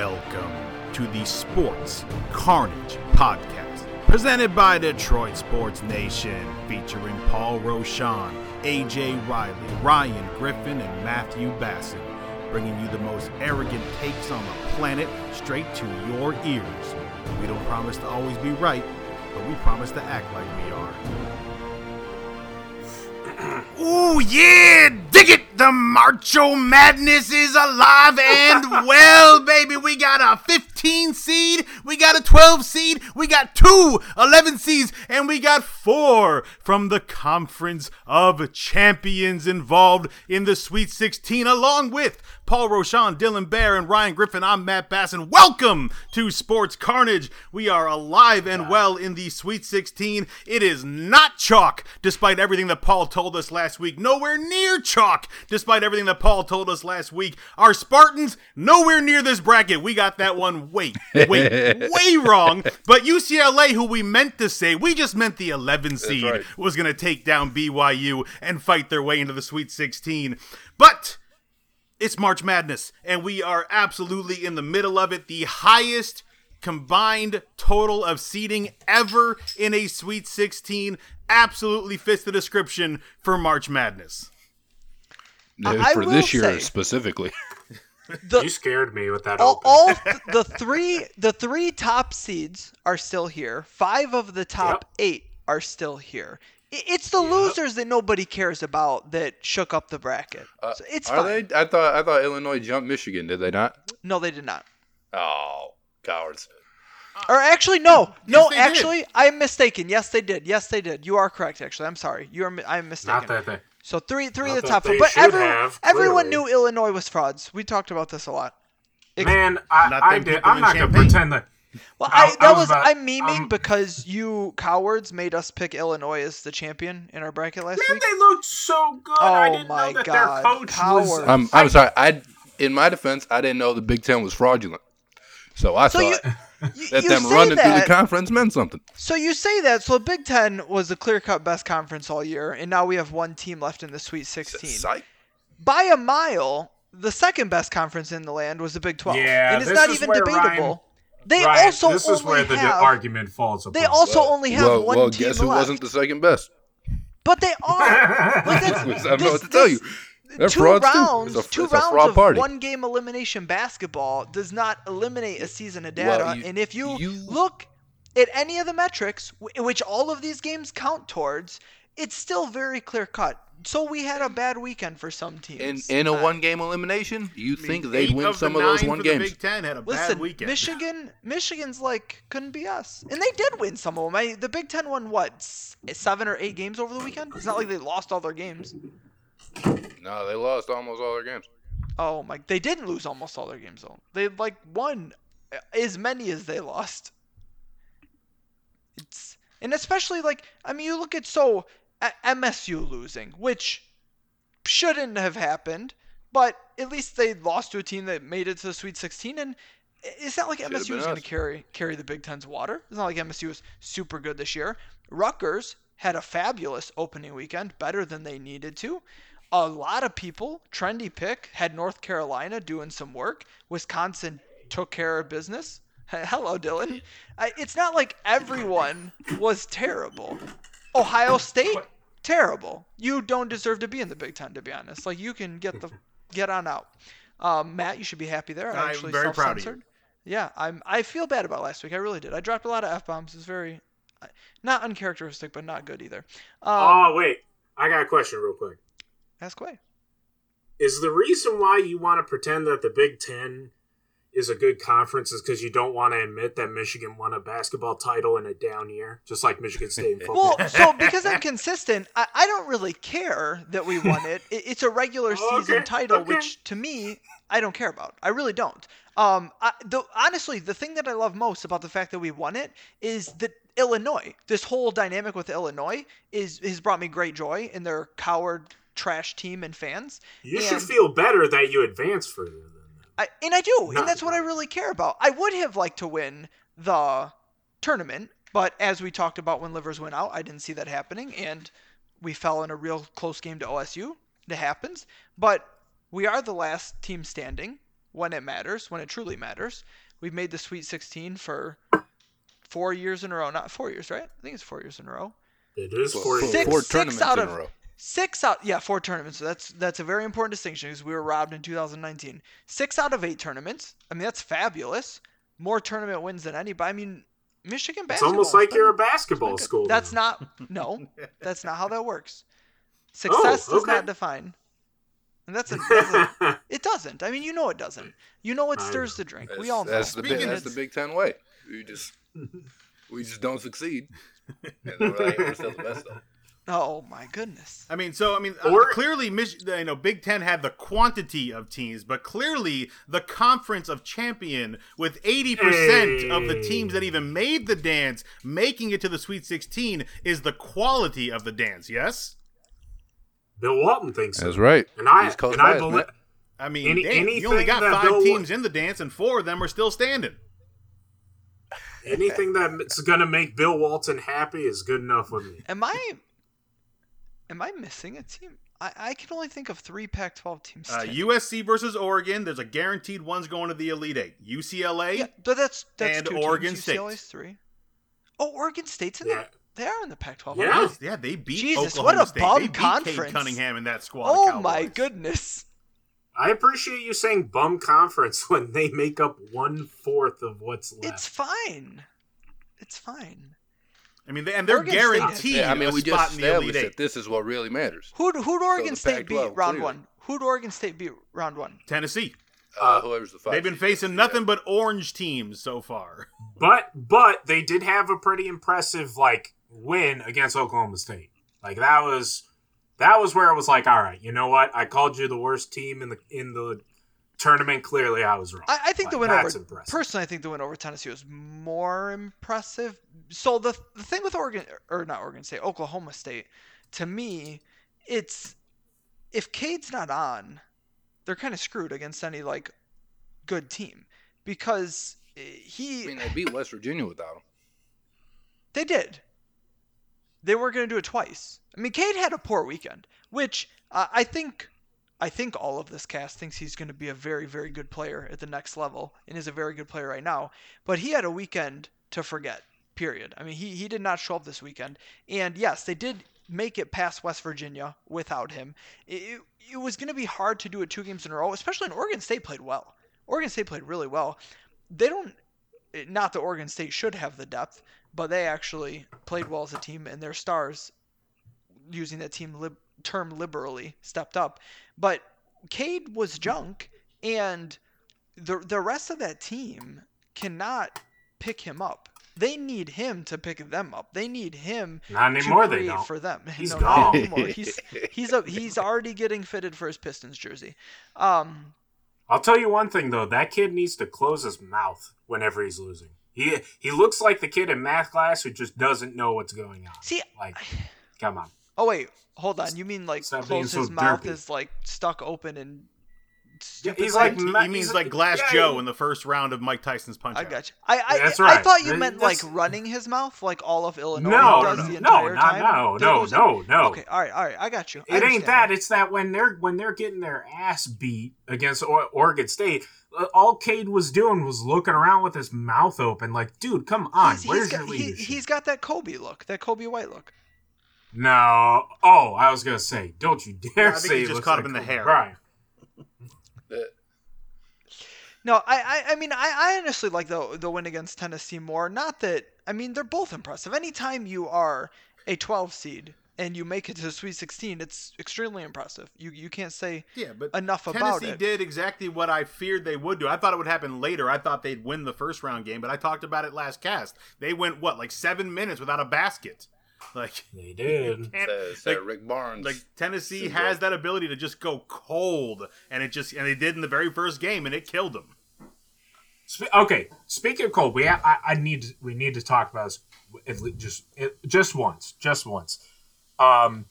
Welcome to the Sports Carnage Podcast, presented by Detroit Sports Nation, featuring Paul Roshan, AJ Riley, Ryan Griffin, and Matthew Bassett, bringing you the most arrogant takes on the planet straight to your ears. We don't promise to always be right, but we promise to act like we are. Ooh, yeah! The Marcho Madness is alive and well, baby. We got a 15 seed, we got a 12 seed, we got two 11 seeds, and we got four from the Conference of Champions involved in the Sweet 16, along with Paul Roshan, Dylan Bear, and Ryan Griffin. I'm Matt Basson. Welcome to Sports Carnage. We are alive and well in the Sweet 16. It is not chalk, despite everything that Paul told us last week. Nowhere near chalk, despite everything that Paul told us last week. Our Spartans, nowhere near this bracket. We got that one way, way, way wrong. But UCLA, who we meant to say, we just meant the 11 seed right. was going to take down BYU and fight their way into the Sweet 16. But it's March Madness, and we are absolutely in the middle of it. The highest combined total of seeding ever in a Sweet 16 absolutely fits the description for March Madness. I for will this year say- specifically. The, You scared me with that all, all th- the three the three top seeds are still here. Five of the top Yep. eight are still here. I- It's the losers that nobody cares about that shook up the bracket. Uh, So it's Are fine. they? I thought I thought Illinois jumped Michigan. Did they not? No, they did not. Oh, cowards! Or actually, no, no. they did. actually, I'm mistaken. Yes, they did. Yes, they did. You are correct. Actually, I'm sorry. You are. mi- I'm mistaken. Not that they. So three, three of Not the that top four. they But should everyone, have, everyone clearly. knew Illinois was frauds. We talked about this a lot. Ex- Man, I, Not I them did. people I'm in not gonna Champaign. pretend that. Well, I- I, I that was was, about- I'm memeing um, because you cowards made us pick Illinois as the champion in our bracket last year. Man, week. they looked so good. I Oh didn't my know that God, their coach cowards. was. I'm I'm sorry. I in my defense, I didn't know the Big Ten was fraudulent. So I So thought you, that you them say running through the conference meant something. So you say that. So the Big Ten was the clear-cut best conference all year, and now we have one team left in the Sweet 16. Psych. By a mile, the second best conference in the land was the Big 12, Yeah, and it's this not is even where debatable. Ryan- they Ryan, also this only is where the have. argument falls apart. they also only have well, one well, team guess who left. wasn't the second best? But they are. Like that's, I don't know what to tell you. They're two frauds too. rounds, It's a- two it's a rounds fraud of party. one game elimination basketball does not eliminate a season of data. Well, you- and if you, you- look at any of the metrics, w- which all of these games count towards, it's still very clear cut. So we had a bad weekend for some In teams. in a Uh, one game elimination, you think they'd win of the some of those nine one for the games? Big Ten had a Listen, bad weekend. Michigan, Michigan's like couldn't be us, and they did win some of them. I, the Big Ten won what s- seven or eight games over the weekend. It's not like they lost all their games. No, they lost almost all their games. Oh my! They didn't lose almost all their games though. They like won as many as they lost. It's and especially like I mean, you look at so a- MSU losing, which shouldn't have happened, but at least they lost to a team that made it to the Sweet 16, and it's not like MSU was going to carry carry the Big Ten's water. It's not like MSU was super good this year. Rutgers had a fabulous opening weekend, better than they needed to. A lot of people, trendy pick, had North Carolina doing some work. Wisconsin took care of business. Hello, Dylan. It's not like everyone was terrible. Ohio State, terrible. You don't deserve to be in the Big Ten, to be honest. Like you can get the get on out. Um, Matt, you should be happy there. I I'm actually very proud of you. self-censored. Yeah, I'm. I feel bad about last week. I really did. I dropped a lot of f bombs. It's very, not uncharacteristic, but not good either. Um, Oh wait, I got a question real quick. ask away. Is the reason why you want to pretend that the Big Ten is a good conference is because you don't want to admit that Michigan won a basketball title in a down year, just like Michigan State in football? Well, so because I'm consistent, I, I don't really care that we won it. it it's a regular Oh, season okay, title, okay. which to me I don't care about. I really don't. Um, I, the, honestly, the thing that I love most about the fact that we won it is that Illinois, this whole dynamic with Illinois, is has brought me great joy in their coward trash team and fans. you should feel better that you advanced further than that. I, and I do, Not- and that's what I really care about. I would have liked to win the tournament, but as we talked about when Livers went out, I didn't see that happening, and we fell in a real close game to OSU. It happens, but we are the last team standing. when it matters, when it truly matters. We've made the Sweet 16 for four years in a row. Not four years, right? I think it's four years in a row. It is Well, for four- Six- four six tournaments out in a row. Six out, yeah, four tournaments. So that's that's a very important distinction because we were robbed in 2019. Six out of eight tournaments. I mean, that's fabulous. More tournament wins than anybody. I mean, Michigan basketball. It's almost like been- you're a basketball school. That's not. No, that's not how that works. Oh, Success does Oh, okay. not define. And that's a, that's a. It doesn't. I mean, you know it doesn't. You know what stirs the drink. That's, we all know. that's the big, that's the Big Ten way. We just we just don't succeed. And we're like, we're still the best though. Oh my goodness. I mean, so I mean, uh, Or- clearly, Mich- you know, Big Ten had the quantity of teams, but clearly the conference of champion with eighty percent of the teams that even made the dance making it to the Sweet Sixteen is the quality of the dance. Yes, Bill Walton thinks so. That's right. And I and I believe. I mean, Any- damn, you only got five Bill Wa- teams in the dance, and four of them are still standing. anything that's gonna make Bill Walton happy is good enough with me. Am I? Am I missing a team? I, I can only think of three Pac-12 teams. Uh. USC versus Oregon. There's a guaranteed one's going to the Elite Eight. UCLA. Yeah, but that's that's and two Oregon teams. State. UCLA's three. Oh, Oregon State's in Yeah. there. They are in the Pac-12. Yeah. aren't yeah, they beat Jesus, Oklahoma what a State. bum they beat Cade conference. Cunningham in that they? squad. Oh my goodness. I appreciate you saying bum conference when they make up one fourth of what's left. It's fine. It's fine. I mean, they, and they're Oregon guaranteed Yeah, I mean, a we spot just in the Elite established that this is what really matters. Who'd who'd Oregon the State beat round clearly. one? Who'd Oregon State beat round one? Tennessee. Uh, whoever's the five. They've been facing nothing but orange teams so far. But but they did have a pretty impressive like win against Oklahoma State. Like that was that was where it was like, all right, you know what? I called you the worst team in the in the tournament. Clearly, I was wrong. I, I think the Like, win that's over impressive. personally, I think the win over Tennessee was more impressive. So the the thing with Oregon or not Oregon State, Oklahoma State, to me, it's if Cade's not on, they're kind of screwed against any like good team because eh, he I mean, they beat West Virginia without him. They did. They were going to do it twice. I mean, Cade had a poor weekend, which uh, I think I think all of this cast thinks he's going to be a very very good player at the next level and is a very good player right now. But he had a weekend to forget. Period. I mean, he he did not show up this weekend. And yes, they did make it past West Virginia without him. It, it, was going to be hard to do it two games in a row, especially when Oregon State played well. Oregon State played really well. They don't not that Oregon State should have the depth, but they actually played well as a team, and their stars, using that team lib- term liberally, stepped up. But Cade was junk, and the the rest of that team cannot pick him up. They need him to pick them up. They need him Not to anymore. They don't. for them. He's no, gone. He's he's a, he's already getting fitted for his Pistons jersey. Um, I'll tell you one thing though. That kid needs to close his mouth whenever he's losing. He he looks like the kid in math class who just doesn't know what's going on. see, Like, come on. Oh wait, hold on. You mean like Stop being close so his mouth derpy. is like stuck open and stupid? he's like He, Ma- he means he's- like Glass yeah, Joe in the first round of Mike Tyson's Punch I got you. I I, That's I right. thought you Th- meant like that's- running his mouth like all of Illinois No, does no, the no, entire not- time. no, There no, goes- no, no. Okay, all right, all right. I got you. I It ain't understand. that. It's that when they're when they're getting their ass beat against or- Oregon State, uh, all Cade was doing was looking around with his mouth open, like, dude, come on, He's, where's he's your got, he, leadership? he's got that Kobe look, that Coby White look. No, oh, I was gonna say, don't you dare I think say he it just looks caught like him in the Kobe hair. Bryant. No, I, I, I mean, I, I honestly like the the win against Tennessee more. Not that I mean they're both impressive. Anytime you are a 12 seed and you make it to the Sweet 16, it's extremely impressive. You you can't say Yeah, but enough about Tennessee it. did exactly what I feared they would do. I thought it would happen later. I thought they'd win the first round game, but I talked about it last cast. They went what, like seven minutes without a basket. Like, They did. can't- uh, like, Rick Barnes. like Tennessee Syndrome. has that ability to just go cold, and it just and they did in the very first game, and it killed them. Spe- okay, speaking of cold, we ha- I, I need to, we need to talk about this at le- just it, just once, just once. Um,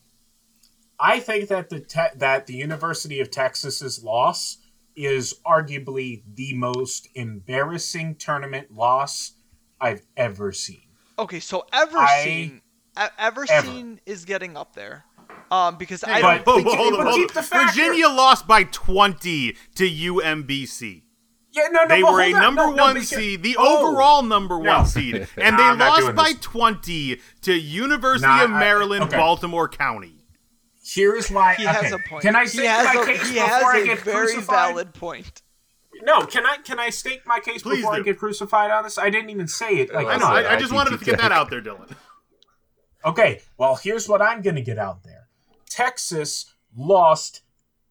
I think that the te- that the University of Texas's loss is arguably the most embarrassing tournament loss I've ever seen. Okay, so ever I- seen, ever, ever. seen is getting up there, um, because I Hey, don't but- think hold on, hold on. keep the factor- Virginia lost by twenty to UMBC. Yeah, no, no. They were a on. number No, no, one because- seed, the Oh. overall number one No. seed, and Nah, they I'm lost by this. 20 to University Nah, of I- Maryland, okay. Baltimore County. Here's why. He okay. has a point. Can I he state my a, case he before has I a get very crucified? valid point. No, can I can I state my case Please before I get crucified on this? I didn't even say it. Like I know. That's I, I just wanted to get that out there, Dylan. Okay, well, here's what I'm going to get out there. Texas lost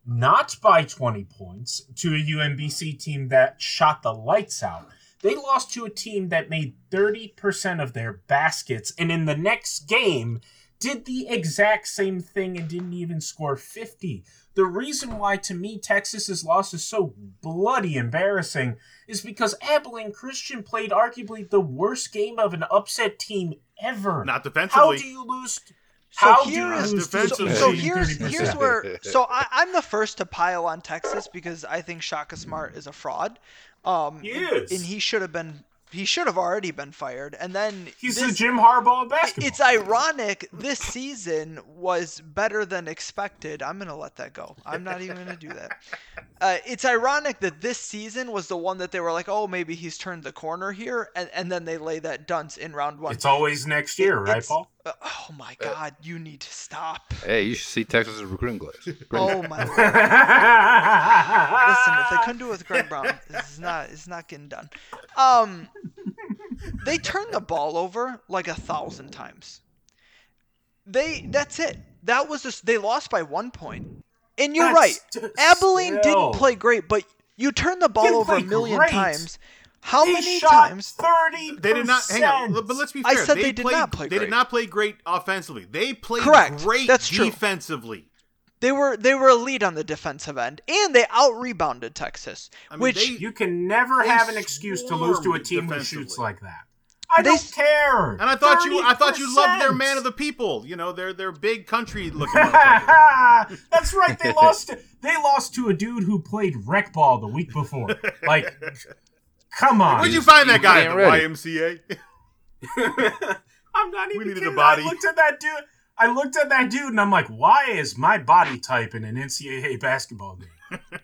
not by 20 points to a UMBC team that shot the lights out. They lost to a team that made 30% of their baskets and in the next game did the exact same thing and didn't even score 50. The reason why to me Texas's loss is so bloody embarrassing is because Abilene Christian played arguably the worst game of an upset team ever. Not defensively. How do you lose? So How do you here's lose to a defensively. team so, so here's here's where so I, I'm the first to pile on Texas because I think Shaka Smart is a fraud. Um, He and- is. and he should have been he should have already been fired. And then He's this, the Jim Harbaugh of basketball. It's ironic. This season was better than expected. I'm gonna let that go. I'm not even gonna do that. Uh, it's ironic that this season was the one that they were like, oh, maybe he's turned the corner here, and, and then they lay that dunce in round one. It's always next year, right, Paul? Uh, oh my God, you need to stop. Hey, you should see Texas's recruiting class. Oh my Lord. Listen, if they couldn't do it with Greg Brown, this is not it's not getting done. Um, they turned the ball over like a thousand times. They that's it. That was just they lost by one point. And you're That's right. t- Abilene still- didn't play great, but you turned the ball Didn't over a play million great. times. How They many shot times? Thirty. They did not hang on, but let's be fair. I said they, they did played, not play They great. did not play great offensively. They played Correct. great That's true. defensively. They were they were elite on the defensive end, and they out rebounded Texas, I mean, which they- You can never have an excuse to lose to a team that shoots like that. I They don't care. And I thought you, I thought you loved their man of the people. You know, they're they're big country looking. That's right. They lost. They lost to a dude who played rec ball the week before. Like, come on. Where'd you find that guy at ain't the ready. YMCA? I'm not even we needed a kidding. body. I looked at that dude. I looked at that dude and I'm like, why is my body type in an NCAA basketball game?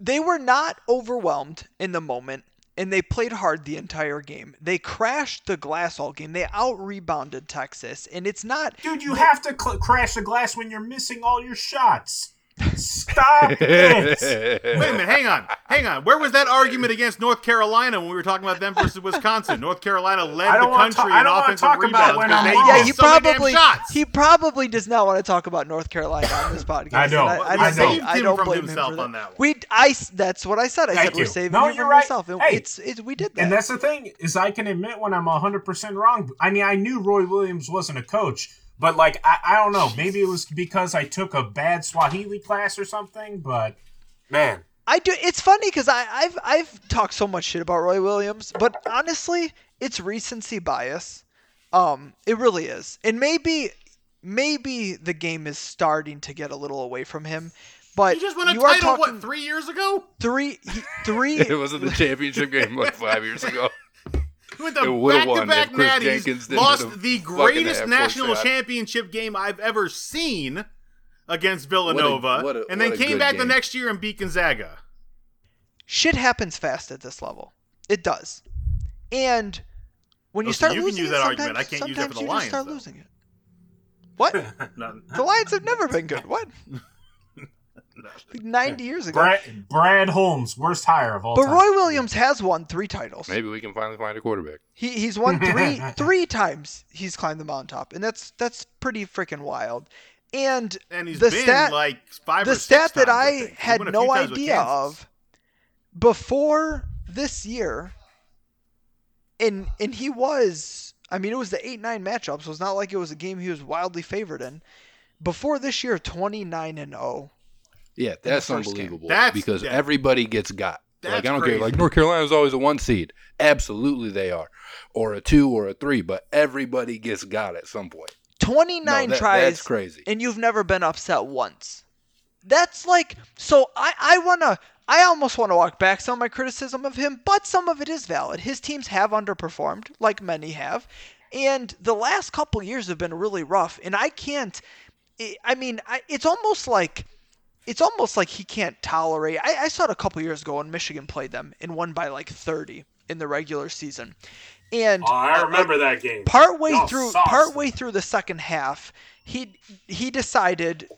they were not overwhelmed in the moment and they played hard the entire game. They crashed the glass all game. They out rebounded Texas, and it's not. Dude, you have to cl- crash the glass when you're missing all your shots. Stop it. Wait a minute, hang on, hang on. Where was that argument against North Carolina when we were talking about them versus Wisconsin? North Carolina led the country ta- I in don't wanna offensive talk about rebounds when they. Yeah, missed he so probably he probably does not want to talk about North Carolina on this podcast. I don't. and I, I don't, saved I him don't from blame himself him for on that one. We, I, s- that's what I said. I Thank said we're you. saving No, you you're from right. yourself. And Hey. it's, it's, we did that. And that's the thing is I can admit when I'm 100% wrong. I mean, I knew Roy Williams wasn't a coach, but like I, I don't know, maybe it was because I took a bad Swahili class or something, but man, I do. It's funny because I've I've talked so much shit about Roy Williams, but honestly, it's recency bias. Um, it really is, and maybe maybe the game is starting to get a little away from him. But He just won a you are title talking what three years ago? three he- three. it wasn't the championship game like five years ago. He went It to would've won back-to-back if natties, Jenkins lost the greatest national shot. championship game I've ever seen against Villanova, what a- and then came good back the next year and beat Gonzaga. shit happens fast at this level. It does. And when you Listen, start you can use it, that argument. sometimes- I can't use that for sometimes the you just start though. losing it. What? The Lions have never been good. What? Like 90 years ago. Brad, Brad Holmes, worst hire of all But time. Roy Williams has won three titles. Maybe we can finally find a quarterback. He he's won three three times. He's climbed the mountaintop, and that's that's pretty freaking wild. And and he's the been stat like five the or six stat that times, I think. Had won a few no idea of before this year, and and he was I mean it was the eight nine matchup, so it's not like it was a game he was wildly favored in. Before this year, twenty nine and oh. Yeah, that's unbelievable. That's- because everybody gets got. like I don't crazy. care. Like North Carolina's always a one seed. Absolutely they are. Or a two or a three, but everybody gets got at some point. Twenty No, that- tries That's crazy. and you've never been upset once. That's like so I I want to I almost want to walk back some of my criticism of him, but some of it is valid. His teams have underperformed like many have, and the last couple years have been really rough and I can't I- I mean, I, it's almost like it's almost like he can't tolerate. I, I saw it a couple years ago when Michigan played them and won by like 30 in the regular season. And Oh, I uh, remember that game. partway Y'all through sauced partway through the second half he he decided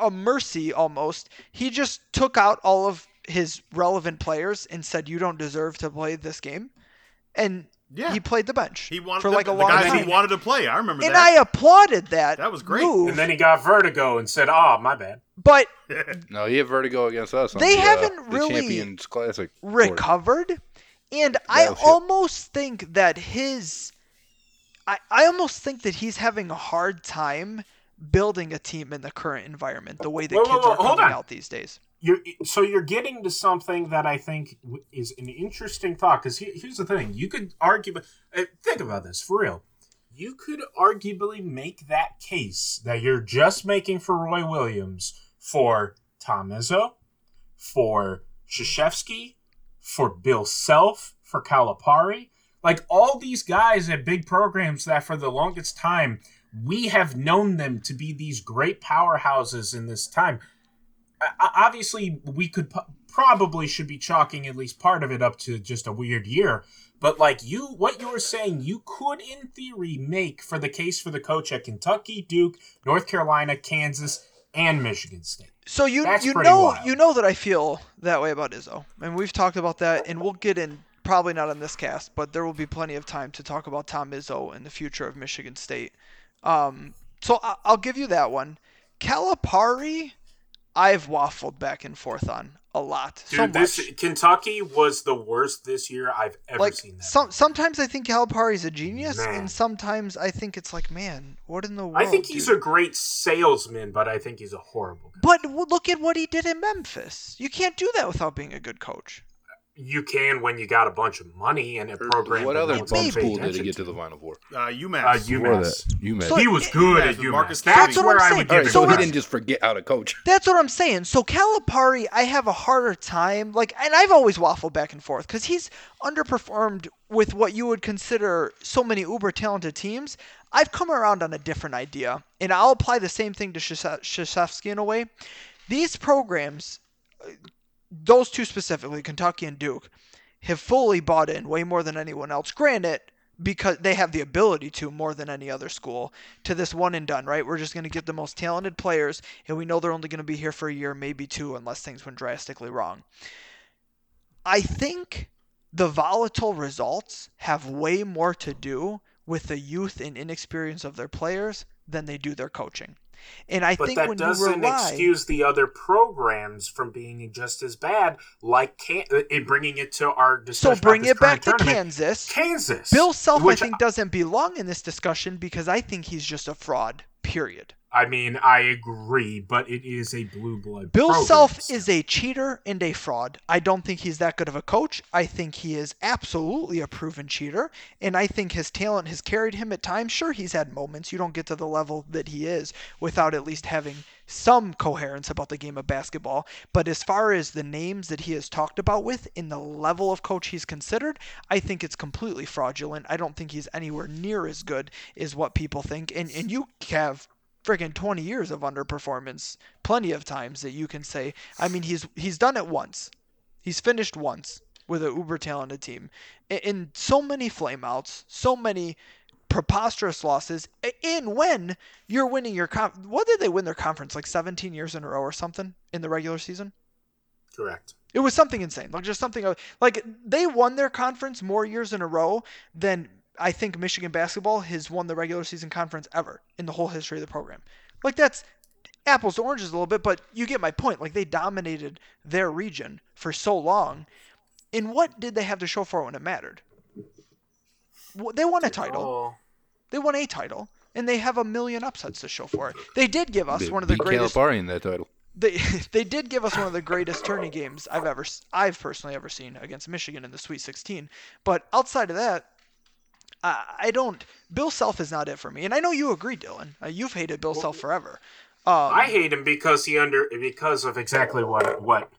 a mercy almost he just took out all of his relevant players and said you don't deserve to play this game and Yeah. he played the bench He wanted for the, like a the long guys time he wanted to play. I remember and that. I applauded that That was great. move, And then he got vertigo and said, "Oh, my bad." but No, he had vertigo against us. They the, haven't uh, really the Champions Classic. court. recovered. And I Battleship. almost think that his I, I almost think that he's having a hard time building a team in the current environment, the way that Whoa, kids whoa, are whoa, hold coming on. out these days. You're so you're getting to something that I think is an interesting thought. Because here's the thing: you could argue. uh, Think about this for real. You could arguably make that case that you're just making for Roy Williams for Tom Izzo, for Krzyzewski, for Bill Self, for Calipari. Like all these guys at big programs that for the longest time we have known them to be these great powerhouses in this time. Obviously, we could probably should be chalking at least part of it up to just a weird year. But like you, what you were saying, you could in theory make for the case for the coach at Kentucky, Duke, North Carolina, Kansas, and Michigan State. So you That's you know wild. you know that I feel that way about Izzo, and we've talked about that, and we'll get in probably not on this cast, but there will be plenty of time to talk about Tom Izzo and the future of Michigan State. Um, so I'll give you that one. Calipari, I've waffled back and forth on a lot, Dude, so this. Kentucky was the worst this year I've ever like seen. That. some sometimes I think Calipari's a genius, Man. and sometimes I think it's like, man, what in the world? I think he's dude? a great salesman, but I think he's a horrible. Guy. But look at what he did in Memphis. You can't do that without being a good coach. You can when you got a bunch of money and a program. What other no one's bum school did he get to the Final Four? Uh, UMass. Uh, Before UMass. that, UMass. So he was good Yeah, at with UMass. Marcus That's, That's what where I'm I saying. would All right. So so he didn't just forget how to coach. That's what I'm saying. So Calipari, I have a harder time. Like, and I've always waffled back and forth because he's underperformed with what you would consider so many uber talented teams. I've come around on a different idea, and I'll apply the same thing to Krzyzewski in a way. These programs, uh, those two specifically, Kentucky and Duke, have fully bought in way more than anyone else. Granted, because they have the ability to more than any other school to this one and done, right? We're just going to get the most talented players, and we know they're only going to be here for a year, maybe two, unless things went drastically wrong. I think the volatile results have way more to do with the youth and inexperience of their players than they do their coaching. And I But think that doesn't rely, excuse the other programs from being just as bad, like can- uh, in bringing it to our so discussion. about bring it back to. Kansas. Kansas. Bill Self, I think, doesn't belong in this discussion because I think he's just a fraud. Period. I mean, I agree, but it is a blue blood. Bill program Self is a cheater and a fraud. I don't think he's that good of a coach. I think he is absolutely a proven cheater, and I think his talent has carried him at times. Sure, he's had moments. You don't get to the level that he is without at least having some coherence about the game of basketball. But as far as the names that he has talked about with in the level of coach he's considered, I think it's completely fraudulent. I don't think he's anywhere near as good as what people think. And and you have freaking 20 years of underperformance plenty of times that you can say i mean he's he's done it once. He's finished once with a uber talented team. In, in so many flameouts so many preposterous losses in when you're winning your conf- what did they win their conference like 17 years in a row or something in the regular season? Correct. it was something insane, like just something like they won their conference more years in a row than I think Michigan basketball has won the regular season conference ever in the whole history of the program. Like that's apples to oranges a little bit, but you get my point. Like they dominated their region for so long. And what did they have to show for it when it mattered? Well, They won a title. Oh, They won a title, and they have a million upsets to show for it. They did give us one of the greatest Calipari in that title. they they did give us one of the greatest tourney games I've ever I've personally ever seen against Michigan in the Sweet 16. But outside of that, I, I don't. Bill Self is not it for me, and I know you agree, Dylan. Uh, you've hated Bill Self forever. Um, I hate him because he under because of exactly what what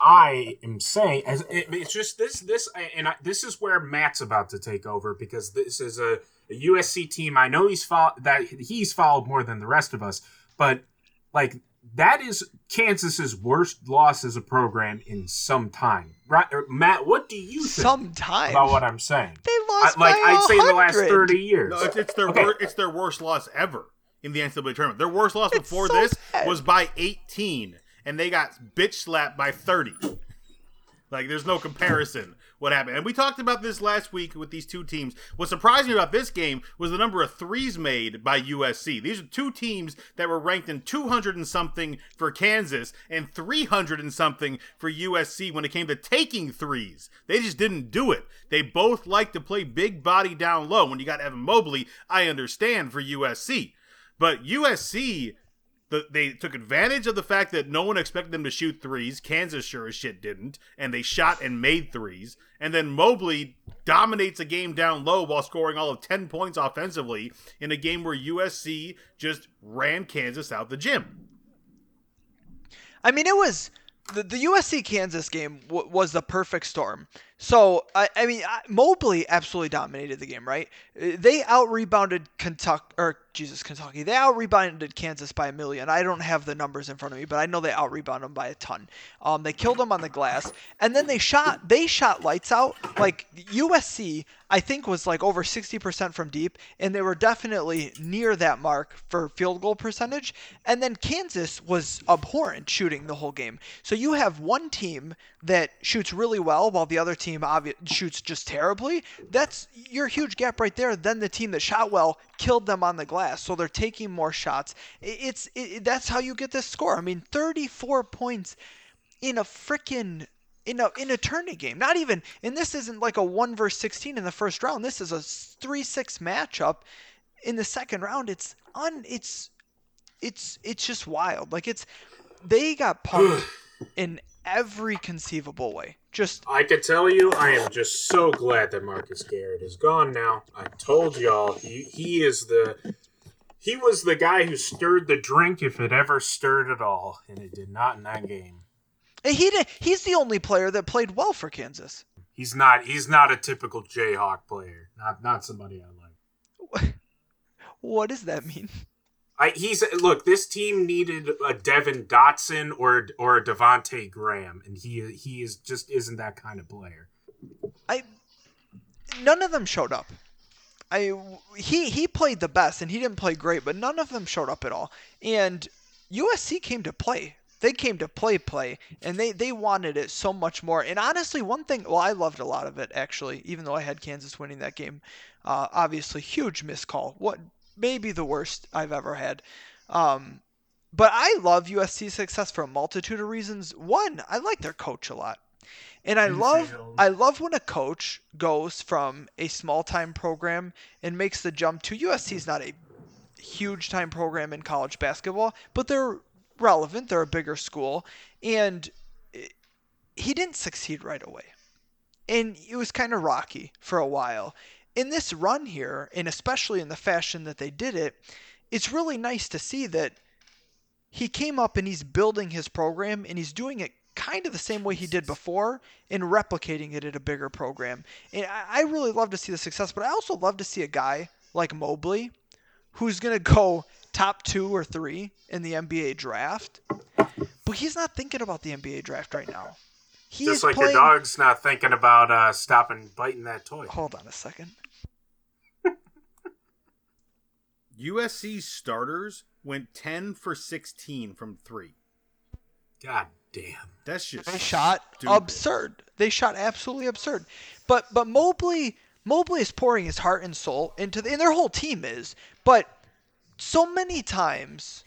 I am saying. As it, it's just this this and I, this is where Matt's about to take over because this is a, a USC team. I know he's fo- that he's followed more than the rest of us, but like that is Kansas's worst loss as a program in some time. Right, er, Matt? What do you think Sometime about what I'm saying? they I, lost like by I'd say in the last thirty years. No, it's, it's their Okay. wor- it's their worst loss ever in the NCAA tournament. Their worst loss It's before so this bad. was by 18, and they got bitch slapped by 30. Like, there's no comparison what happened. And we talked about this last week with these two teams. What surprised me about this game was the number of threes made by USC. These are two teams that were ranked in 200 and something for Kansas and 300 and something for USC when it came to taking threes. They just didn't do it. They both like to play big body down low. When you got Evan Mobley, I understand for USC. But USC the, they took advantage of the fact that no one expected them to shoot threes. Kansas sure as shit didn't, and they shot and made threes. And then Mobley dominates a game down low while scoring all of 10 points offensively in a game where USC just ran Kansas out the gym. I mean, it was the, the USC Kansas game w- was the perfect storm. So I, I mean, Mobley absolutely dominated the game, right? They out rebounded Kentucky or Jesus Kentucky. They out rebounded Kansas by a million. I don't have the numbers in front of me, but I know they out rebounded them by a ton. Um, they killed them on the glass, and then they shot they shot lights out. Like USC, I think was like over sixty percent from deep, and they were definitely near that mark for field goal percentage. And then Kansas was abhorrent shooting the whole game. So you have one team that shoots really well while the other team obvi- shoots just terribly. That's your huge gap right there. Then the team that shot well killed them on the glass, so they're taking more shots. It's it, that's how you get this score. I mean, 34 points in a freaking in a in a tourney game. Not even and this isn't like a 1 verse 16 in the first round. This is a 3-6 matchup in the second round. It's un it's it's it's just wild. Like it's they got pumped in every conceivable way. Just I can tell you, I am just so glad that Marcus Garrett is gone now. I told y'all he he is the he was the guy who stirred the drink if it ever stirred at all, and it did not in that game. he did, he's the only player that played well for Kansas. He's not he's not a typical Jayhawk player. Not not somebody I like. What does that mean? I he's look. This team needed a Devon Dotson or or a Devonte Graham, and he he is just isn't that kind of player. I none of them showed up. I he he played the best and he didn't play great, but none of them showed up at all. And USC came to play. They came to play play and they they wanted it so much more. And honestly, one thing well I loved a lot of it actually, even though I had Kansas winning that game. Uh, obviously huge miscall. What maybe the worst I've ever had. Um, but I love USC's success for a multitude of reasons. One, I like their coach a lot. And I love I love when a coach goes from a small time program and makes the jump to USC is not a huge time program in college basketball, but they're relevant, they're a bigger school and he didn't succeed right away. And it was kind of rocky for a while. In this run here, and especially in the fashion that they did it, it's really nice to see that he came up and he's building his program and he's doing it kind of the same way he did before and replicating it at a bigger program. And I really love to see the success, but I also love to see a guy like Mobley who's going to go top two or three in the NBA draft. But he's not thinking about the NBA draft right now. He Just like playing... your dog's not thinking about uh, stopping biting that toy. Hold on a second. USC starters went 10 for 16 from three. God damn. That's just They shot stupid. absurd. They shot absolutely absurd. But but Mobley Mobley is pouring his heart and soul into the, and their whole team is. But so many times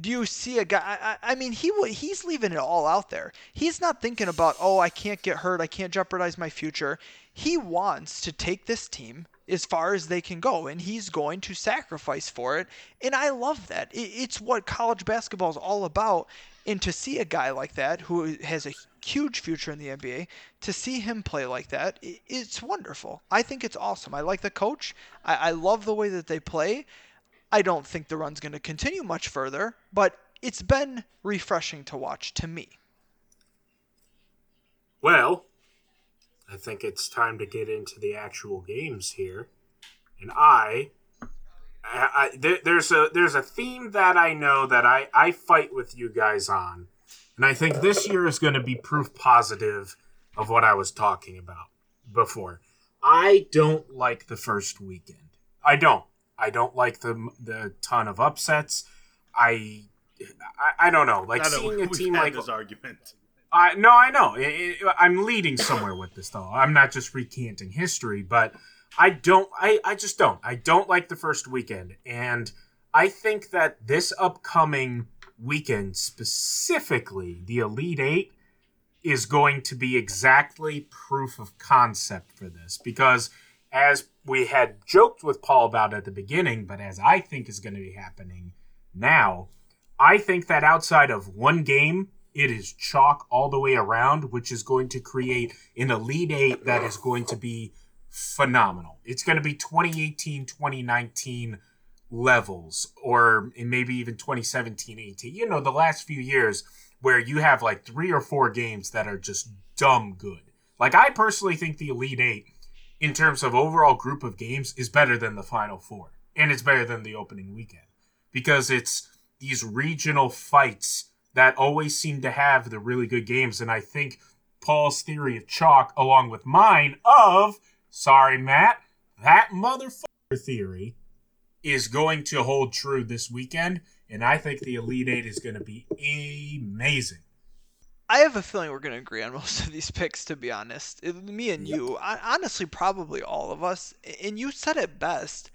do you see a guy? I, I mean, he wa- he's leaving it all out there. He's not thinking about oh I can't get hurt, I can't jeopardize my future. He wants to take this team as far as they can go, and he's going to sacrifice for it. And I love that. It, it's what college basketball is all about. And to see a guy like that who has a huge future in the NBA, to see him play like that, it's wonderful. I think it's awesome. I like the coach. I, I love the way that they play. I don't think the run's going to continue much further, but it's been refreshing to watch to me. Well, I think it's time to get into the actual games here. And I I, I, there, there's a there's a theme that I know that I I fight with you guys on, and I think this year is going to be proof positive of what I was talking about before. I don't like the first weekend. I don't. I don't like the the ton of upsets. I I, I don't know. Like know, seeing a we've team like this argument. I no, I know. I- I- I'm leading somewhere with this, though. I'm not just recanting history, but I don't. I I just don't. I don't like the first weekend, and I think that this upcoming weekend, specifically the Elite Eight, is going to be exactly proof of concept for this because. As we had joked with Paul about at the beginning, but as I think is going to be happening now, I think that outside of one game, it is chalk all the way around, which is going to create an Elite Eight that is going to be phenomenal. It's going to be 2018, 2019 levels, or maybe even 2017, 18. You know, the last few years where you have like three or four games that are just dumb good. Like, I personally think the Elite Eight, in terms of overall group of games, is better than the Final Four. And it's better than the opening weekend because it's these regional fights that always seem to have the really good games. And I think Paul's theory of chalk, along with mine of, sorry, Matt, that motherfucker theory is going to hold true this weekend. And I think the Elite Eight is going to be amazing. I have a feeling we're going to agree on most of these picks, to be honest. It- me and you, hon- honestly, probably all of us. And you said it best.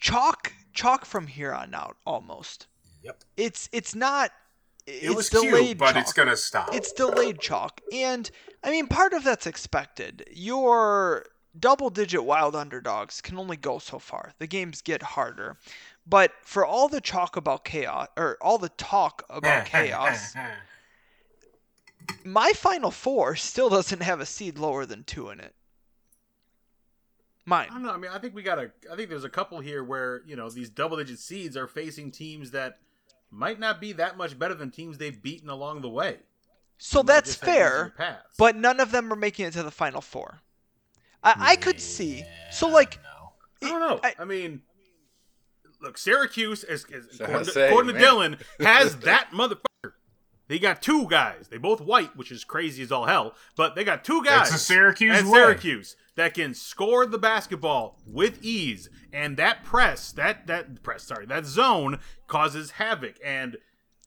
Chalk, chalk from here on out, almost. Yep. It's it's not. It it's was delayed cute, but chalk. it's going to stop. It's delayed chalk. And I mean, part of that's expected. Your double digit wild underdogs can only go so far. The games get harder. But for all the chalk about chaos, or all the talk about chaos, my final four still doesn't have a seed lower than two in it. Mine. I don't know. I mean, I think we got a. I think there's a couple here where you know these double-digit seeds are facing teams that might not be that much better than teams they've beaten along the way. So Might that's just have easier fair, but none of them are making it to the final four. I, I could see. So like, I don't know. I- I, mean, look, Syracuse, as, as So I according, to, according to. Dylan, has that motherfucker. They got two guys. They both white, which is crazy as all hell. But they got two guys. That's a Syracuse at way. Syracuse that can score the basketball with ease, and that press, that that press, sorry, that zone causes havoc. And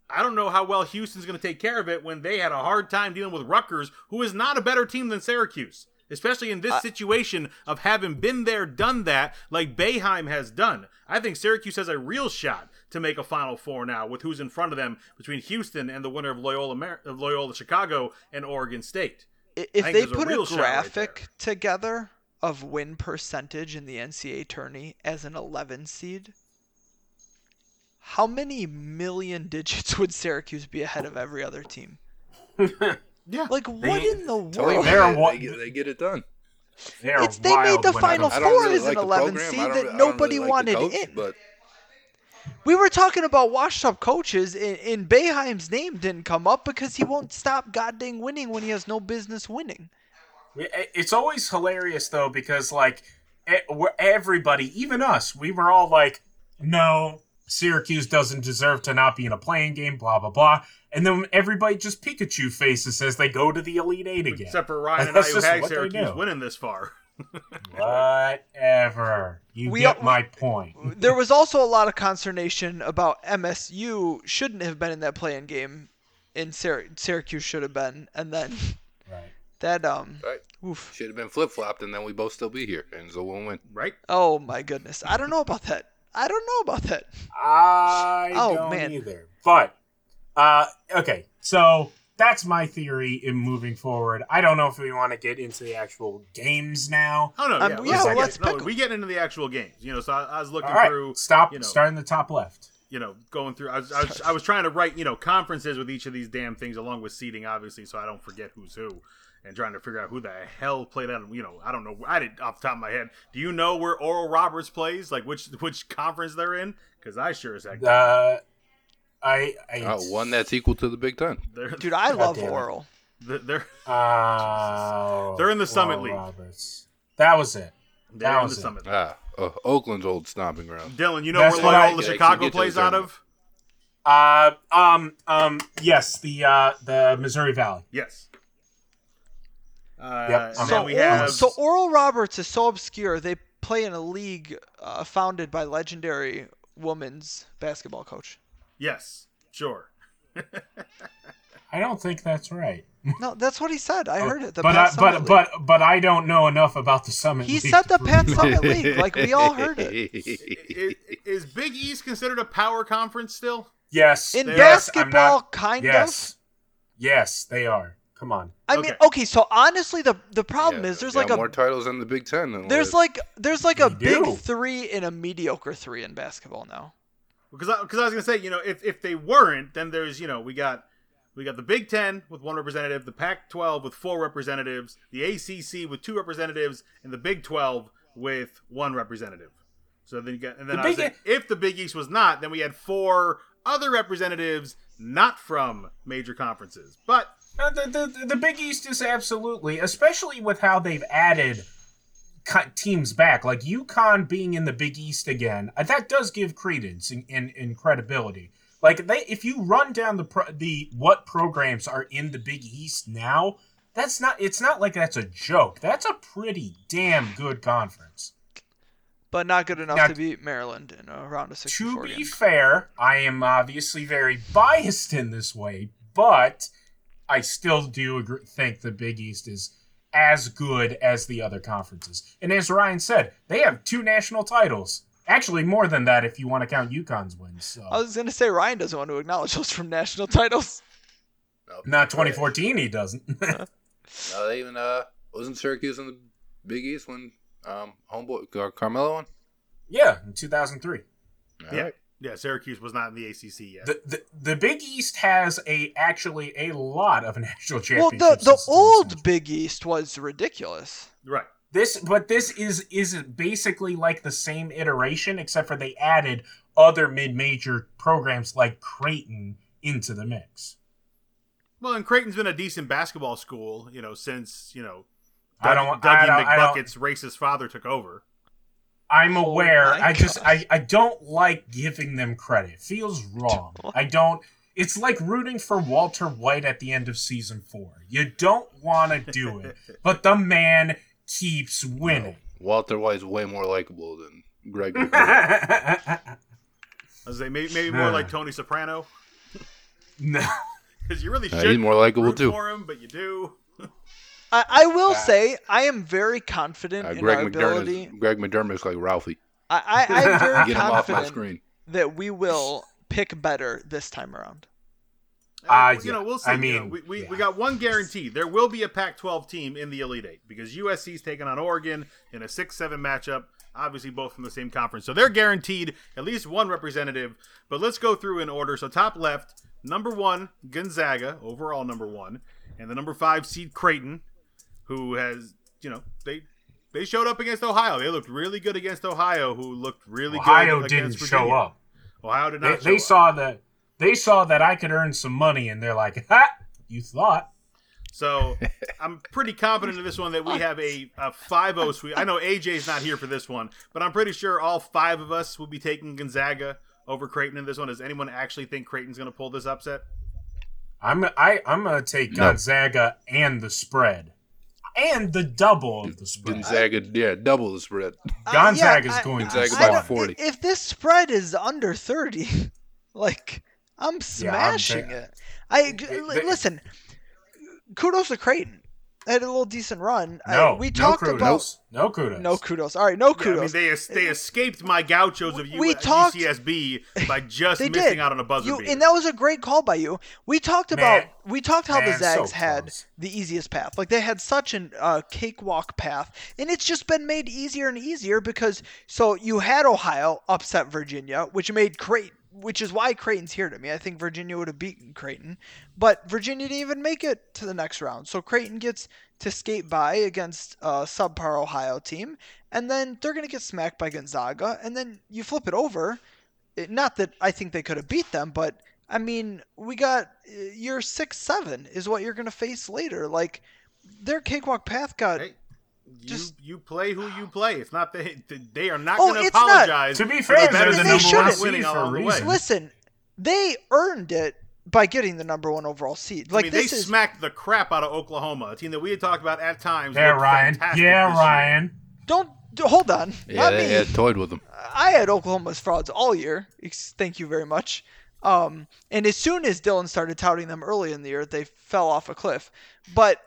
I don't know how well Houston's going to take care of it when they had a hard time dealing with Rutgers, who is not a better team than Syracuse. Especially in this situation of having been there, done that, like Boeheim has done. I think Syracuse has a real shot to make a Final Four now with who's in front of them between Houston and the winner of Loyola, Mar- of Loyola Chicago and Oregon State. if they there's a put a, real shot right graphic together of win percentage in the NCAA tourney as an 11 seed, how many million digits would Syracuse be ahead of every other team? Yeah. Like, what They- in the world? They're man, wa- they, get, they get it done. They're It's they made the Final comes I to- don't Four really is an like the 11 seed that nobody really like wanted coach, in. But We were talking about washed up coaches, and, and Boeheim's name didn't come up because he won't stop goddamn winning when he has no business winning. It's always hilarious though because like everybody, even us, we were all like, "No, Syracuse doesn't deserve to not be in a play-in game." Blah blah blah. And then everybody just Pikachu faces as they go to the Elite Eight again. Except for Ryan and I, That's who had what they Syracuse winning this far. Whatever. You We get my point. There was also a lot of consternation about MSU shouldn't have been in that play-in game, and Syr- Syracuse should have been, and then Right. that um, right, oof. should have been flip flopped, and then we both still be here, and so we'll win. Right? Oh my goodness, I don't know about that. I don't know about that. I Oh, don't man. either. But uh, okay, so that's my theory in moving forward. I don't know if we want to get into the actual games now. Oh no, Um, yeah, yeah, let's, let's no, we get into the actual games. You know, so I, I was looking All right, through. stop. You know, Start in the top left. you know, going through. I was, I was, I was trying to write, you know, conferences with each of these damn things, along with seating, obviously, so I don't forget who's who, and trying to figure out who the hell played out. You know, I don't know. I did off the top of my head. Do you know where Oral Roberts plays? Like which which conference they're in? Because I sure as heck. Uh, I, I Oh, one that's equal to the Big Ten. Dude, I God love. Oral. they're, they're Uh, They're in the Summit Oral League. Roberts. That was it. they're That in the it. summit. Ah, uh, Oakland's old stomping ground. Dylan, you know That's where what I- Loyola Yeah, Chicago can get to plays the out of? Uh, um, um, yes, the uh, the Missouri Valley. Yes. Uh, Yep. So So, we Oral, have so Oral Roberts is so obscure. They play in a league uh, founded by legendary women's basketball coach. Yes, sure. I don't think that's right. No, that's what he said. I heard it. The but Pat I, Summit but League. but but I don't know enough about the Summit. he League said the prove Pat. Summit League. Like we all heard it. Is, Is Big East considered a power conference still? Yes. In basketball, not- kind yes. Yes, they are. Come on. of. I mean, Okay. okay. So honestly, the the problem Yeah, is there's like a more titles than the Big Ten. Than there's like there's like a big do. three and a mediocre three in basketball now. Because I, because I was gonna say, you know, if if they weren't, then there's you know we got we got the Big Ten with one representative, the Pac-12 with four representatives, the ACC with two representatives, and the Big 12 with one representative. So then you got, and then The I was if the Big East was not, then we had four other representatives not from major conferences. But Uh, the, the the Big East is absolutely, especially with how they've added teams back, like UConn being in the Big East again. uh, That does give credence and in, in, credibility. Like they, if you run down the pro, the what programs are in the Big East now, that's not. It's not like that's a joke. That's a pretty damn good conference. But not good enough Now- to beat Maryland in a round of 64 To be fair, I am obviously very biased in this way, but I still do agree, think the Big East is as good as the other conferences. And as Ryan said, they have two national titles. Actually, more than that if you want to count UConn's wins. So. I was gonna say Ryan doesn't want to acknowledge those from national titles. No. Not 2014, he doesn't. No, they even uh wasn't Syracuse in the Big East when um homeboy Car- Carmelo won. yeah, in 2003. All yeah, right. Yeah, Syracuse was not in the ACC yet. The, the the Big East has a actually a lot of national championships. Well, the the old inception. Big East was ridiculous. right. This, but this is is basically like the same iteration, except for they added other mid-major programs like Creighton into the mix. Well, and Creighton's been a decent basketball school, you know, since you know I don't- Dougie I don't- I don't- McBucket's racist father took over. I'm Oh aware. my I just I, I don't like giving them credit. It feels wrong. I don't. It's like rooting for Walter White at the end of season four. You don't want to do it, but the man keeps winning. Walter White's way more likable than Greg. McGinn. I was say maybe, maybe more like Tony Soprano no. because you really Uh, should he's more likable root too. for him, but you do. I, I will Uh, say I am very confident Uh, in Greg our McDermott. ability. Is, Greg McDermott's like Ralphie. I, I I'm very Get him off my confident screen. that we will pick better this time around. Uh, you know, we'll see. I You know, mean, we, we, we got one guarantee. There will be a Pac-12 team in the Elite Eight because USC's taking on Oregon in a six-seven matchup. Obviously, both from the same conference, so they're guaranteed at least one representative. But let's go through in order. So top left, number one, Gonzaga, overall number one, and the number five seed Creighton, who has you know they they showed up against Ohio. They looked really good against Ohio, who looked really Ohio good didn't against show up. Ohio did not. they show up. saw that they saw that I could earn some money, and they're like, "Ha! You thought." So I'm pretty confident in this one that we have a, a 5-0 sweep. I know AJ's not here for this one, but I'm pretty sure all five of us will be taking Gonzaga over Creighton in this one. Does anyone actually think Creighton's going to pull this upset? I'm I I'm gonna take No. Gonzaga and the spread, and the double of the spread. Gonzaga, yeah, double the spread. Uh, Gonzaga's I- going I- to I score don't- 40. If this spread is under 30, like I'm Yeah, I'm smashing it. I They- li- they- listen. Kudos to Creighton. They had a little decent run. I- No, we no talked kudos. about no kudos. no kudos. All right, no Yeah, I kudos. mean, they, es- they escaped my gauchos of U- We talked- UCSB by just missing did. out on a buzzer You, beater. and that was a great call by you. We talked about we talked how the Man, so Zags had close. the easiest path. Like they had such an uh, cakewalk path, and it's just been made easier and easier because so you had Ohio upset Virginia, which made Creighton, which is why Creighton's here to me. I think Virginia would have beaten Creighton, but Virginia didn't even make it to the next round. So Creighton gets to skate by against a subpar Ohio team, and then they're gonna get smacked by Gonzaga, and then you flip it over it- not that I think they could have beat them, but I mean, we got uh, your six seven is what you're gonna face later. Like their cakewalk path got You, Just- you play who you play. It's not they they are not Oh, going to it's not. apologize. To be fair, the they're better the they number one shouldn't. seed winning for a the way. reason. Listen, they earned it by getting the number one overall seed. Like I mean, they is smacked the crap out of Oklahoma, a team that we had talked about at times. Yeah, Ryan. Yeah, this year. Ryan. don't hold on. Yeah, they me. had toyed with them. I had Oklahoma's frauds all year. Thank you very much. Um, and as soon as Dylan started touting them early in the year, they fell off a cliff. But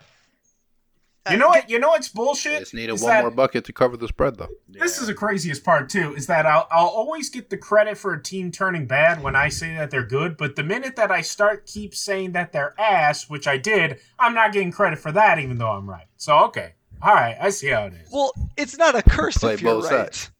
You know what? You know what's bullshit? They just needed Is one that- more bucket to cover the spread, though. This is the craziest part too, is that I'll, I'll always get the credit for a team turning bad when I say that they're good, but the minute that I start keep saying that they're ass, which I did, I'm not getting credit for that, even though I'm right. So okay, all right, I see how it is. well, it's not a curse Play if you're both right.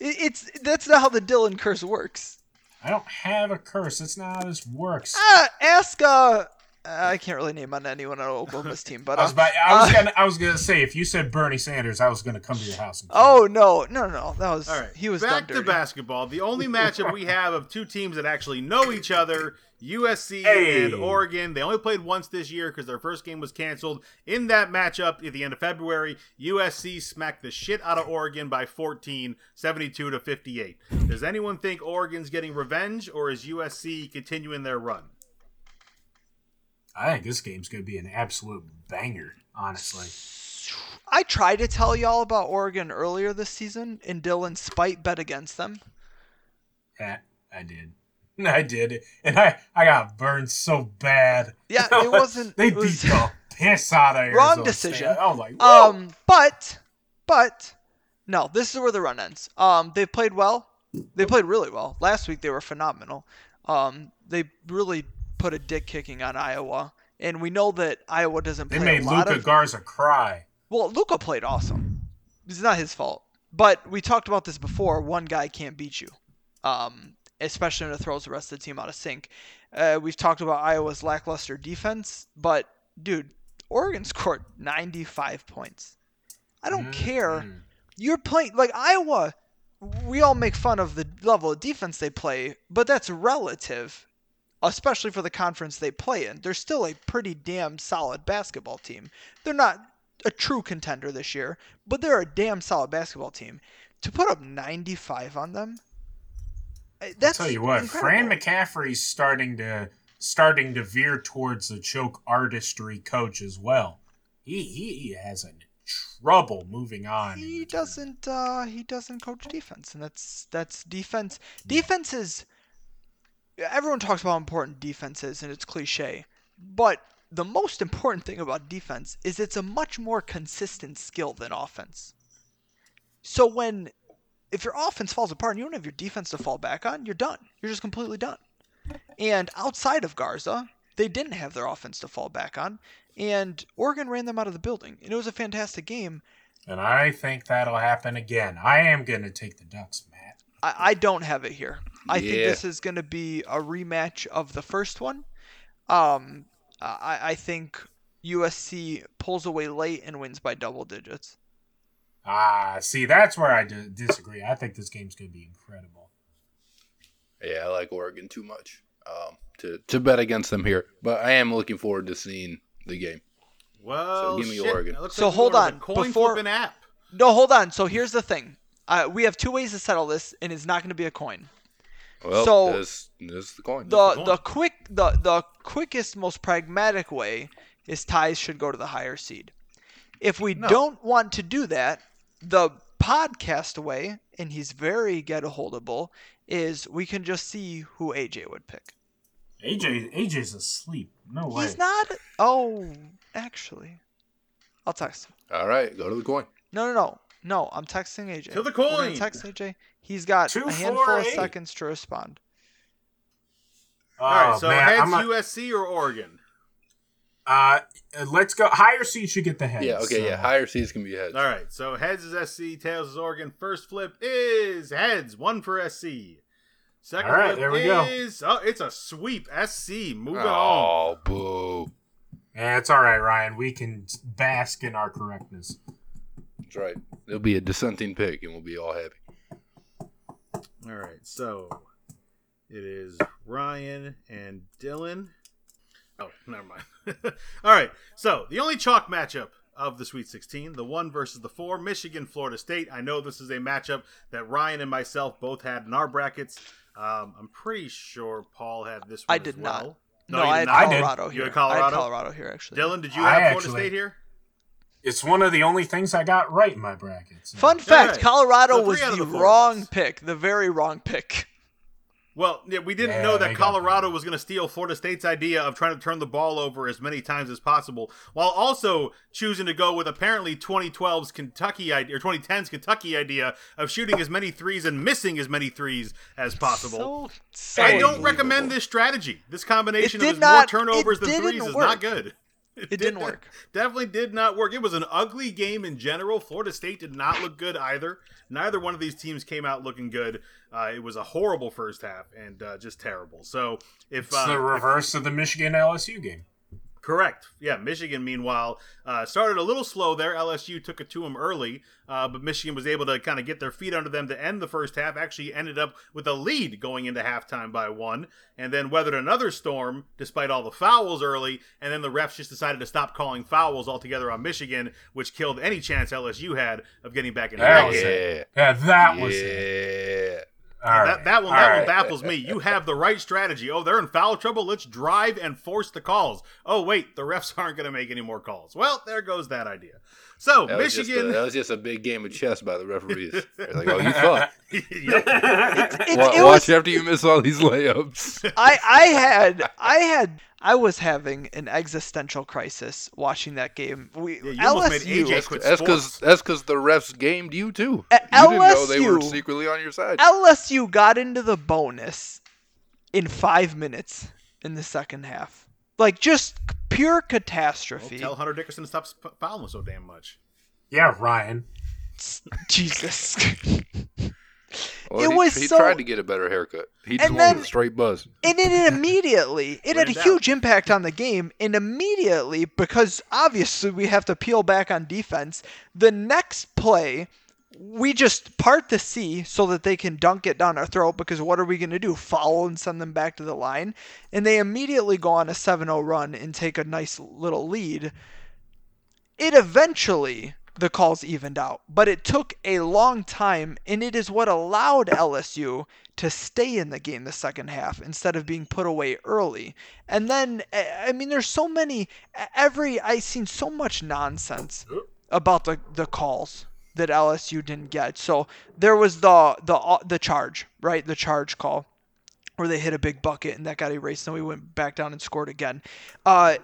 it's that's not how the Dylan curse works. I don't have a curse. That's not how this works. Ah, ask uh, I can't really name on anyone on Oklahoma's team, but I was uh, about, I was uh, gonna I was gonna say if you said Bernie Sanders, I was gonna come to your house. And oh no, no, no, that was All right, he was back done to dirty. basketball. The only matchup we have of two teams that actually know each other, USC Hey. and Oregon. They only played once this year because their first game was canceled. In that matchup at the end of February, USC smacked the shit out of Oregon by 14, 72 to 58. Does anyone think Oregon's getting revenge, or is USC continuing their run? I think this game's gonna be an absolute banger. Honestly, I tried to tell y'all about Oregon earlier this season, and Dylan spite bet against them. yeah, I did. I did, and I I got burned so bad. Yeah, it wasn't- they it was- beat the piss out of Wrong decision. State. I was like, Whoa. Um, but, but, no, this is where the run ends. Um, they played well. They played really well. Last week they were phenomenal. Um, they really put a dick kicking on Iowa, and we know that Iowa doesn't they play made a lot Luka of. Garza cry. well, Luka played awesome. It's not his fault. But we talked about this before. One guy can't beat you, um, especially when it throws the rest of the team out of sync. Uh, we've talked about Iowa's lackluster defense, but dude, Oregon scored 95 points. I don't care. Mhm. You're playing like Iowa. We all make fun of the level of defense they play, but that's relative, especially for the conference they play in. They're still a pretty damn solid basketball team. They're not a true contender this year, but they're a damn solid basketball team. To put up 95 on them, that's Tell you what, incredible. Fran McCaffery's starting to starting to veer towards the choke artistry coach as well. He he, he has a trouble moving on. he doesn't uh he doesn't coach defense and that's that's defense defense is everyone talks about how important defense is and it's cliche but the most important thing about defense is it's a much more consistent skill than offense so when if your offense falls apart and you don't have your defense to fall back on you're done you're just completely done and outside of garza they didn't have their offense to fall back on and oregon ran them out of the building and it was a fantastic game And I think that'll happen again. I am going to take the Ducks, Matt. I, I don't have it here. I think this is going to be a rematch of the first one. Um, I, I think USC pulls away late and wins by double digits. Ah, see, that's where I d- disagree. I think this game's going to be incredible. Yeah, I like Oregon too much um, to to bet against them here. But I am looking forward to seeing the game. Well, So give me shit. Oregon. So like hold on, coin before- flipping app. No, hold on. So here's the thing. Uh, we have two ways to settle this, and it's not going to be a coin. Well, So- this, this is the coin. The coin. the quick the the quickest, most pragmatic way is ties should go to the higher seed. If we No. don't want to do that, the podcast way, and he's very get a holdable, is we can just see who AJ would pick. AJ AJ's asleep. No way. He's not. Oh, actually, I'll text him. All right, go to the coin. No, no, no, no. I'm texting AJ. To the We're gonna. Text AJ. He's got Two, a handful four, of eight. seconds to respond. Oh, All right, so man, heads I'm not- USC or Oregon? uh, let's go. Higher seed should get the heads. Yeah, okay, yeah. so- Higher seeds can be heads. All right, so heads is SC, tails is Oregon. First flip is heads, one for SC. Second All right, flip there we go. is oh, it's a sweep. SC, moving on. Oh, boo. Yeah, it's all right, Ryan. We can bask in our correctness. That's right. There'll be a dissenting pick, and we'll be all happy. All right, so it is Ryan and Dylan. Oh, never mind. All right, so the only chalk matchup of the Sweet 16, the one versus the four, Michigan, Florida State. I know this is a matchup that Ryan and myself both had in our brackets. Um, I'm pretty sure Paul had this one I as did well. not. you No, I did had not. did. Colorado You here. had Colorado? I had Colorado here actually. Dylan, did you I have Florida State here? It's one of the only things I got right in my brackets. Fun fact: right. Colorado So was the the wrong pick, the very wrong pick. Well, yeah, we didn't Yeah, know that got Colorado was going to steal Florida State's idea of trying to turn the ball over as many times as possible, while also choosing to go with apparently 2012's Kentucky idea or 2010's Kentucky idea of shooting as many threes and missing as many threes as possible. So, so I don't recommend this strategy. This combination of not- more turnovers it than didn't threes is work. not good. It didn't work. Definitely did not work. It was an ugly game in general. Florida State did not look good either. Neither one of these teams came out looking good. Uh, it was a horrible first half and uh, just terrible. So if It's uh, the reverse of the Michigan LSU game. Correct. Yeah, Michigan, meanwhile, uh, started a little slow there. LSU took it to them early, uh, but Michigan was able to kind of get their feet under them to end the first half. Actually, ended up with a lead going into halftime by one, and then weathered another storm despite all the fouls early. And then the refs just decided to stop calling fouls altogether on Michigan, which killed any chance LSU had of getting back in the That was it. Yeah, that was it. All that, right. that one, All that one baffles me. You have the right strategy. Oh, they're in foul trouble. Let's drive and force the calls. Oh, wait, the refs aren't going to make any more calls. Well, there goes that idea. So That was, a, Michigan. that was just a big game of chess by the referees. They're like, oh, you thought. Yep. it, it watch was, after you miss all these layups. I I had I had I was having an existential crisis watching that game. We Yeah, you almost made LSU That's because that's because the refs gamed you too. A- You didn't know they were LSU secretly on your side. LSU got into the bonus in five minutes in the second half. Like just pure Well, catastrophe. tell Hunter Dickinson to stop sp- fouling so damn much. Yeah, Ryan. Jesus. Well, it he, was he so- tried to get a better haircut. He just And wanted a straight buzz. and it immediately it had a Went huge impact on the game and immediately because obviously we have to peel back on defense the next play we just part the sea so that they can dunk it down our throat because what are we going to do foul and send them back to the line and they immediately go on a 7-0 run and take a nice little lead it eventually the calls evened out, but it took a long time, and it is what allowed LSU to stay in the game the second half instead of being put away early. And then, I I mean, there's so many. Every I've seen so much nonsense about the the calls that LSU didn't get. So there was the the the charge, right? The charge call where they hit a big bucket and that got erased, and we went back down and scored again. Uh,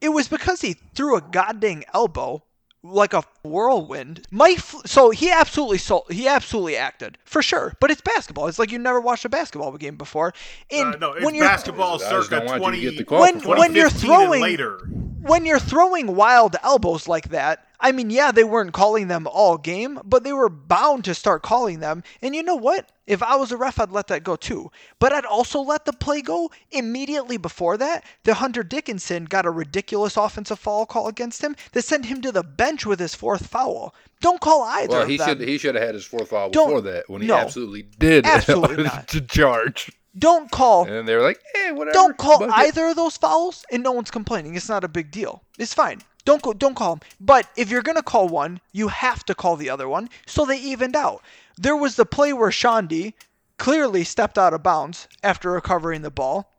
it was because he threw a goddamn elbow like a whirlwind. Mike, Fl- so he absolutely so he absolutely acted for sure. But it's basketball. It's like you never watched a basketball game before. And Uh, no, it's when you're basketball I just circa you 20, get When- when you're throwing- later. When you're throwing wild elbows like that, I mean, yeah, they weren't calling them all game, but they were bound to start calling them. And you know what? If I was a ref, I'd let that go too. But I'd also let the play go immediately before that. The Hunter Dickinson got a ridiculous offensive foul call against him that sent him to the bench with his fourth foul. Don't call either Well, he should he should have had his fourth foul Don't- before that when he no. absolutely did Absolutely not. to charge. Don't call And they were like, "Hey, whatever. Don't call bucket." either of those fouls, and no one's complaining. It's not a big deal. It's fine. Don't go. Don't call them. But if you're gonna call one, you have to call the other one, so they evened out. There was the play where Chaundee clearly stepped out of bounds after recovering the ball,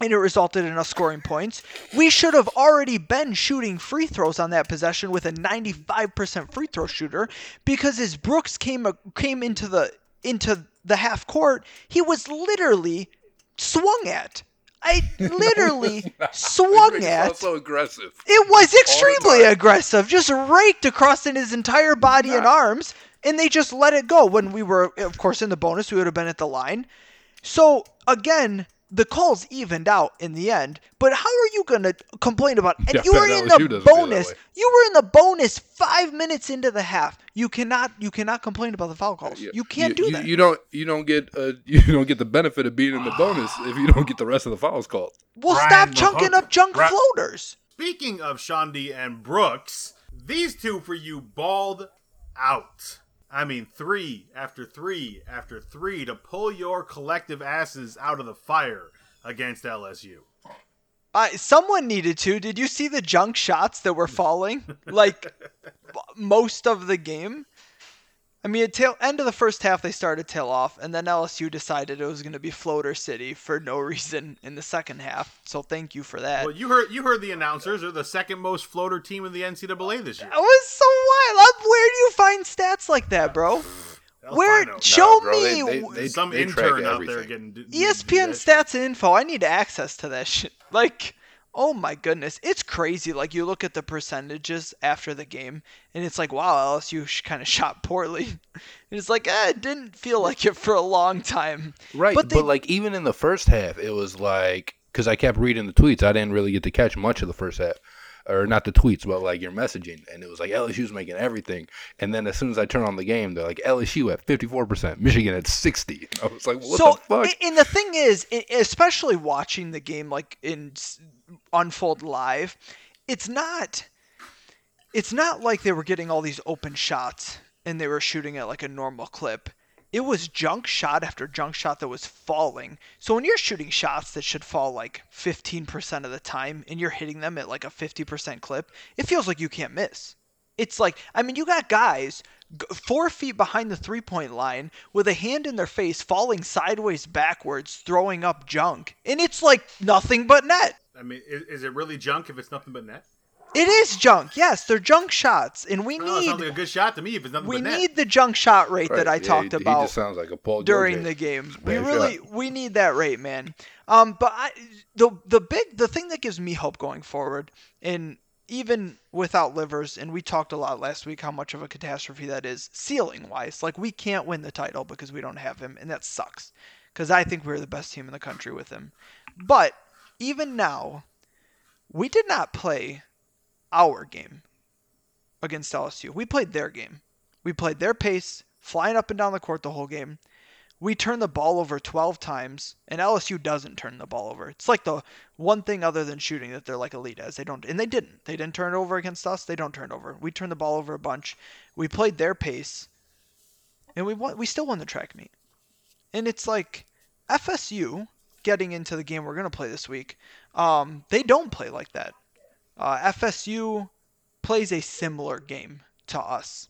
and it resulted in us scoring points. We should have already been shooting free throws on that possession with a 95% free throw shooter because as Brooks came came into the into the half court, he was literally swung at. I literally swung at. also aggressive. It was extremely aggressive, just raked across in his entire body and arms, and they just let it go. When we were, of course, in the bonus, we would have been at the line. So again, the calls evened out in the end. But how are you going to complain about? And Yeah, you were in the doesn't feel that bonus. You were in the bonus five minutes into the half. You cannot. You cannot complain about the foul calls. Yeah. You can't do you, that. You don't you don't get uh, you don't get the benefit of being in the bonus if you don't get the rest of the fouls called. well, Brian stop chunking up junk Bri- floaters. Speaking of Chaundee and Brooks, these two for you balled out. I mean, three after three after three to pull your collective asses out of the fire against LSU. I someone needed to. Did you see the junk shots that were falling like most of the game? I mean, at tail end of the first half they started tail off, and then LSU decided it was going to be Floater City for no reason in the second half. So thank you for that. Well, you heard you heard the announcers. They're the second most floater team in the NCAA this year. That was so wild. Where do you find stats like that, bro? Hell Where if I show bro, me they- w- they- some track intern out there getting do- do ESPN stats and info. I need access to that shit. Like, oh my goodness, it's crazy. Like you look at the percentages after the game, and it's like, wow, LSU kind of shot poorly. And it's like, eh, it didn't feel like it for a long time. Right, But but, like even in the first half, it was like because I kept reading the tweets, I didn't really get to catch much of the first half, or not the tweets, but like your messaging, and it was like LSU's making everything, and then as soon as I turn on the game, they're like LSU at fifty four percent, Michigan at sixty. I was like, what so, the fuck? and the thing is, especially watching the game like in unfold live, it's not. It's not like they were getting all these open shots and they were shooting at like a normal clip. It was junk shot after junk shot that was falling. So when you're shooting shots that should fall like 15% of the time and you're hitting them at like a 50% clip, it feels like you can't miss. It's like, I mean, you got guys four feet behind the three point line with a hand in their face, falling sideways backwards, throwing up junk. And it's like nothing but net. I mean, is, is it really junk if it's nothing but net? It is junk. Yes, they're junk shots. And we I don't know, it need like a good shot to me if it's nothing we but net. need the junk shot rate Right, that I yeah, talked he, He about just sounds like a Paul during George. the game. Bad We really shot. we need that rate, man. Um, but I the the big the thing that gives me hope going forward, and even without livers, and we talked a lot last week how much of a catastrophe that is ceiling wise. Like we can't win the title because we don't have him, and that sucks. Because I think we're the best team in the country with him. But even now, we did not play our game against LSU. We played their game. We played their pace, flying up and down the court the whole game. We turned the ball over 12 times, and LSU doesn't turn the ball over. It's like the one thing other than shooting that they're like elite as. They don't, and they didn't. They didn't turn it over against us. They don't turn it over. We turned the ball over a bunch. We played their pace, and we won. We still won the track meet. And it's like FSU getting into the game we're gonna play this week. Um, they don't play like that. Uh, FSU plays a similar game to us.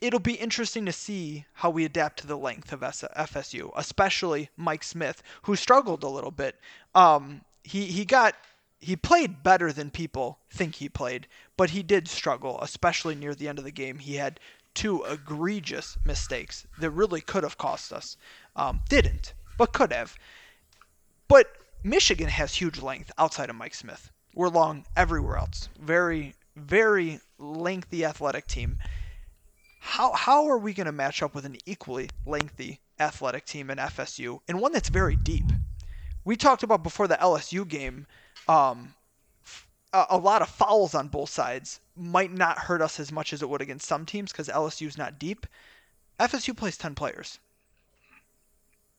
It'll be interesting to see how we adapt to the length of FSU, especially Mike Smith, who struggled a little bit. Um, he he got he played better than people think he played, but he did struggle, especially near the end of the game. He had two egregious mistakes that really could have cost us. Um, didn't, but could have. But Michigan has huge length outside of Mike Smith. We're long everywhere else. Very, very lengthy athletic team. How how are we going to match up with an equally lengthy athletic team in FSU and one that's very deep? We talked about before the LSU game. Um, a, lot of fouls on both sides might not hurt us as much as it would against some teams because LSU's not deep. FSU plays ten players.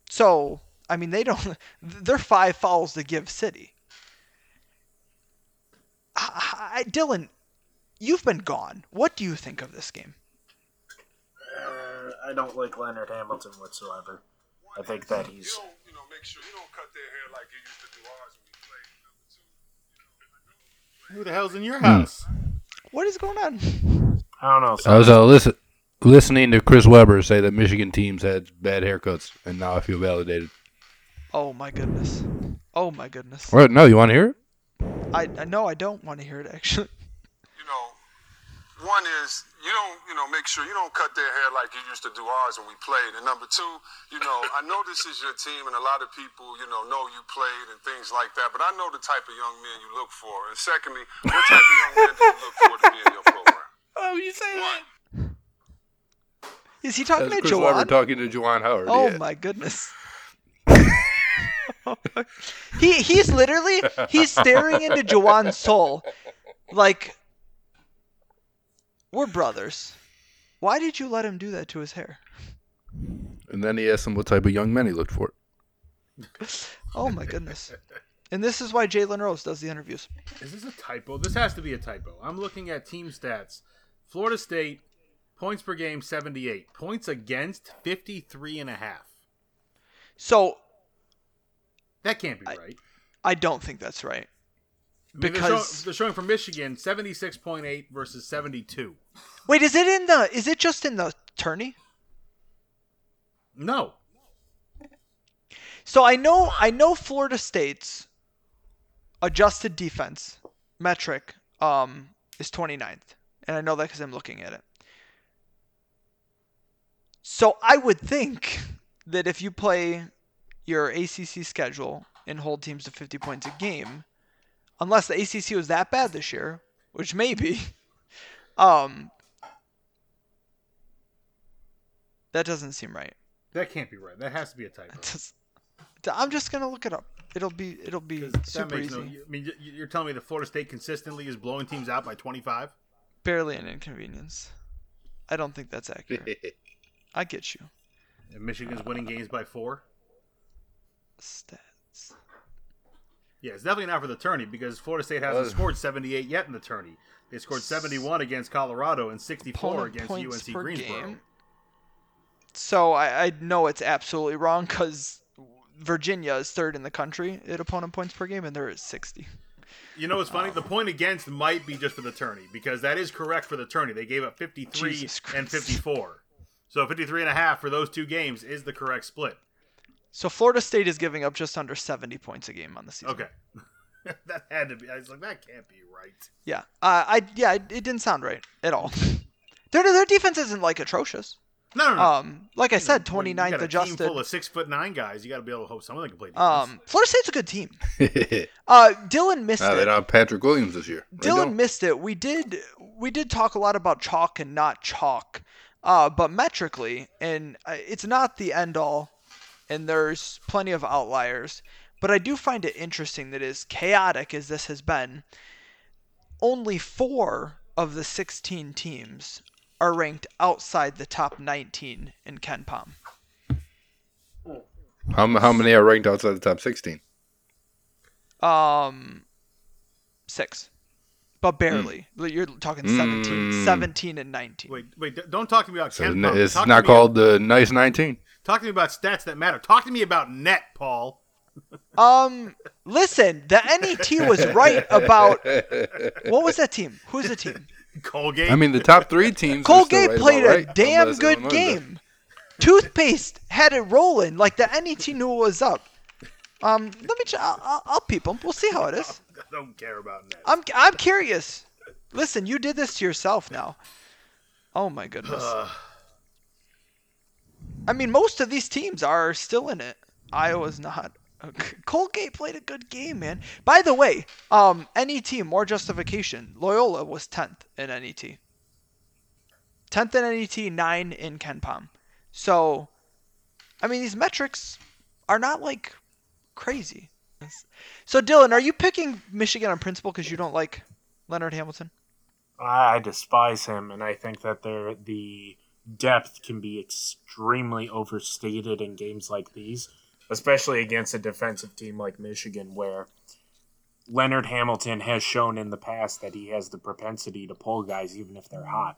So, I mean, they don't. They're five fouls to give City. I, I, Dylan, you've been gone. What do you think of this game? Uh, I don't like Leonard Hamilton whatsoever. I think that he's. You know, sure you don't cut their hair like you used to do ours when we played. Number two, Who the hell's in your house? What is going on? I don't know. I was uh, listen, listening to Chris Webber say that Michigan teams had bad haircuts, and now I feel validated. Oh my goodness. Oh my goodness. What? No, you want to hear it? I I know I don't want to hear it actually. you know, one is you don't, you know, make sure you don't cut their hair like you used to do ours when we played. And number two, you know, I know this is your team, and a lot of people, you know, know you played and things like that. But I know the type of young men you look for. And secondly, what type of young men do you look for to be in your program? Oh, you say One. Is he talking That's to Chris Webber Joanne? talking to Juwan Howard. Oh yeah. my goodness. He he's literally he's staring into Juwan's soul like we're brothers. Why did you let him do that to his hair? And then he asked him what type of young men he looked for. Oh my goodness. And this is why Jalen Rose does the interviews. Is this a typo? This has to be a typo. I'm looking at team stats. Florida State points per game 78. Points against 53 and a half. So That can't be I- right. I don't think that's right. I mean, they're, because showing, they're showing for Michigan 76.8 versus 72. wait, is it in the? Is it just in the tourney? No. So I know I know Florida State's adjusted defense metric um is 29th. And I know that cuz I'm looking at it. So I would think that if you play your ACC schedule and hold teams to 50 points a game, unless the ACC was that bad this year, which may be, um that doesn't seem right. That can't be right. That has to be a typo. I'm just gonna look it up. It'll be it'll be super easy. no. I mean, you're telling me that Florida State consistently is blowing teams out by 25? Barely an inconvenience. I don't think that's accurate. I get you. And Michigan's winning games by four? Stats. Yeah, it's definitely not for the tourney because Florida State hasn't scored 78 yet in the tourney. They scored 71 against Colorado and 64 against points UNC per Greensboro. game. So I, I know it's absolutely wrong because Virginia is third in the country at opponent points per game, and they're at 60. You know what's funny? The point against might be just for the tourney because that is correct for the tourney. They gave up 53 and 54. So 53 and a half for those two games is the correct split. So Florida State is giving up just under 70 points a game on the season. Okay. that had to be. I was like, that can't be right. Yeah. Uh, I yeah, it, it didn't sound right at all. their their defense isn't like atrocious. No, no, no. Um, like I said, When you 29th got a adjusted. team full of six foot nine guys. You got to be able to hope some of them can play defense. Um, Florida State's a good team. nah, Uh, Dylan missed they it. don't have Patrick Williams this year. They Dylan don't. missed it. We did we did talk a lot about chalk and not chalk, uh, but metrically, and uh, it's not the end all, and there's plenty of outliers. But I do find it interesting that as chaotic as this has been, only four of the 16 teams are ranked outside the top 19 in KenPom. How, m- how many are ranked outside the top 16? Um, six, but barely. You're talking 17, Mm. 17 and 19. Wait, wait! Don't talk to me about So Ken n- Pom. it's Talk not me- called the Nice 19. Talk to me about stats that matter. Talk to me about net, Paul. Um, listen, the NET was right about what was that team? Who's the team? Colgate. I mean, the top three teams. are Colgate right played about a right, damn good Illinois does. game. Toothpaste had it rolling like the NET knew it was up. Um, let me. Ch- I'll, I'll, I'll peep them. We'll see how it is. I don't care about net. I'm I'm curious. Listen, you did this to yourself now. Oh my goodness. I mean, most of these teams are still in it. Iowa's not. Colgate played a good game, man. By the way, um, NET more justification. Loyola was tenth in NET. Tenth in NET, nine in KenPom. So, I mean, these metrics are not like crazy. So, Dylan, are you picking Michigan on principle because you don't like Leonard Hamilton? I despise him, and I think that they're the depth can be extremely overstated in games like these, especially against a defensive team like Michigan, where Leonard Hamilton has shown in the past that he has the propensity to pull guys even if they're hot.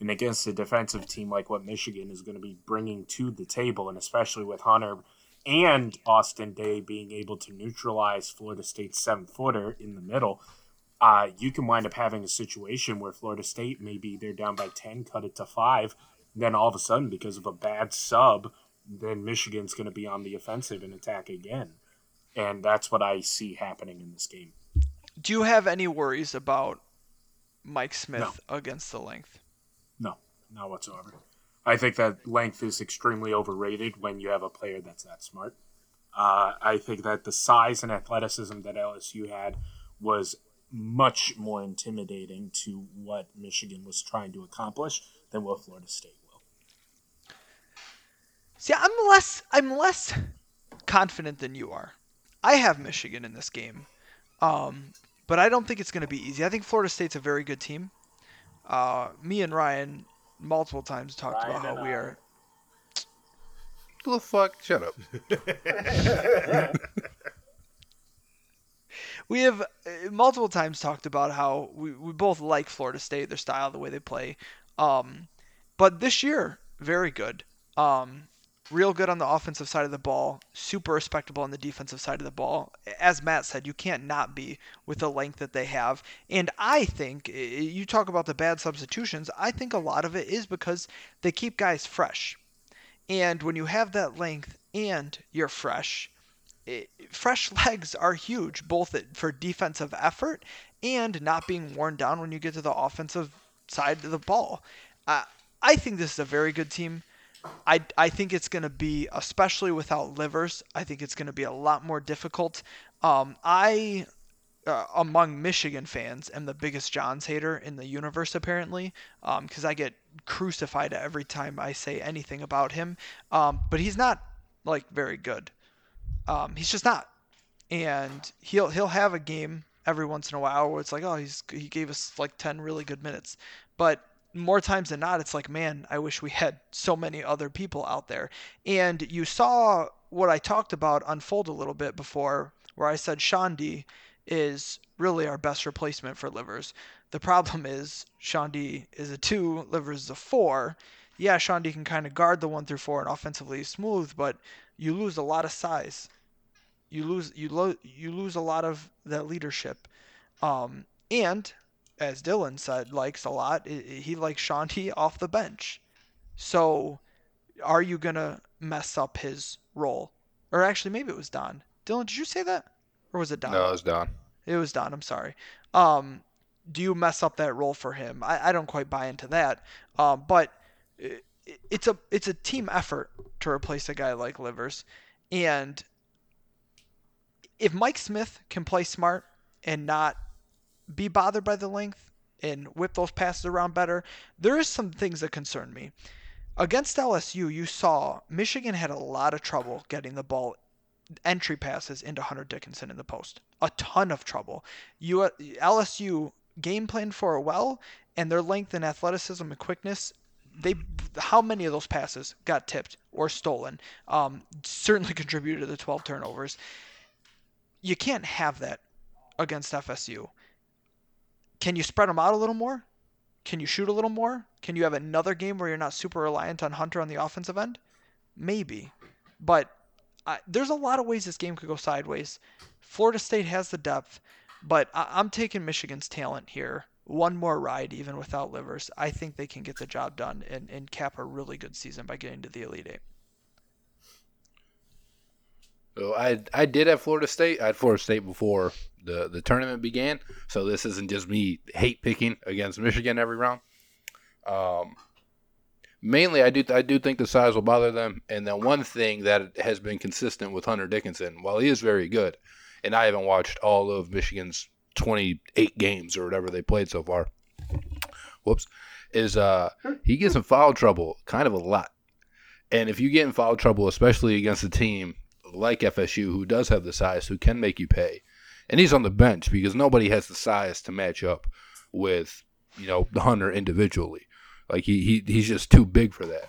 And against a defensive team like what Michigan is going to be bringing to the table, and especially with Hunter and Austin Davis being able to neutralize Florida State's seven footer in the middle, uh, you can wind up having a situation where Florida State maybe they're down by 10, cut it to five. Then all of a sudden, because of a bad sub, then Michigan's going to be on the offensive and attack again. And that's what I see happening in this game. Do you have any worries about Mike Smith against the length? No, not whatsoever. I think that length is extremely overrated when you have a player that's that smart. Uh, I think that the size and athleticism that LSU had was much more intimidating to what Michigan was trying to accomplish than what Florida State. See, I'm less I'm less confident than you are. I have Michigan in this game, um, but I don't think it's going to be easy. I think Florida State's a very good team. Uh, me and Ryan multiple times talked Ryan about how we I. are. The fuck? Shut up. We have uh, multiple times talked about how we, we both like Florida State, their style, the way they play. Um, but this year, very good. Um, real good on the offensive side of the ball, super respectable on the defensive side of the ball. As Matt said, you can't not be with the length that they have. And I think you talk about the bad substitutions, I think a lot of it is because they keep guys fresh. And when you have that length and you're fresh, it, fresh legs are huge, both for defensive effort and not being worn down when you get to the offensive side of the ball. Uh, I think this is a very good team. I, I think it's going to be, especially without livers, I think it's going to be a lot more difficult. Um, I, uh, among Michigan fans, am the biggest Johns hater in the universe, apparently, because um, I get crucified every time I say anything about him. Um, but he's not, like, very good. Um, he's just not. And he'll he'll have a game every once in a while where it's like, oh, he's he gave us like 10 really good minutes. But more times than not, it's like, man, I wish we had so many other people out there. And you saw what I talked about unfold a little bit before, where I said Chaundee is really our best replacement for Livers. The problem is Chaundee is a two, Livers is a four. Yeah, Chaundee can kind of guard the one through four and offensively smooth, but you lose a lot of size. You lose you lo- you lose a lot of that leadership. Um, and as Dylan said, likes a lot. He likes Chaundee off the bench. So, are you gonna mess up his role? Or actually, maybe it was Don. Dylan, did you say that, or was it Don? No, it was Don. It was Don. I'm sorry. Um, do you mess up that role for him? I, I don't quite buy into that. Um, but it, it's a it's a team effort to replace a guy like Livers, and if Mike Smith can play smart and not be bothered by the length and whip those passes around better, there is some things that concern me. Against LSU, you saw Michigan had a lot of trouble getting the ball entry passes into Hunter Dickinson in the post. A ton of trouble. You LSU game planned for it well, and their length and athleticism and quickness. They how many of those passes got tipped or stolen? Um, certainly contributed to the 12 turnovers. You can't have that against FSU. Can you spread them out a little more? Can you shoot a little more? Can you have another game where you're not super reliant on Hunter on the offensive end? Maybe. But uh, there's a lot of ways this game could go sideways. Florida State has the depth, but I- am taking Michigan's talent here. One more ride, even without livers. I think they can get the job done and, and cap a really good season by getting to the Elite Eight. So I I did have Florida State. I had Florida State before the the tournament began. So this isn't just me hate picking against Michigan every round. Um, mainly, I do I do think the size will bother them. And then one thing that has been consistent with Hunter Dickinson, while he is very good, and I haven't watched all of Michigan's 28 games or whatever they played so far. Whoops, is uh he gets in foul trouble kind of a lot. And if you get in foul trouble, especially against a team like FSU who does have the size who can make you pay, and he's on the bench because nobody has the size to match up with you know the Hunter individually. Like he, he he's just too big for that.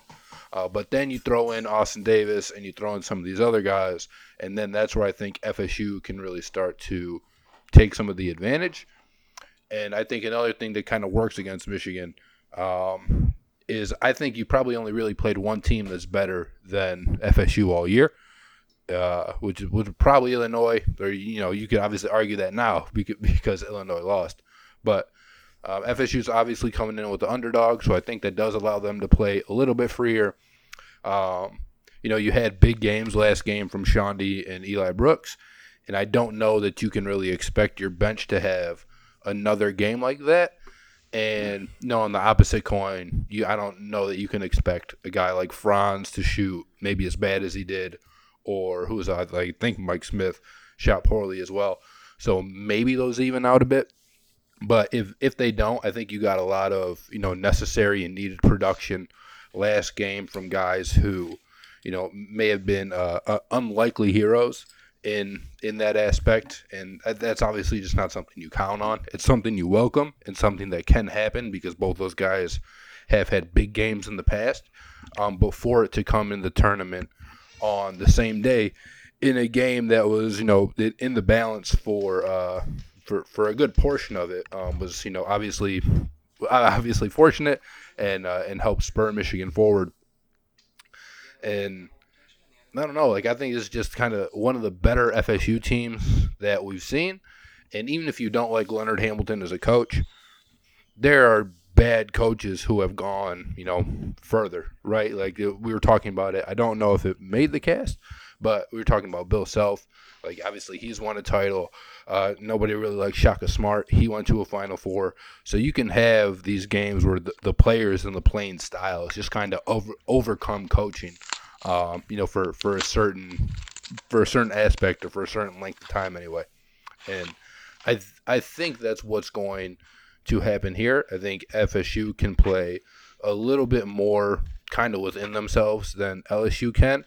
Uh, but then you throw in Austin Davis and you throw in some of these other guys, and then that's where I think FSU can really start to take some of the advantage. And I think another thing that kind of works against Michigan um, is I think you probably only really played one team that's better than FSU all year, uh, which was probably Illinois. Or you know, you could obviously argue that now because, Illinois lost, but um, FSU is obviously coming in with the underdog, so I think that does allow them to play a little bit freer. Um, you know, you had big games last game from Chaundee and Eli Brooks, and I don't know that you can really expect your bench to have another game like that. And no, on the opposite coin, you I don't know that you can expect a guy like Franz to shoot maybe as bad as he did or who was I, I think Mike Smith shot poorly as well. So maybe those even out a bit. But if if they don't, I think you got a lot of you know necessary and needed production last game from guys who you know may have been uh, uh, unlikely heroes in in that aspect, and that's obviously just not something you count on. It's something you welcome and something that can happen because both those guys have had big games in the past. Um, before it to come in the tournament on the same day in a game that was, you know, in the balance for uh, for for a good portion of it um, was, you know, obviously obviously fortunate and uh, and helped spur Michigan forward. And I don't know. Like I think it's just kind of one of the better FSU teams that we've seen. And even if you don't like Leonard Hamilton as a coach, there are bad coaches who have gone, you know, further, right? Like uh, we were talking about it. I don't know if it made the cast, but we were talking about Bill Self. Like obviously he's won a title. Uh, nobody really likes Shaka Smart. He went to a Final Four. So you can have these games where the, the players and the playing styles just kind of over, overcome coaching. Um, you know, for, for a certain for a certain aspect or for a certain length of time anyway. And I th- I think that's what's going to happen here. I think FSU can play a little bit more kind of within themselves than LSU can.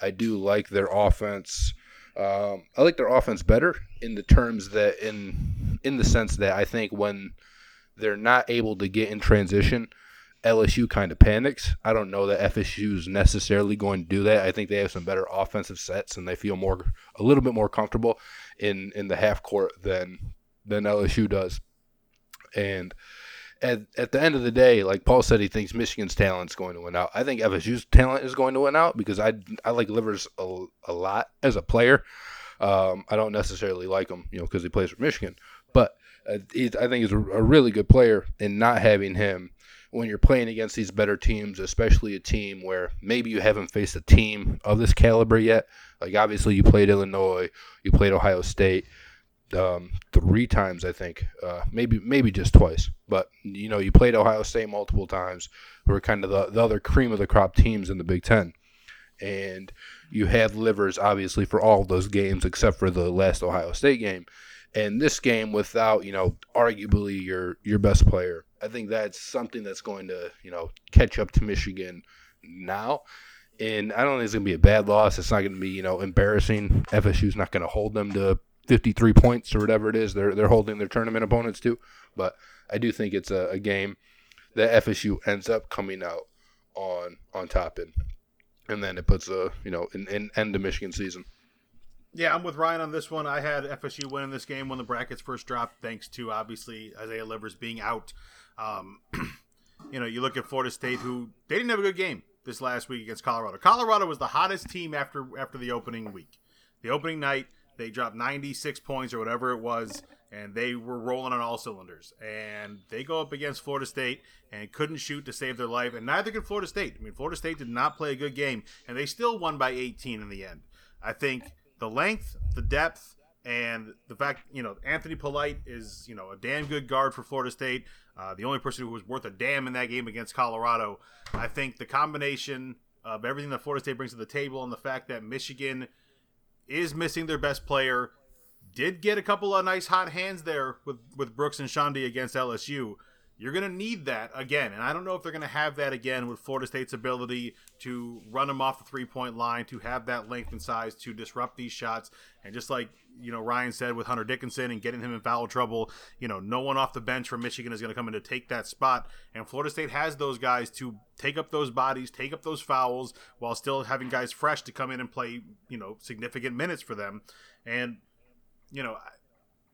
I do like their offense. Um, I like their offense better in the terms that in in the sense that I think when they're not able to get in transition, LSU kind of panics. I don't know that FSU is necessarily going to do that. I think they have some better offensive sets and they feel more a little bit more comfortable in in the half court than than LSU does. And at, at the end of the day, like Paul said, he thinks Michigan's talent is going to win out. I think FSU's talent is going to win out because I, I like Livers a, a lot as a player. Um, I don't necessarily like him, you know, because he plays for Michigan, but uh, I think he's a, a really good player. And not having him when you're playing against these better teams, especially a team where maybe you haven't faced a team of this caliber yet. Like obviously you played Illinois, you played Ohio State um, three times, I think, uh, maybe maybe just twice. But you know, you played Ohio State multiple times, who are kind of the, the other cream of the crop teams in the Big Ten, and you had livers obviously for all those games except for the last Ohio State game, and this game without you know arguably your your best player. I think that's something that's going to you know catch up to Michigan now. And I don't think it's going to be a bad loss. It's not going to be, you know, embarrassing. FSU's not going to hold them to 53 points or whatever it is they're they're holding their tournament opponents to. But I do think it's a, a game that FSU ends up coming out on on top in, and then it puts a you know an, an end to Michigan season. Yeah, I'm with Ryan on this one. I had FSU winning this game when the brackets first dropped, thanks to obviously Isaiah Livers being out. Um, you know, you look at Florida State, who they didn't have a good game this last week against Colorado. Colorado was the hottest team after after the opening week. The opening night, they dropped 96 points or whatever it was, and they were rolling on all cylinders. And they go up against Florida State and couldn't shoot to save their life, and neither could Florida State. I mean, Florida State did not play a good game, and they still won by 18 in the end. I think the length, the depth, and the fact, you know, Anthony Polite is, you know, a damn good guard for Florida State. Uh, the only person who was worth a damn in that game against Colorado. I think the combination of everything that Florida State brings to the table and the fact that Michigan – is missing their best player. Did get a couple of nice hot hands there with with Brooks and Chaundee against LSU. You're going to need that again, and I don't know if they're going to have that again with Florida State's ability to run them off the three point line, to have that length and size to disrupt these shots, and just like you know Ryan said with Hunter Dickinson and getting him in foul trouble, you know no one off the bench from Michigan is going to come in to take that spot, and Florida State has those guys to take up those bodies, take up those fouls, while still having guys fresh to come in and play you know significant minutes for them, and you know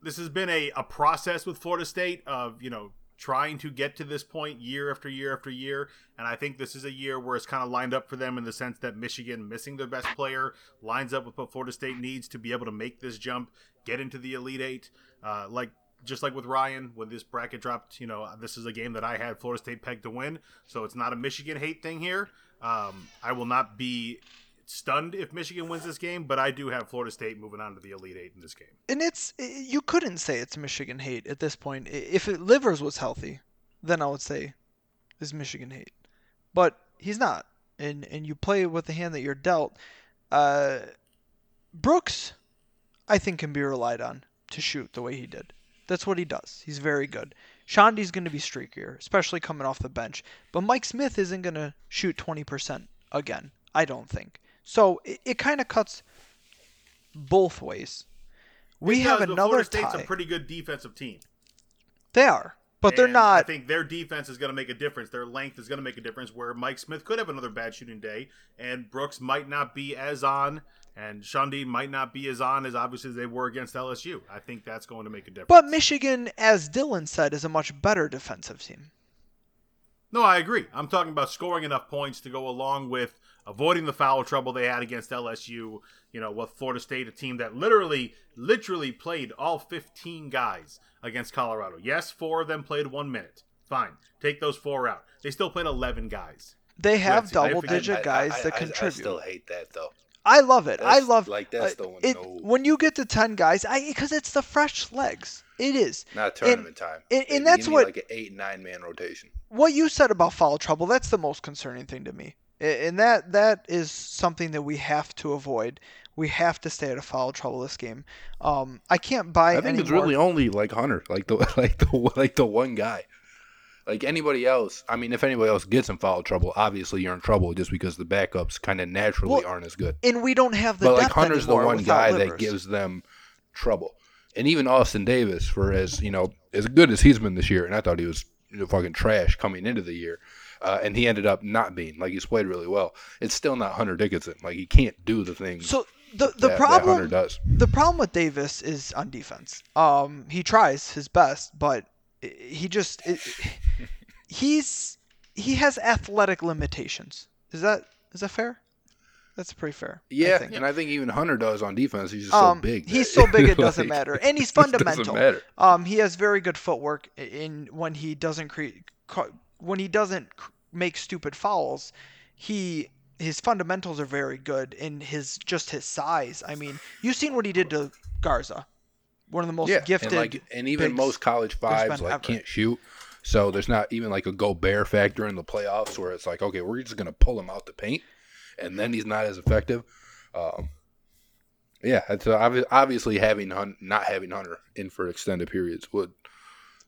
this has been a, a process with Florida State of you know trying to get to this point year after year after year. And I think this is a year where it's kind of lined up for them in the sense that Michigan missing their best player lines up with what Florida State needs to be able to make this jump, get into the Elite Eight. Uh, like just like with Ryan, when this bracket dropped, you know, this is a game that I had Florida State pegged to win. So it's not a Michigan hate thing here. Um, I will not be stunned if Michigan wins this game, but I do have Florida State moving on to the Elite Eight in this game. And it's you couldn't say it's Michigan hate at this point. If it, Livers was healthy, then I would say it's Michigan hate. But he's not, and and you play with the hand that you're dealt. Uh, Brooks, I think, can be relied on to shoot the way he did. That's what he does. He's very good. Chaundee's going to be streakier, especially coming off the bench. But Mike Smith isn't going to shoot 20% again, I don't think. So it, it kind of cuts both ways. We have another Florida State's tie. a pretty good defensive team. They are, but and they're not. I think their defense is going to make a difference. Their length is going to make a difference. Where Mike Smith could have another bad shooting day, and Brooks might not be as on, and Chaundee might not be as on as obviously they were against LSU. I think that's going to make a difference. But Michigan, as Dylan said, is a much better defensive team. No, I agree. I'm talking about scoring enough points to go along with avoiding the foul trouble they had against LSU. You know, with Florida State, a team that literally, literally played all 15 guys against Colorado. Yes, four of them played one minute. Fine, take those four out. They still played 11 guys. They have double digit I- I- guys I- that I- contribute. I still hate that though. I love it. I love like, that's uh, the one, It, no. When you get to ten guys, I because it's the fresh legs. It is. Not tournament time. and- and that's what- like an eight nine man rotation. What you said about foul trouble, that's the most concerning thing to me. And that that is something that we have to avoid. We have to stay out of foul trouble this game. Um, I can't buy I think it's more- really only like Hunter, like the like the like the one guy. Like anybody else, I mean, if anybody else gets in foul trouble, obviously you're in trouble just because the backups kind of naturally Well, aren't as good. and we don't have the But like Hunter's the one guy livers. that gives them trouble, and even Austin Davis, for as you know, as good as he's been this year, and I thought he was you know, fucking trash coming into the year, uh, and he ended up not being like he's played really well. It's still not Hunter Dickinson. Like he can't do the things So the the that, that problem Hunter does. the problem with Davis is on defense. Um, he tries his best, but he just it, he's he has athletic limitations. Is that is that fair? That's pretty fair. I Yeah, think. and I think even Hunter does on defense. He's just um, so big. He's so big it doesn't like, matter, and he's fundamental. Doesn't matter. Um, he has very good footwork in when he doesn't create when he doesn't make stupid fouls. He his fundamentals are very good, and his just his size. I mean, you've seen what he did to Garza, one of the most yeah, gifted. and, like, and even bigs most college fives like ever. can't shoot. So there's not even like a Gobert factor in the playoffs where it's like, okay, we're just gonna pull him out the paint, and then he's not as effective. Um, yeah, it's uh, obvi- obviously having Hun- not having Hunter in for extended periods would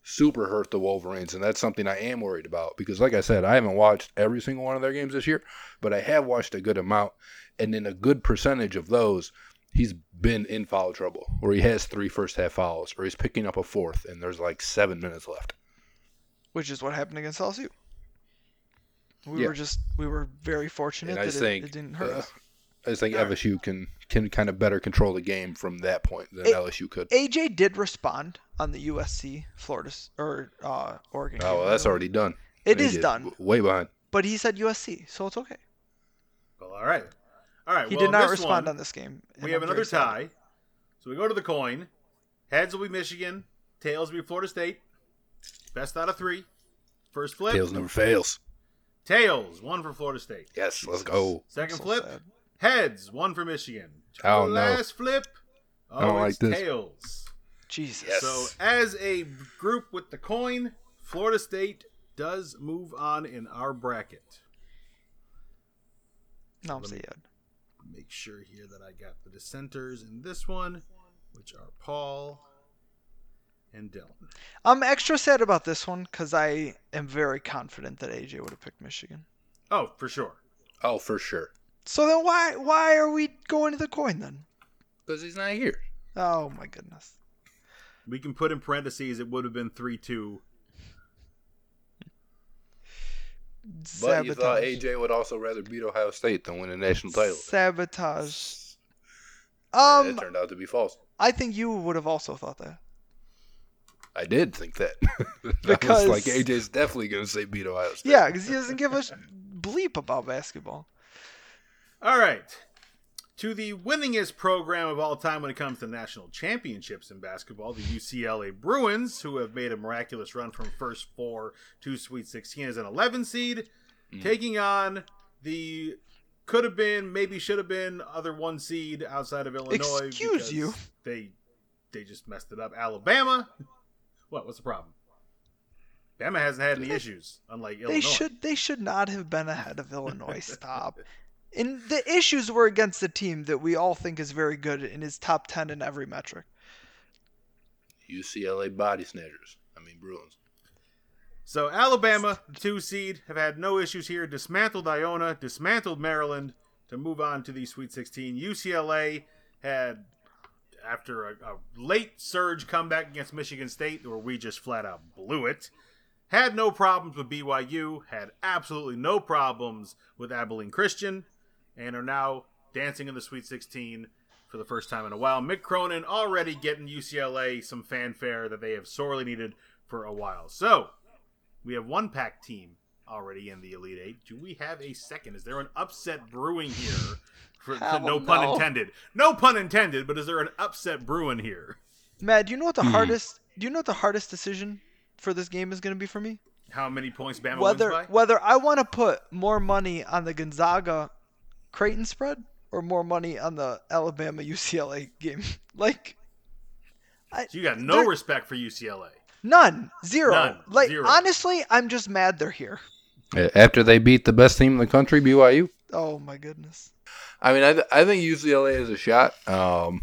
super hurt the Wolverines, and that's something I am worried about because, like I said, I haven't watched every single one of their games this year, but I have watched a good amount, and in a good percentage of those, he's been in foul trouble, where he has three first half fouls, or he's picking up a fourth, and there's like seven minutes left. which is what happened against LSU. We Yeah. were just we were very fortunate I that it, think it didn't hurt uh, us. I just think FSU can can kind of better control the game from that point than It- LSU could. AJ did respond on the USC Florida or uh, Oregon. Oh, well, that's by already done. It They is done, w- Way behind. but he said USC, so it's okay. Well, all right. All right. He well, did not respond one, on this game. We have I'm another very sad. tie. So we go to the coin. Heads will be Michigan. Tails will be Florida State. Best out of three. First flip. Tails never fails. Tails, one for Florida State. Yes, let's go. Second So flip. sad. Heads, one for Michigan. Oh, no. Last flip. Oh, I don't oh, like this. tails. Jesus. Yes. So as a group with the coin, Florida State does move on in our bracket. No, I'm Let sad. Make sure here that I got the dissenters in this one, which are Paul and Dylan. I'm extra sad about this one because I am very confident that AJ would have picked Michigan. Oh, for sure. Oh, for sure. So then why why are we going to the coin then? Because he's not here. Oh my goodness. We can put in parentheses it would have been 3 2. But you thought Sabotage. AJ would also rather beat Ohio State than win a national title. Sabotage. Um, it turned out to be false. I think you would have also thought that. I did think that. Because- I was like, AJ's definitely going to say beat Ohio State. Yeah, because he doesn't give a sh- bleep about basketball. All right. To the winningest program of all time when it comes to national championships in basketball, the UCLA Bruins, who have made a miraculous run from first four to Sweet 16 as an 11 seed, mm. taking on the could have been, maybe should have been other one seed outside of Illinois. Excuse you. They they just messed it up. Alabama. What? What's the problem? Bama hasn't had any issues, unlike Illinois. They should they should not have been ahead of Illinois. Stop. And the issues were against the team that we all think is very good and is top ten in every metric. UCLA body snatchers. I mean, Bruins. So Alabama, the two seed, have had no issues here. Dismantled Iona, dismantled Maryland to move on to the Sweet 16. UCLA had, after a, a late surge comeback against Michigan State, where we just flat out blew it, had no problems with BYU, had absolutely no problems with Abilene Christian, and are now dancing in the Sweet 16 for the first time in a while. Mick Cronin already getting UCLA some fanfare that they have sorely needed for a while. So, we have one pack team already in the Elite Eight. Do we have a second? Is there an upset brewing here? For, Hell no pun no. intended. No pun intended. But is there an upset brewing here? Matt, do you know what the Hmm. hardest? Do you know what the hardest decision for this game is going to be for me? How many points Bama Whether wins by? whether I want to put more money on the Gonzaga Creighton spread or more money on the Alabama UCLA game. Like So you got no respect for UCLA. none, zero. None, like zero. honestly, I'm just mad they're here. After they beat the best team in the country, BYU. Oh my goodness. I mean, I, th- I think UCLA is a shot. Um,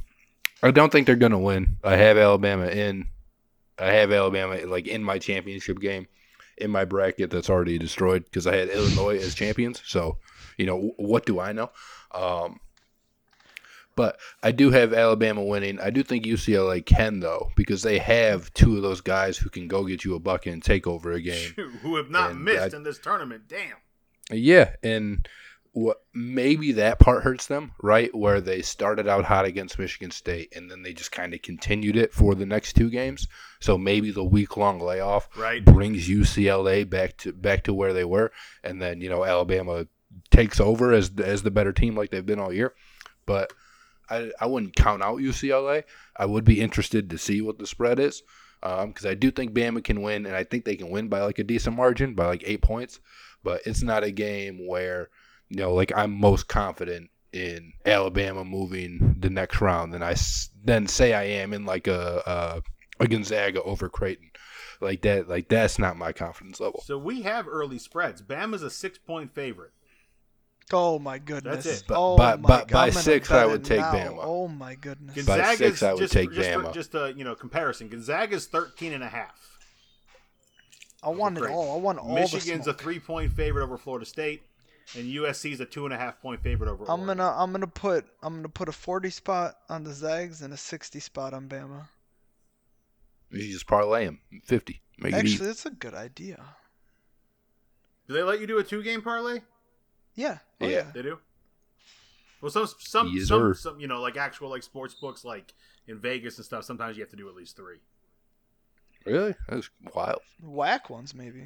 I don't think they're going to win. I have Alabama in. I have Alabama like in my championship game, in my bracket that's already destroyed because I had Illinois as champions. So, you know, what do I know? Um, but I do have Alabama winning. I do think UCLA can though because they have two of those guys who can go get you a bucket and take over a game. Who have not And missed I- in this tournament. Damn. Yeah, and what maybe that part hurts them, right? Where they started out hot against Michigan State and then they just kind of continued it for the next two games. So maybe the week long layoff Right. brings UCLA back to back to where they were, and then you know Alabama takes over as as the better team like they've been all year. But I I wouldn't count out UCLA. I would be interested to see what the spread is um, because I do think Bama can win, and I think they can win by like a decent margin, by like eight points. But it's not a game where you know like I'm most confident in Alabama moving the next round than I then say I am in like a a, a Gonzaga over Creighton. Like that, like that's not my confidence level. So we have early spreads. Bama's a six point favorite. Oh my goodness. That's it. But oh by- my by- God. by six, I would take now. Bama. Oh my goodness. By Gonzaga's six, I would just, take just For, Bama. just a you know comparison. Gonzaga's 13 and a half. I want it all. I want all Michigan's the a three point favorite over Florida State, and USC's a two and a half point favorite over. I'm Oregon. gonna I'm gonna put I'm gonna put a 40 spot on the Zags and a 60 spot on Bama. You just parlay them fifty. Make Actually, easy. that's a good idea. Do they let you do a two game parlay? Yeah. Oh, Yeah. yeah. They do. Well, some some Yes, some, sir. some you know like actual like sports books like in Vegas and stuff. Sometimes you have to do at least three. Really? That's wild. Whack ones maybe.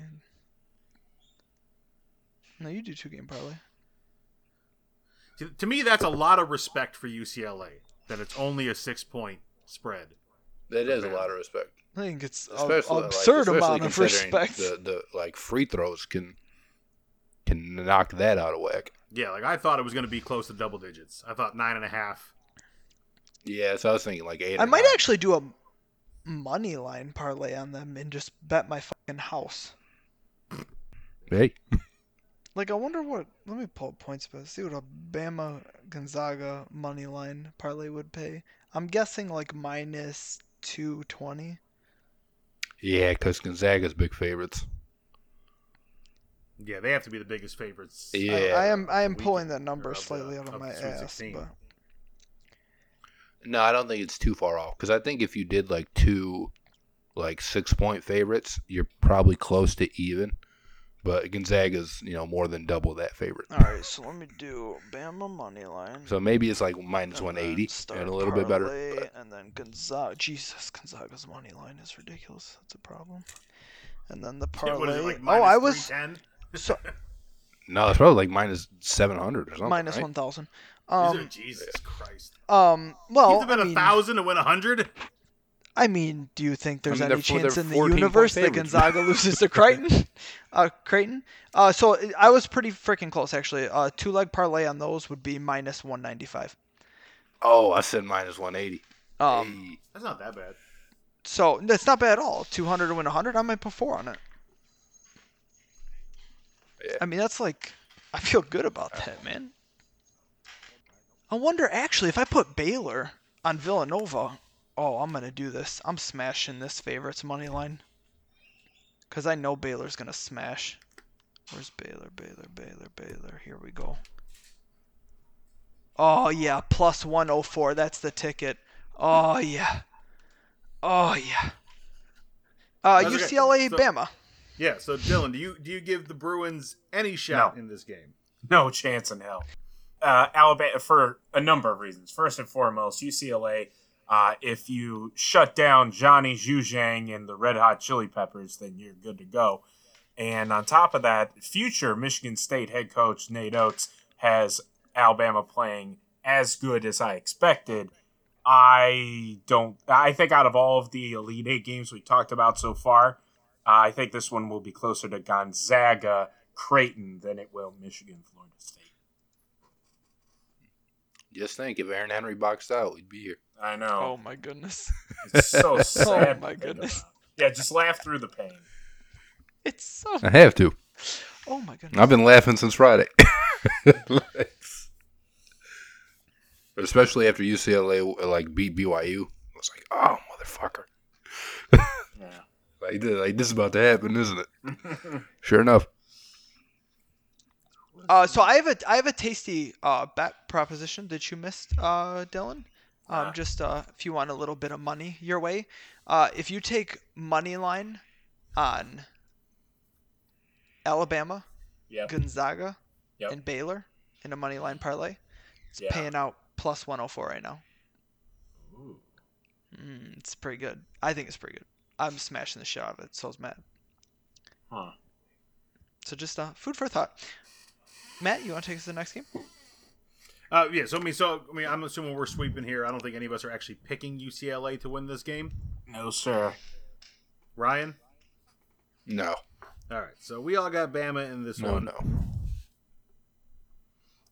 No, you do two game parlay. To, to me, that's a lot of respect for UCLA that it's only a six point spread. That is a lot of respect. I think it's a Especially like, absurd especially amount of respect. The, the like free throws can can knock that out of whack. Yeah, like I thought it was going to be close to double digits. I thought nine and a half. Yeah, so I was thinking like eight. I or might nine. actually do a money line parlay on them and just bet my fucking house. Hey, Like I wonder what. Let me pull up points, but see what a Bama Gonzaga money line parlay would pay. I'm guessing like minus two twenty. yeah, because Gonzaga's big favorites. Yeah, they have to be the biggest favorites. Yeah. I, I am I am pulling that number or the- slightly out of, of my ass, but No, I don't think it's too far off. Because I think if you did like two, like six point favorites, you're probably close to even. But Gonzaga's, you know, more than double that favorite. all right. So let me do Bama money line. So maybe it's like minus 180 and a little bit better. but- And then Gonzaga. Jesus, Gonzaga's money line is ridiculous. That's a problem. And then the Yeah, what is parlay. it, like oh, I was 310? So No, it's probably like minus 700 or something. minus right? one thousand. Um, Jesus Christ. um. Well, You've been I a mean, thousand to win a hundred. I mean, do you think there's mean, any they're- chance they're in the universe that. Gonzaga loses to Creighton? Uh, Creighton. Uh, so I was pretty freaking close actually. Uh, two leg parlay on those would be minus one ninety five. Oh, I said minus 180. Um, Hey. That's not that bad. so that's not bad at all. Two hundred to win hundred. I might put four on it. I mean, that's like, I feel good about that, man. I wonder actually if I put Baylor on Villanova. Oh, I'm gonna do this. I'm smashing this favorites money line. Cause I know Baylor's gonna smash. Where's Baylor? Baylor, Baylor, Baylor. Here we go. Oh yeah, plus 104. That's the ticket. Oh yeah. Oh yeah. Uh, That's okay. UCLA, So- Bama. Yeah. So Dylan, do you do you give the Bruins any shot No. in this game? No chance in hell. Uh, Alabama for a number of reasons. First and foremost, UCLA. Uh, if you shut down Johnny Juzang and the Red Hot Chili Peppers, then you're good to go. And on top of that, future Michigan State head coach Nate Oats has Alabama playing as good as I expected. I don't. I think out of all of the Elite Eight games we talked about so far, Uh, I think this one will be closer to Gonzaga, Creighton than it will Michigan, Florida State. Just think, if Aaron Henry boxed out, we'd be here. I know. Oh my goodness. It's so oh, sad. my goodness. Yeah, just laugh through the pain. It's so. I have to. Oh my goodness. I've been laughing since Friday. but especially after UCLA like beat BYU, I was like, oh motherfucker. Yeah. Like, this- like this is about to happen, isn't it? sure enough. Uh, so I have a I have a tasty uh, bet proposition that you missed, uh, Dylan. Um, just uh, if you want a little bit of money your way, uh, if you take money line on Alabama, Yep. Gonzaga, Yep. and Baylor in a money line parlay, it's Yeah. paying out plus 104 right now. Ooh. Mm, it's pretty good. I think it's pretty good. I'm smashing the shit out of it. So's Matt. Huh. So just uh, food for thought. Matt, you want to take us to the next game? Uh, yeah, so I mean, so I mean, I'm assuming we're sweeping here. I don't think any of us are actually picking UCLA to win this game. No, sir. Ryan. No. All right, so we all got Bama in this No, one, no.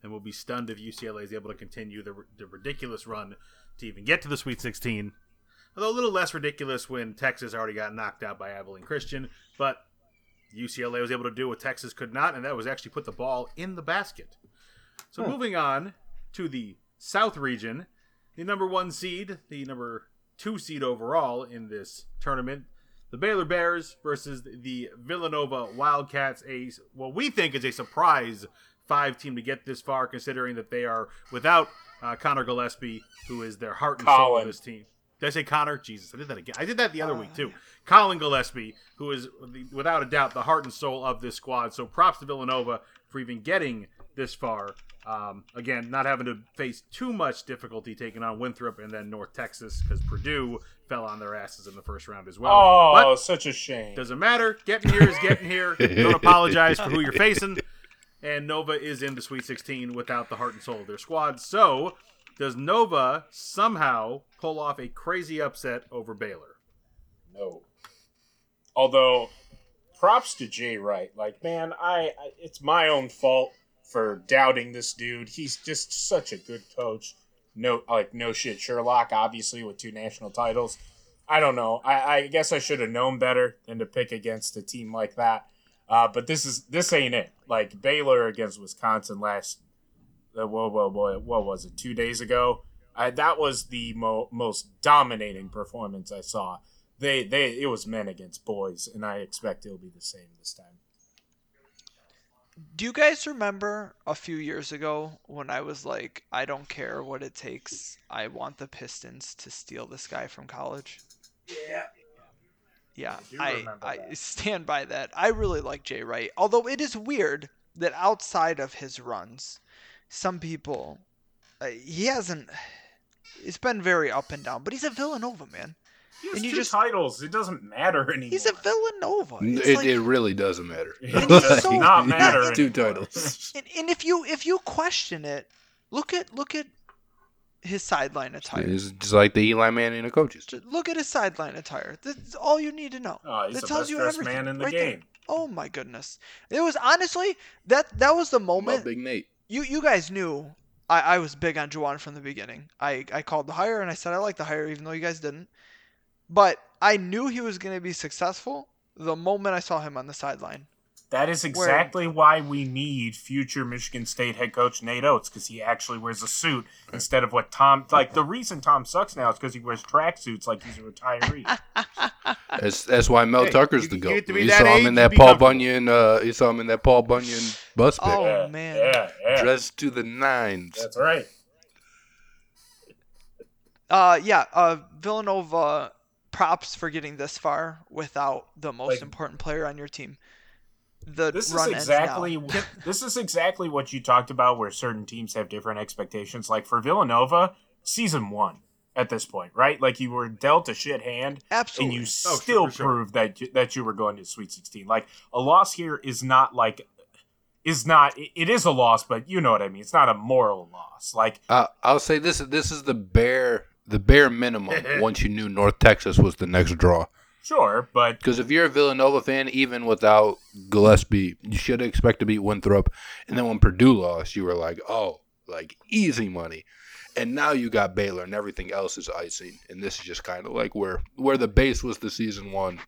and we'll be stunned if UCLA is able to continue the, the ridiculous run to even get to the Sweet 16. Although a little less ridiculous when Texas already got knocked out by Abilene Christian, but UCLA was able to do what Texas could not, and that was actually put the ball in the basket. So moving on to the South region, the number one seed, the number two seed overall in this tournament, the Baylor Bears versus the Villanova Wildcats. A what we think is a surprise five team to get this far, considering that they are without uh, Connor Gillespie, who is their heart and soul of this team. Did I say Connor? Jesus, I did that again. I did that the other week too. Collin Gillespie, who is the, without a doubt the heart and soul of this squad. So props to Villanova for even getting this far. Um, again, not having to face too much difficulty taking on Winthrop and then North Texas because Purdue fell on their asses in the first round as well. Oh, But such a shame. doesn't matter. Getting here is getting here. Don't apologize for who you're facing. And Nova is in the Sweet 16 without the heart and soul of their squad. So, does Nova somehow pull off a crazy upset over Baylor? No. Although, props to Jay Wright. Like, man, I, I it's my own fault for doubting this dude. He's just such a good coach. No, like no shit. Sherlock, obviously, with two national titles. I don't know. I, I guess I should have known better than to pick against a team like that. Uh, but this is this ain't it. Like Baylor against Wisconsin last. Uh, whoa, whoa, boy! What was it? Two days ago. I, that was the mo- most dominating performance I saw they they it was men against boys, and I expect it'll be the same this time. Do you guys remember a few years ago when I was like, I don't care what it takes. I want the Pistons to steal this guy from college? Yeah. Yeah, do I, I stand by that. I really like Jay Wright. Although it is weird that outside of his runs, some people, uh, he hasn't. It's been very up and down, but he's a Villanova man. He has And you two just- titles. It doesn't matter anymore. He's a Villanova. It, like- it really doesn't matter. It does so- not matter. Yeah, Two titles. and, and if you if you question it, look at look at his sideline attire. It's just like the Eli Manning of coaches. Just look at his sideline attire. That's all you need to know. Oh, he's that the tells best you dressed everything man in the right there. game. Oh my goodness! It was honestly that that was the About moment Big Nate. You you guys knew I, I was big on Juwan from the beginning. I, I called the hire and I said I like the hire even though you guys didn't. But I knew he was going to be successful the moment I saw him on the sideline. That is exactly why we need future Michigan State head coach Nate Oats because he actually wears a suit instead of what Tom. Like the reason Tom sucks now is because he wears tracksuits like he's a retiree. That's that's why Mel Hey, Tucker's you- the you goat. get to You saw him in that Paul. Bunyan. Uh, you saw him in that Paul Bunyan bus pick. Oh, yeah, man. yeah, yeah. Dressed to the nines. That's right. Uh, yeah, uh, Villanova props for getting this far without the most Like- important player on your team. The This is run ends exactly this is exactly what you talked about where certain teams have different expectations. Like for Villanova, season one. at this point, right? Like you were dealt a shit hand, Absolutely. and you sure, still for sure. proved that you- that you were going to Sweet 16. Like a loss here is not like is not it- it is a loss, but you know what I mean. It's not a moral loss. Like Uh, I'll say this: this is the bare the bare minimum. once you knew North Texas was the next draw, sure, but because if you're a Villanova fan, even without Gillespie, you should expect to beat Winthrop. And then when Purdue lost, you were like, oh, like easy money. And now you got Baylor, and everything else is icing. And this is just kind of like where where the base was the season one,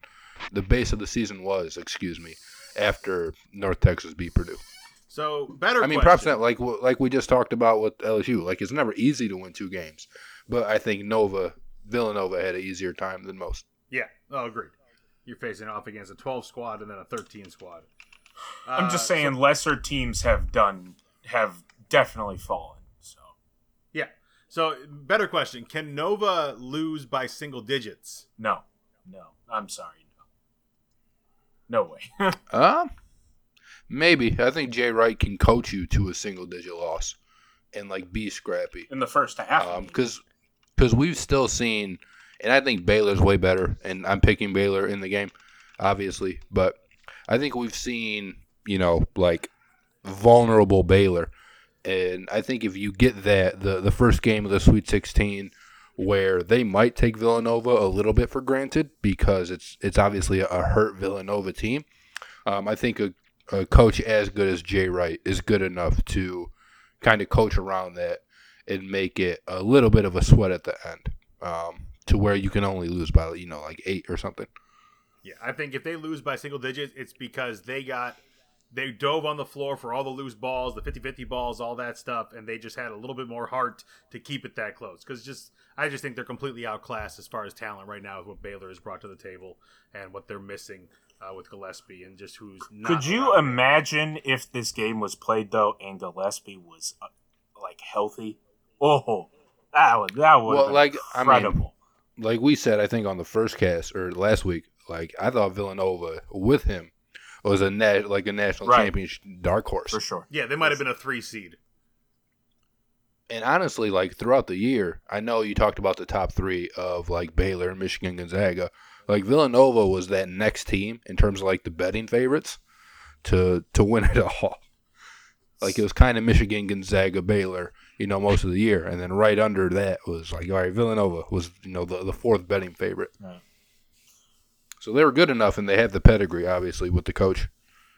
the base of the season was, excuse me, after North Texas beat Purdue. So better. I mean, question. props to that. Like like we just talked about with LSU. Like it's never easy to win two games, but I think Nova Villanova had an easier time than most. Yeah. Oh, agreed. You're facing off against a 12 squad and then a 13 squad. I'm just Uh, saying lesser teams have done have definitely fallen. So Yeah. So better question: Can Nova lose by single digits? no, no, I'm sorry, no, no way. Um, maybe I think Jay Wright can coach you to a single digit loss, and like be scrappy. In the first half, Um, because because we've still seen, and I think Baylor's way better, and I'm picking Baylor in the game, obviously, but I think we've seen you know like vulnerable Baylor, and I think if you get that the the first game of the Sweet 16 where they might take Villanova a little bit for granted because it's it's obviously a hurt Villanova team. Um, I think a, a coach as good as Jay Wright is good enough to kind of coach around that and make it a little bit of a sweat at the end, um, to where you can only lose by you know like eight or something. Yeah, I think if they lose by single digits, it's because they got they dove on the floor for all the loose balls, the 50-50 balls, all that stuff, and they just had a little bit more heart to keep it that close. Because just I just think they're completely outclassed as far as talent right now with what Baylor has brought to the table and what they're missing uh, with Gillespie and just who's not. Could you around. imagine if this game was played though and Gillespie was uh, like healthy? Oh, that would that would Well, like, I mean- incredible. Like we said, I think on the first cast or last week, like I thought Villanova with him was a nat- like a national Right. championship dark horse. for sure. Yeah, they might have been a three seed. And honestly, like throughout the year, I know you talked about the top three of like Baylor, Michigan, Gonzaga. Like Villanova was that next team in terms of like the betting favorites to to win it all. Like it was kind of Michigan, Gonzaga, Baylor, you know, most of the year, and then right under that was like all right, Villanova was you know the the fourth betting favorite. Right. So they were good enough, and they had the pedigree, obviously, with the coach.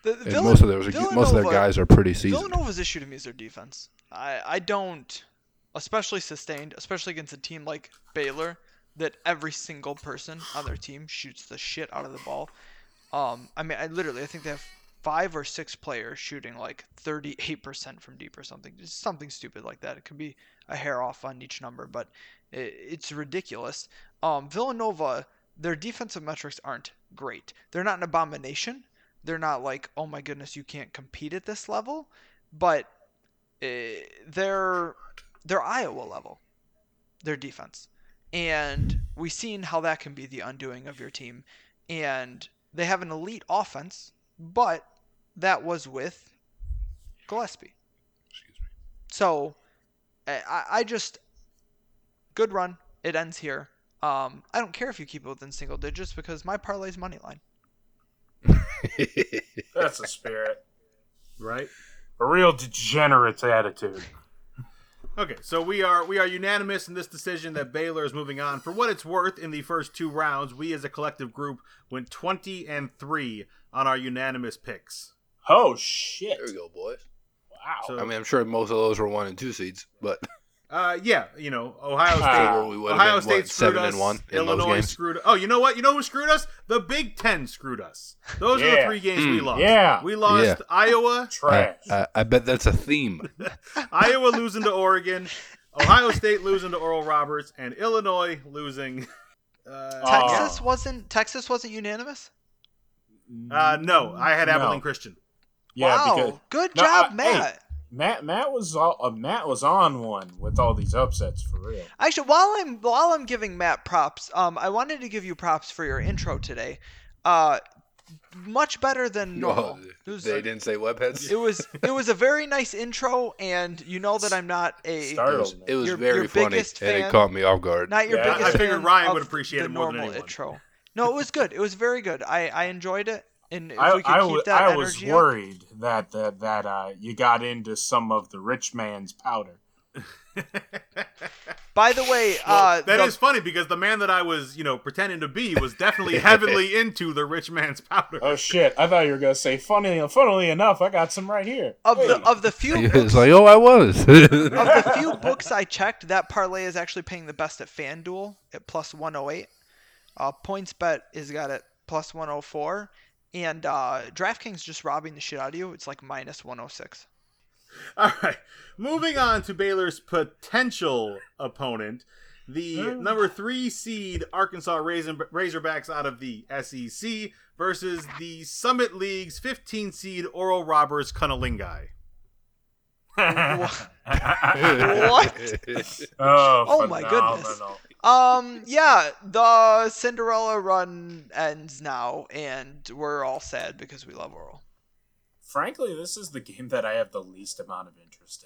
The, And Villan- most of those, most of their guys are pretty seasoned. Villanova's issue to me is their defense. I, I don't, especially sustained, especially against a team like Baylor, that every single person on their team shoots the shit out of the ball. Um, I mean, I literally, I think they have five or six players shooting like 38% from deep or something. Just something stupid like that. It could be a hair off on each number, but it, it's ridiculous. Um, Villanova, their defensive metrics aren't great. They're not an abomination. They're not like, oh my goodness, you can't compete at this level, but uh, they're they're Iowa level, their defense, and we've seen how that can be the undoing of your team. And they have an elite offense, but that was with Gillespie. So, I, I- I just good run. It ends here. Um, I don't care if you keep it within single digits because my parlay's money line. That's a spirit. right? A real degenerate attitude. Okay, so we are we are unanimous in this decision that Baylor is moving on. For what it's worth, in the first two rounds, we as a collective group went twenty and three on our unanimous picks. Oh shit! there we go, boys. Wow. So, I mean, I'm sure most of those were one and two seeds, but uh, yeah, you know, Ohio State. We Ohio been, State what, screwed seven us. and one in those Illinois games? screwed. Oh, you know what? You know who screwed us? The Big Ten screwed us. Those are the three games we Mm. lost. Yeah. we lost Yeah. Iowa, I, Trash. I, I bet that's a theme. Iowa losing to Oregon, Ohio State losing to Oral Roberts, and Illinois losing. Uh. Texas wasn't Texas wasn't unanimous. uh, no, I had No. Abilene Christian. Yeah, wow, because good No, job, I- hey. Matt. Matt Matt was all, uh, Matt was on one with all these upsets for real. Actually, while I'm while I'm giving Matt props, um, I wanted to give you props for your intro today. Uh, much better than normal. Well, It was, they didn't say webheads. it was it was a very nice intro, and you know that I'm not a It was, Startled. it was Your- very your funny, biggest and it caught me off guard. not your Yeah, I figured fan Ryan would appreciate the it more than normal anyone. intro. No, it was good. It was very good. I I enjoyed it, and if I, we could I, keep that I was energy up- worried that that, that uh, you got into some of the rich man's powder. By the way, Well, uh, that the- is funny because the man that I was, you know, pretending to be was definitely heavily into the rich man's powder. Oh shit! I thought you were gonna say funny. Funnily enough, I got some right here. of the of the few it's books, like, oh, I was. of the few books I checked, that parlay is actually paying the best at FanDuel at plus 108. Uh, PointsBet is got it plus 104, and uh, DraftKings just robbing the shit out of you. It's like minus 106. All right. Moving on to Baylor's potential opponent, the number three seed Arkansas Raisin- Razorbacks out of the SEC versus the Summit League's 15 seed Oral Roberts Cunnilingai. What? oh, Oh my goodness. Um, yeah, the Cinderella run ends now, and we're all sad because we love Oral. Frankly, this is the game that I have the least amount of interest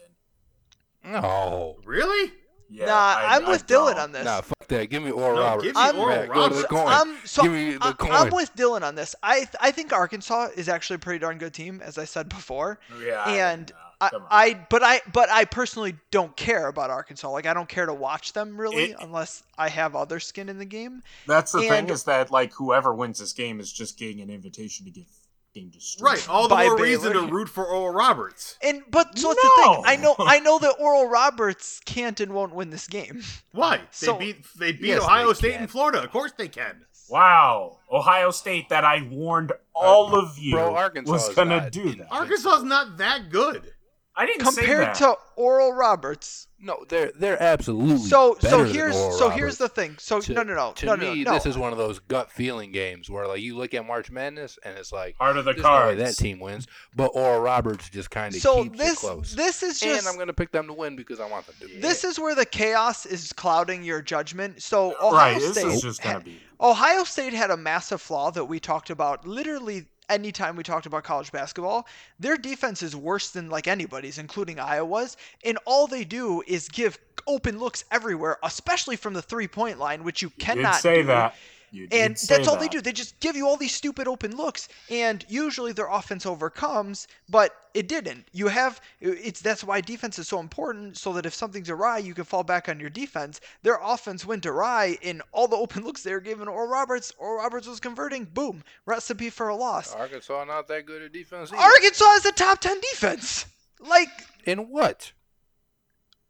in. no, Really? Yeah, nah, I, I'm I with Dylan don't. on this. nah, fuck that. Give me Oral No, Roberts. give me I'm- Oral Matt, go to the Roberts. coin. I'm so Give me the I, coin. I'm with Dylan on this. I th- I think Arkansas is actually a pretty darn good team, as I said before. Yeah, and no, I. I but I but I personally don't care about Arkansas. Like I don't care to watch them really It- unless I have other skin in the game. That's the and- thing is that like whoever wins this game is just getting an invitation to get fucking destroyed. Right. All the By more reason to root for Oral Roberts. And but so that's the thing. No. I know I know that Oral Roberts can't and won't win this game. Why? They beat they beat Yes, Ohio they State can. and Florida. Of course they can. Wow, Ohio State that I warned all uh, of you Bro, Arkansas was gonna not do in- that. Arkansas's not that good. I didn't say Compared that. to Oral Roberts. No, they're they're absolutely So better so than here's Oral so here's the thing. So To- no no no To no me, no no. this is one of those gut feeling games where like you look at March Madness and it's like Heart of the there's no that team wins, but Oral Roberts just kind of so keeps this it close. this is just and I'm gonna pick them to win because I want them to. this is where the chaos is clouding your judgment. So Ohio right, this State is just gonna be. Ohio State had a massive flaw that we talked about literally anytime we talked about college basketball. Their defense is worse than like anybody's, including Iowa's, and all they do is give open looks everywhere, especially from the three point line, which you cannot say do. that. You did And say that's all they do. They just give you all these stupid open looks, and usually their offense overcomes, but it didn't. You have it's that's why defense is so important, so that if something's awry, you can fall back on your defense. Their offense went awry in all the open looks they were given. Or Roberts. or Roberts was converting. Boom, recipe for a loss. Arkansas not that good at defense. Either. Arkansas is a top ten defense, like In what?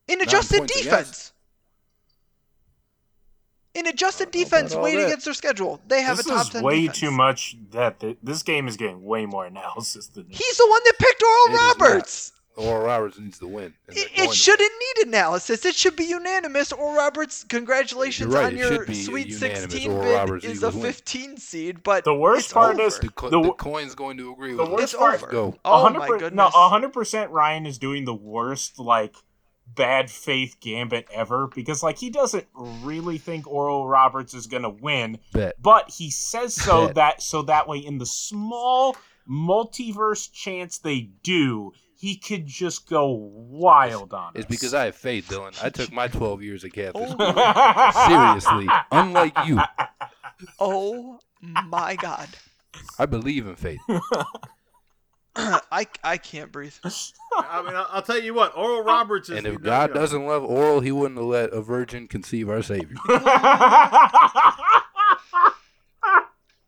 in adjusted defense. against. Defense. In adjusted defense, all weight that. against their schedule, they have This a top is ten way defense. too much. That th- this game is getting way more analysis than this. He's the one that picked Oral It is not. Roberts. Oral Roberts needs to win. It, it shouldn't need analysis. It should be unanimous. Oral Roberts, congratulations right, on it your Sweet 16 bid is a Eagles win. 15 seed, but The worst it's part over. is The, co- The the, coin's going to agree the with worst us. it's part- over. Go. Oh 100 my No, goodness. hundred percent. Ryan is doing the worst like bad faith gambit ever because like he doesn't really think Oral Roberts is gonna win, Bet. but he says so Bet. that so that way in the small multiverse chance they do, he could just go wild on It's us. because I have faith, Dylan. I took my 12 years of Catholic Oh. Seriously. Unlike you, Oh my god. I believe in faith. I, I can't breathe. I mean, I'll, I'll tell you what. Oral oh. Roberts is. And if God no-go. doesn't love oral, he wouldn't have let a virgin conceive our Savior.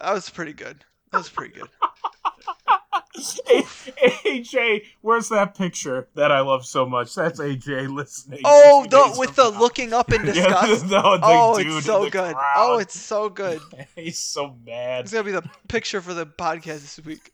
That was pretty good. That was pretty good. AJ, where's that picture that I love so much? That's AJ listening. Oh, the with the now. looking up in Yeah, disgust. no, the oh, dude it's so good. Oh, crowd. Oh, it's so good. He's so mad. It's gonna be the picture for the podcast this week.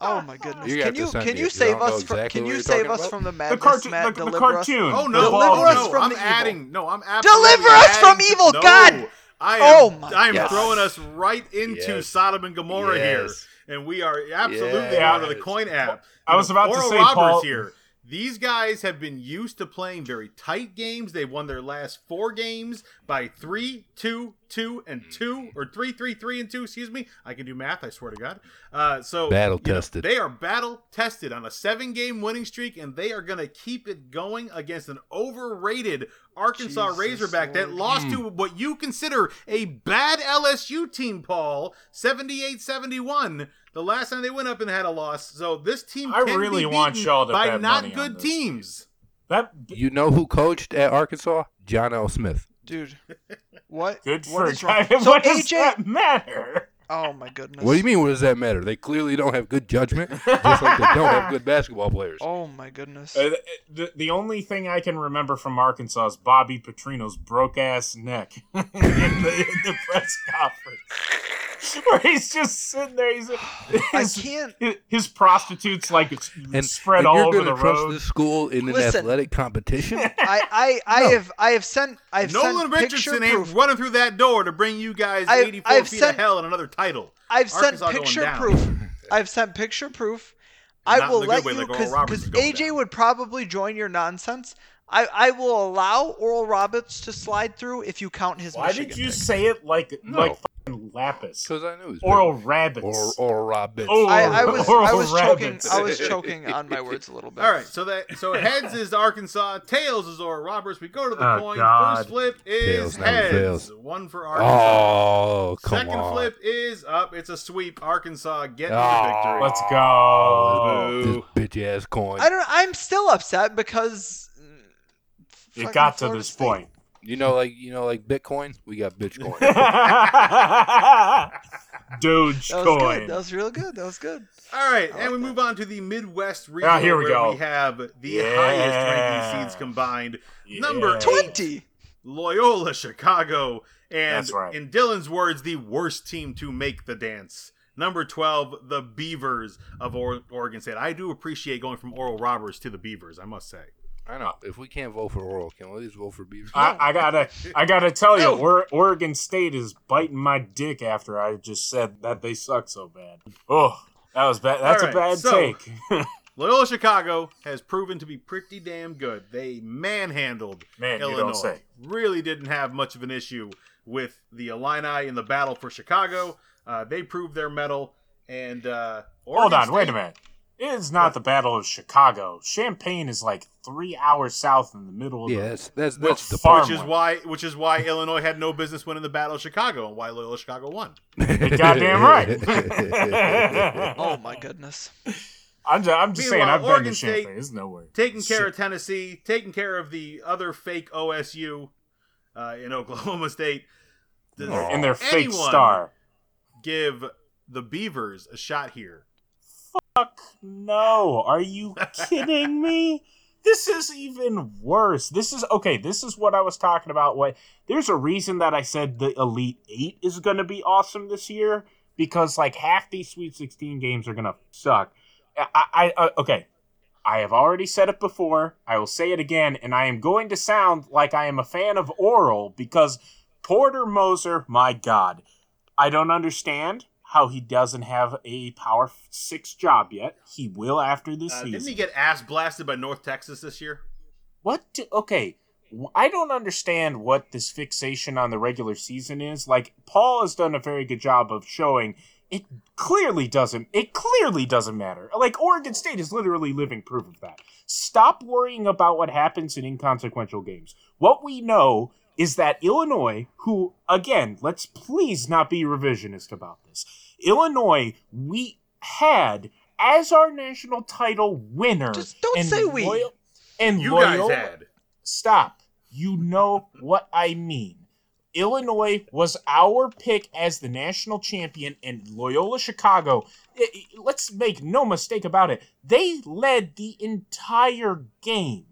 Oh my goodness! You can you can you it, 'cause I save don't know us from can you save us about. from the The, madness, cartoon, Matt? the, the Deliver us. cartoon. Oh the no, ball- Deliver oh, us no, from I'm the evil. adding. No, I'm Deliver us from evil, no, God! I am, Oh my I am God. throwing us right into Yes. Sodom and Gomorrah here, and we are absolutely Yes. out of the coin app. I was about to say, Roberts Paul- here. These guys have been used to playing very tight games. They've won their last four games by three, two, two, and two, or three, three, three, and two. Excuse me. I can do math. I swear to God. Uh, so Battle you know, tested. they are battle tested on a seven-game winning streak, and they are going to keep it going against an overrated Arkansas Jesus Razorback that Lord. lost to what you consider a bad LSU team, Paul, 78-71. The last time they went up and had a loss. So this team I can really be want beaten y'all to by bet not money on good this. teams. That You know who coached at Arkansas? John L. Smith. Dude, what? good what for is wrong? So what does AJ, that matter? oh my goodness. What do you mean? What does that matter? They clearly don't have good judgment, just like they don't have good basketball players. Oh my goodness. Uh, the, the only thing I can remember from Arkansas is Bobby Petrino's broke ass neck in, the, in the press conference. Where he's just sitting there. He's, I his, can't. his, his prostitutes like And spread and all you're over the trust road. this school in an Listen. athletic competition? I I I No. have I have sent I've Nolan sent picture Richardson ain't proof. running through that door to bring you guys I've- 84 I've feet sent- of hell and another title. I've sent Arkansas going picture proof. I've sent picture proof. I Not will let way, you because Roberts is going AJ down. would probably join your nonsense. I, I will allow Oral Roberts to slide through if you count his Why Michigan did you pick. say it like No. like fucking lapis? Because I knew it was Oral big. rabbits. or or Robbins. Oh, I, I was Oral I was choking I was choking on my words a little bit. All right, so that so heads is Arkansas, tails is Oral Roberts. We go to the Oh, coin. God. First flip is Tails heads. One for oh, Arkansas. Oh, come Second on. flip is up. It's a sweep. Arkansas getting Oh. the ah. victory. Let's go. Oh, this Boo. bitch ass coin. I don't I'm still upset because It got to this State. point. You know, like you know, like Bitcoin. We got Bitcoin. Doge That was good. That was real good. That was good. All right, I and we like move on to the Midwest region Ah, here we where go. we have the Yeah. highest ranking seeds combined. Number Yeah. eight, Twenty. Loyola Chicago, and That's right. in Dylan's words, the worst team to make the dance. Number 12, the Beavers of or- Oregon State. I do appreciate going from Oral Roberts to the Beavers, I must say. I know. If we can't vote for Oral, can we at least vote for Beaver? I, I gotta, I gotta tell you, No. Oregon State is biting my dick after I just said that they suck so bad. Oh, that was bad. That's All a bad so- take. Loyola Chicago has proven to be pretty damn good. They manhandled Man, you Illinois. don't say. Really didn't have much of an issue with the Illini in the battle for Chicago. Uh, they proved their mettle. And uh, Hold Oregon on, wait a minute. It is not the Battle of Chicago. Champaign is like three hours south in the middle of yeah, the. that's that's Well, that's the far- Which is why, which is why Illinois had no business winning the Battle of Chicago, and why Loyola Chicago won. goddamn right. Oh my goodness. I'm just, I'm just saying, I've been Oregon to State Champaign. There's no way. Taking care of Tennessee, taking care of the other fake OSU uh, in Oklahoma State. Does in their fake star. give the Beavers a shot here? Fuck no. Are you kidding me? This is even worse. This is okay. This is what I was talking about. What there's a reason that I said the Elite Eight is going to be awesome this year because like half these Sweet 16 games are going to suck. I, I, I uh, okay. I have already said it before. I will say it again, and I am going to sound like I am a fan of Oral because Porter Moser, my God, I don't understand how he doesn't have a Power Six job yet. He will after this Uh, season. didn't he get ass blasted by North Texas this year? What? Do, okay, I don't understand what this fixation on the regular season is. Like Paul has done a very good job of showing it clearly doesn't. It clearly doesn't matter. Like Oregon State is literally living proof of that. Stop worrying about what happens in inconsequential games. What we know is that Illinois, who again, let's please not be revisionist about this. Illinois, we had as our national title winner. Just don't and say we. Loyal- and You guys had. Stop. You know what I mean. Illinois was our pick as the national champion, and Loyola Chicago, i- i- let's make no mistake about it, they led the entire game.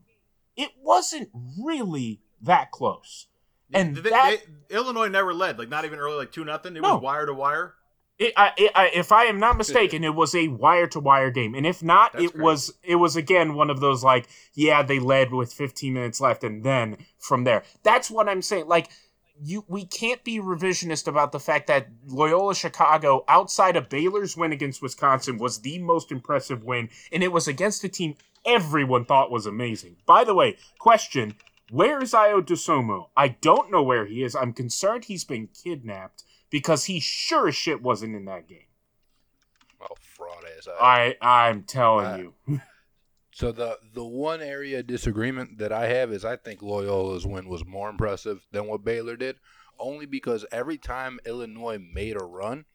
It wasn't really that close. And They- that, they- Illinois never led, like not even early, like two nothing. It No. was wire to wire. It, I, it, I, if I am not mistaken, it was a wire to wire game, and if not, That's it crazy. was it was again one of those like, yeah, they led with 15 minutes left, and then from there, that's what I'm saying. Like, you, we can't be revisionist about the fact that Loyola Chicago, outside of Baylor's win against Wisconsin, was the most impressive win, and it was against a team everyone thought was amazing. By the way, question: Where is Ayo Dosunmu? I don't know where he is. I'm concerned he's been kidnapped because he sure as shit wasn't in that game. Well, fraud ass. I I'm telling Uh, you. So the the one area of disagreement that I have is I think Loyola's win was more impressive than what Baylor did, only because every time Illinois made a run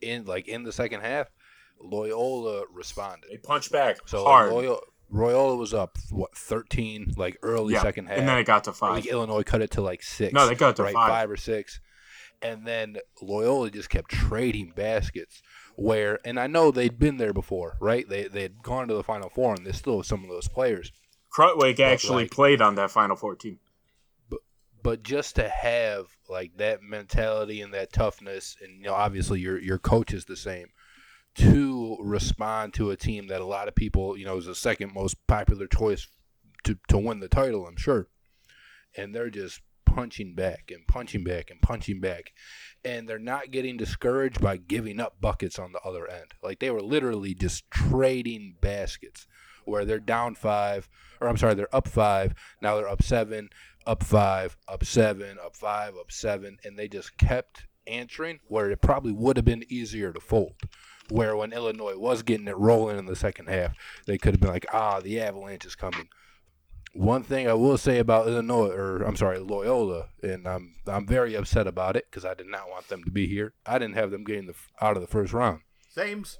in like in the second half, Loyola responded. They punched back So hard. like, Loyola, Loyola was up what thirteen like early yeah. second half, and then it got to five. think Illinois cut it to like six. No, they cut it to right, five. or six. And then Loyola just kept trading baskets. Where and I know they'd been there before, right? They they had gone to the Final Four, and they still have some of those players. Krutwig actually like- played on that Final Four team. But just to have like that mentality and that toughness, and you know, obviously your your coach is the same, to respond to a team that a lot of people, you know, is the second most popular choice to to win the title, I'm sure, and they're just punching back and punching back and punching back, and they're not getting discouraged by giving up buckets on the other end. Like they were literally just trading baskets, where they're down five, or I'm sorry, they're up five, now they're up seven up five, up seven, up five, up seven, and they just kept answering where it probably would have been easier to fold. Where when Illinois was getting it rolling in the second half, they could have been like, ah, the avalanche is coming. One thing I will say about Illinois, or I'm sorry, Loyola, and I'm I'm very upset about it because I did not want them to be here. I didn't have them getting the, out of the first round. Sames.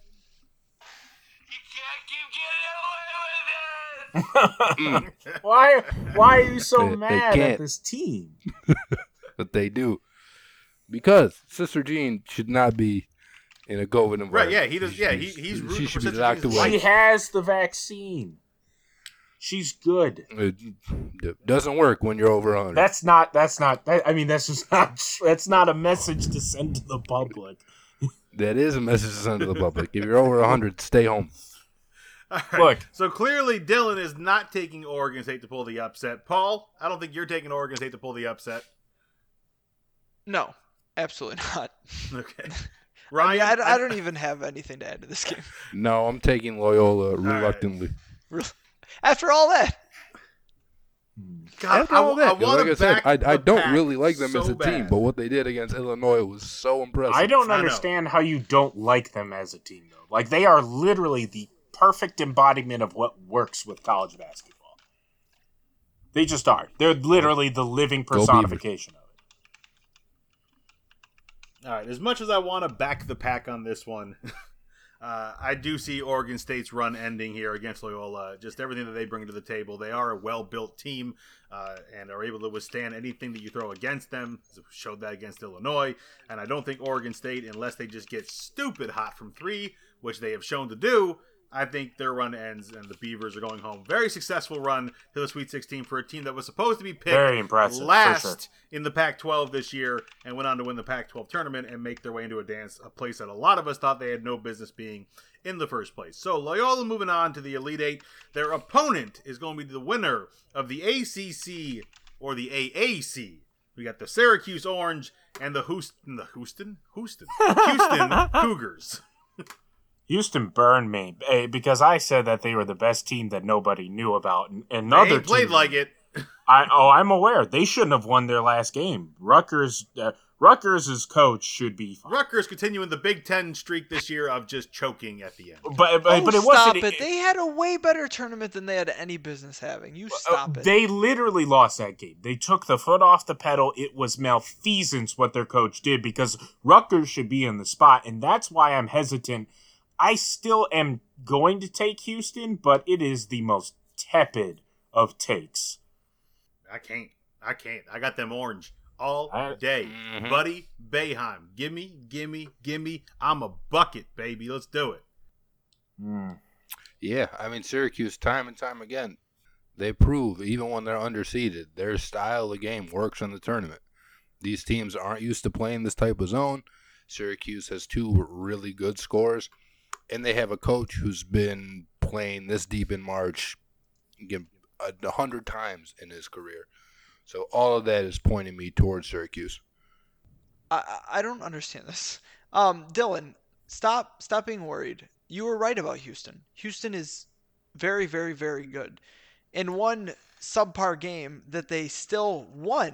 Why why are you so They- they mad can't. at this team? But they do. Because Sister Jean should not be in a COVID environment. Right, yeah, he does- yeah, he- he's rooting she for should be Sister locked Jean's away. She has the vaccine. She's good. It doesn't work when you're over 100. That's not. That's not. That, I mean, that's just not. That's not a message to send to the public. that is a message to send to the public. If you're over 100, stay home. All right. Look. So clearly, Dylan is not taking Oregon State to pull the upset. Paul, I don't think you're taking Oregon State to pull the upset. No, absolutely not. Okay. I, mean, Ryan, I, don't- I don't even have anything to add to this game. No, I'm taking Loyola reluctantly. right. Reluctantly. After all that, God, After I, all that, 'cause want like I said, I, I don't really like them so as a team, but what they did against Illinois was so impressive. I don't I understand how you don't like them as a team, though. Like they are literally the perfect embodiment of what works with college basketball. They just are. They're literally the living personification of it. All right. As much as I want to back the pack on this one, uh, I do see Oregon State's run ending here against Loyola. Just everything that they bring to the table. They are a well-built team uh, and are able to withstand anything that you throw against them. Showed that against Illinois, and I don't think Oregon State, unless they just get stupid hot from three, which they have shown to do. I think their run ends and the Beavers are going home. Very successful run to the Sweet 16 for a team that was supposed to be picked Very impressive, last sure. in the Pac-12 this year and went on to win the Pac-12 tournament and make their way into a dance, a place that a lot of us thought they had no business being in the first place. So Loyola moving on to the Elite Eight. Their opponent is going to be the winner of the ACC or the AAC. We got the Syracuse Orange and the Houston, the Houston, Houston, Houston Cougars. Houston burned me eh, because I said that they were the best team that nobody knew about. And They played team- like it. I oh, I'm aware they shouldn't have won their last game. Rutgers, uh, Rutgers' coach should be. Fine. Rutgers continuing the Big Ten streak this year of just choking at the end. But but, oh, but it stop wasn't. it. They had a way better tournament than they had any business having. You Uh, stop it. They literally lost that game. They took the foot off the pedal. It was malfeasance what their coach did because Rutgers should be in the spot, and that's why I'm hesitant. I still am going to take Houston, but it is the most tepid of takes. I can't. I can't. I got them orange all I- day. Mhm. Buddy Boeheim. Gimme, gimme, gimme. I'm a bucket, baby. Let's do it. Yeah, I mean Syracuse time and time again, they prove even when they're underseeded, their style of game works in the tournament. These teams aren't used to playing this type of zone. Syracuse has two really good scores, and they have a coach who's been playing this deep in March a a hundred times in his career. So all of that is pointing me towards Syracuse. I, I I don't understand this. Um, Dylan, stop stop being worried. You were right about Houston. Houston is very very very good. In one subpar game that they still won.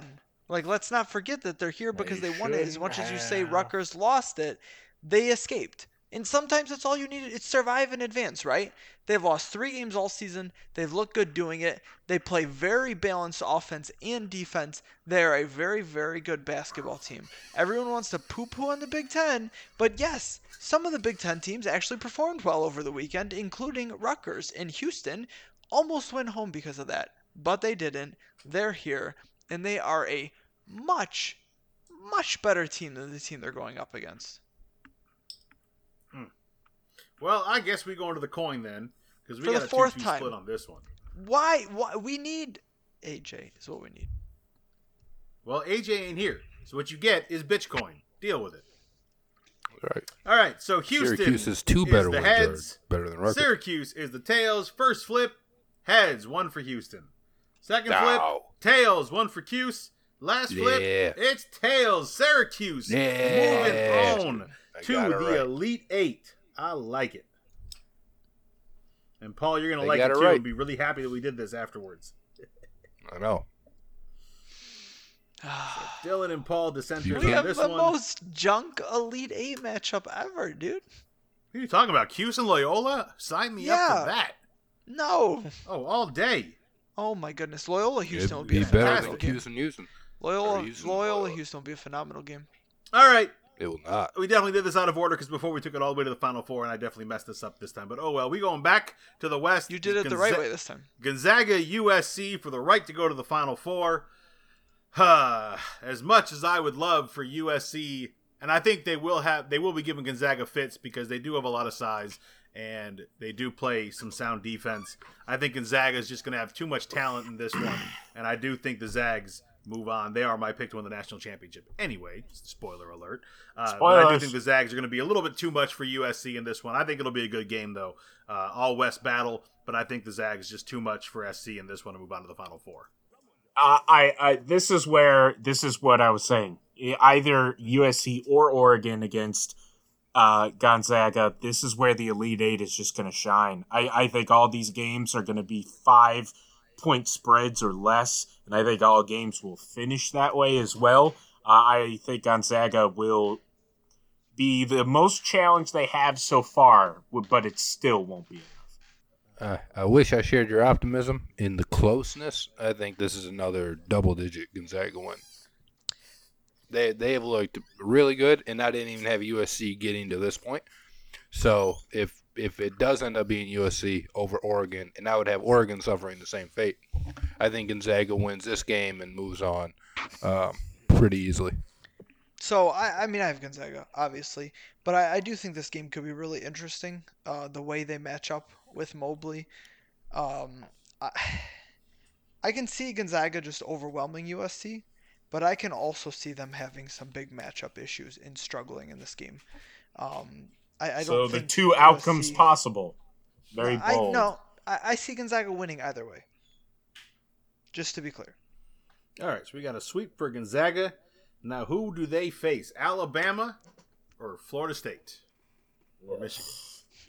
Like, let's not forget that they're here because they, They won it. As shouldn't much as you say have. Rutgers lost it, they escaped. And sometimes that's all you need. It's survive and advance, right? They've lost three games all season. They've looked good doing it. They play very balanced offense and defense. They're a very, very good basketball team. Everyone wants to poo poo on the Big Ten, but yes, some of the Big Ten teams actually performed well over the weekend, including Rutgers and Houston. Almost went home because of that, but they didn't. They're here, and they are a much, much better team than the team they're going up against. Well, I guess we go into the coin then, because we For the got a fourth 2-2 time. split on this one. Why? Why? We need AJ is what we need. Well, AJ ain't here, so what you get is Bitcoin. Deal with it. All right. All right. so Houston Syracuse is two better the ones. heads. Better than Rutgers. Syracuse is the tails. First flip, heads, one for Houston. Second No. flip, tails, one for Cuse. Last flip, Yeah. it's tails. Syracuse Yeah. moving on I to the right. Elite Eight. I like it. And Paul, you're gonna They like got it it too. right. And be really happy that we did this afterwards. I know. Dylan and Paul dissenters You we have this the one. most junk Elite Eight matchup ever, dude. Who are you talking about? Cuse and Loyola? Sign me up for that. No. Oh, all day. Oh my goodness, Loyola Houston It'd would be be a better phenomenal than game. Houston Houston. Loyola, Houston, Loyola Loyola. Houston would be a phenomenal game. All right. It will not. We definitely did this out of order because before we took it all the way to the final four, and I definitely messed this up this time. But oh well, we going back to the West. You did it the right way this time. Gonzaga USC for the right to go to the final four. Huh. as much as I would love for USC, and I think they will have, they will be giving Gonzaga fits because they do have a lot of size and they do play some sound defense. I think Gonzaga is just going to have too much talent in this one, and I do think the Zags move on. They are my pick to win the national championship. Anyway, spoiler alert. Uh, I do think the Zags are going to be a little bit too much for USC in this one. I think it'll be a good game though, uh, all West battle. But I think the Zags just too much for SC in this one to move on to the final four. Uh, I, I this is where this is what I was saying. Either USC or Oregon against uh, Gonzaga. This is where the Elite Eight is just going to shine. I, I think all these games are going to be five point spreads or less, and I think all games will finish that way as well. Uh, I think Gonzaga will be the most challenge they have so far, but it still won't be enough. Uh, I wish I shared your optimism in the closeness. I think this is another double-digit Gonzaga win. They they have looked really good, and I didn't even have USC getting to this point. So if if it does end up being USC over Oregon, and I would have Oregon suffering the same fate, I think Gonzaga wins this game and moves on um, pretty easily. So I, I mean, I have Gonzaga, obviously, but I, I do think this game could be really interesting. Uh, the way they match up with Mobley, um, I, I can see Gonzaga just overwhelming USC, but I can also see them having some big matchup issues and struggling in this game. Um, I, I so don't the think two outcomes possible. Very I bold. no, I, I see Gonzaga winning either way. Just to be clear. All right, so we got a sweep for Gonzaga. Now, who do they face? Alabama or Florida State or Michigan?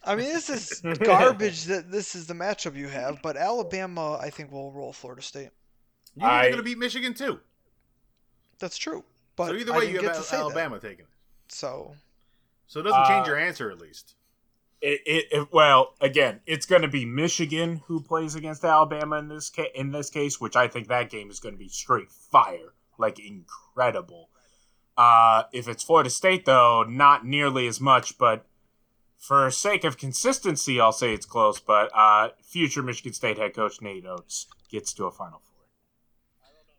I mean, this is garbage that this is the matchup you have, but Alabama, I think, will roll Florida State. You think I- they're going to beat Michigan too. That's true. But so either I way, didn't you get have to say that. Alabama taking it. So So it doesn't change Uh, your answer at least. It, it, it- well, again, it's going to be Michigan who plays against Alabama in this ca- in this case, which I think that game is going to be straight fire, like incredible. Uh, if it's Florida State, though, not nearly as much, but for sake of consistency, I'll say it's close. But uh, future Michigan State head coach Nate Oats gets to a Final Four.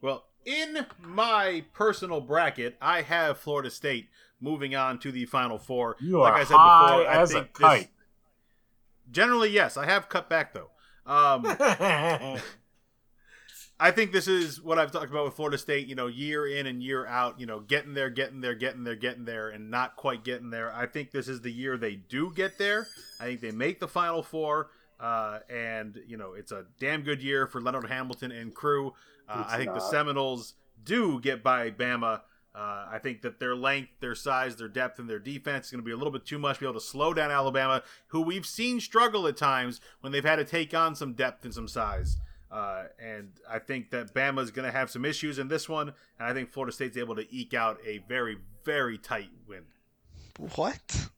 Well, in my personal bracket, I have Florida State moving on to the Final Four. You like are I said high before, I as a think this- kite. generally, yes, I have cut back though. Um, I think this is what I've talked about with Florida State, you know, year in and year out, you know, getting there, getting there, getting there, getting there, and not quite getting there. I think this is the year they do get there. I think they make the Final Four, uh, and, you know, it's a damn good year for Leonard Hamilton and crew. Uh, I think the. Seminoles do get by Bama. Uh, I think that their length, their size, their depth, and their defense is going to be a little bit too much to be able to slow down Alabama, who we've seen struggle at times when they've had to take on some depth and some size. Uh, and I think that Bama is going to have some issues in this one, and I think Florida State's able to eke out a very, very tight win. What?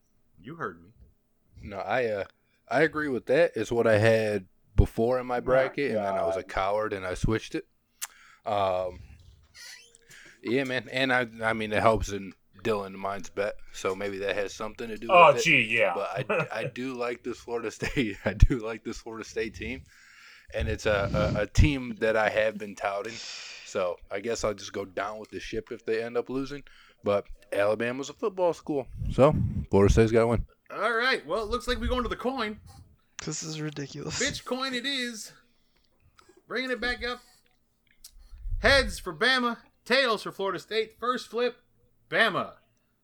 You heard me. No, I uh, I agree with that. It's what I had before in my bracket, and then I was a coward and I switched it. Um, yeah, man, and I I mean it helps in Dylan mine's bet, so maybe that has something to do Oh, with it. Oh gee, yeah. But I, I do like this Florida State. I do like this Florida State team, and it's a, a, a team that I have been touting. So I guess I'll just go down with the ship if they end up losing. But Alabama's a football school, so Florida State's got to win. All right. Well, it looks like we're going to the coin. This is ridiculous. Bitch coin it is. Bringing it back up. Heads for Bama. Tails for Florida State. First flip, Bama.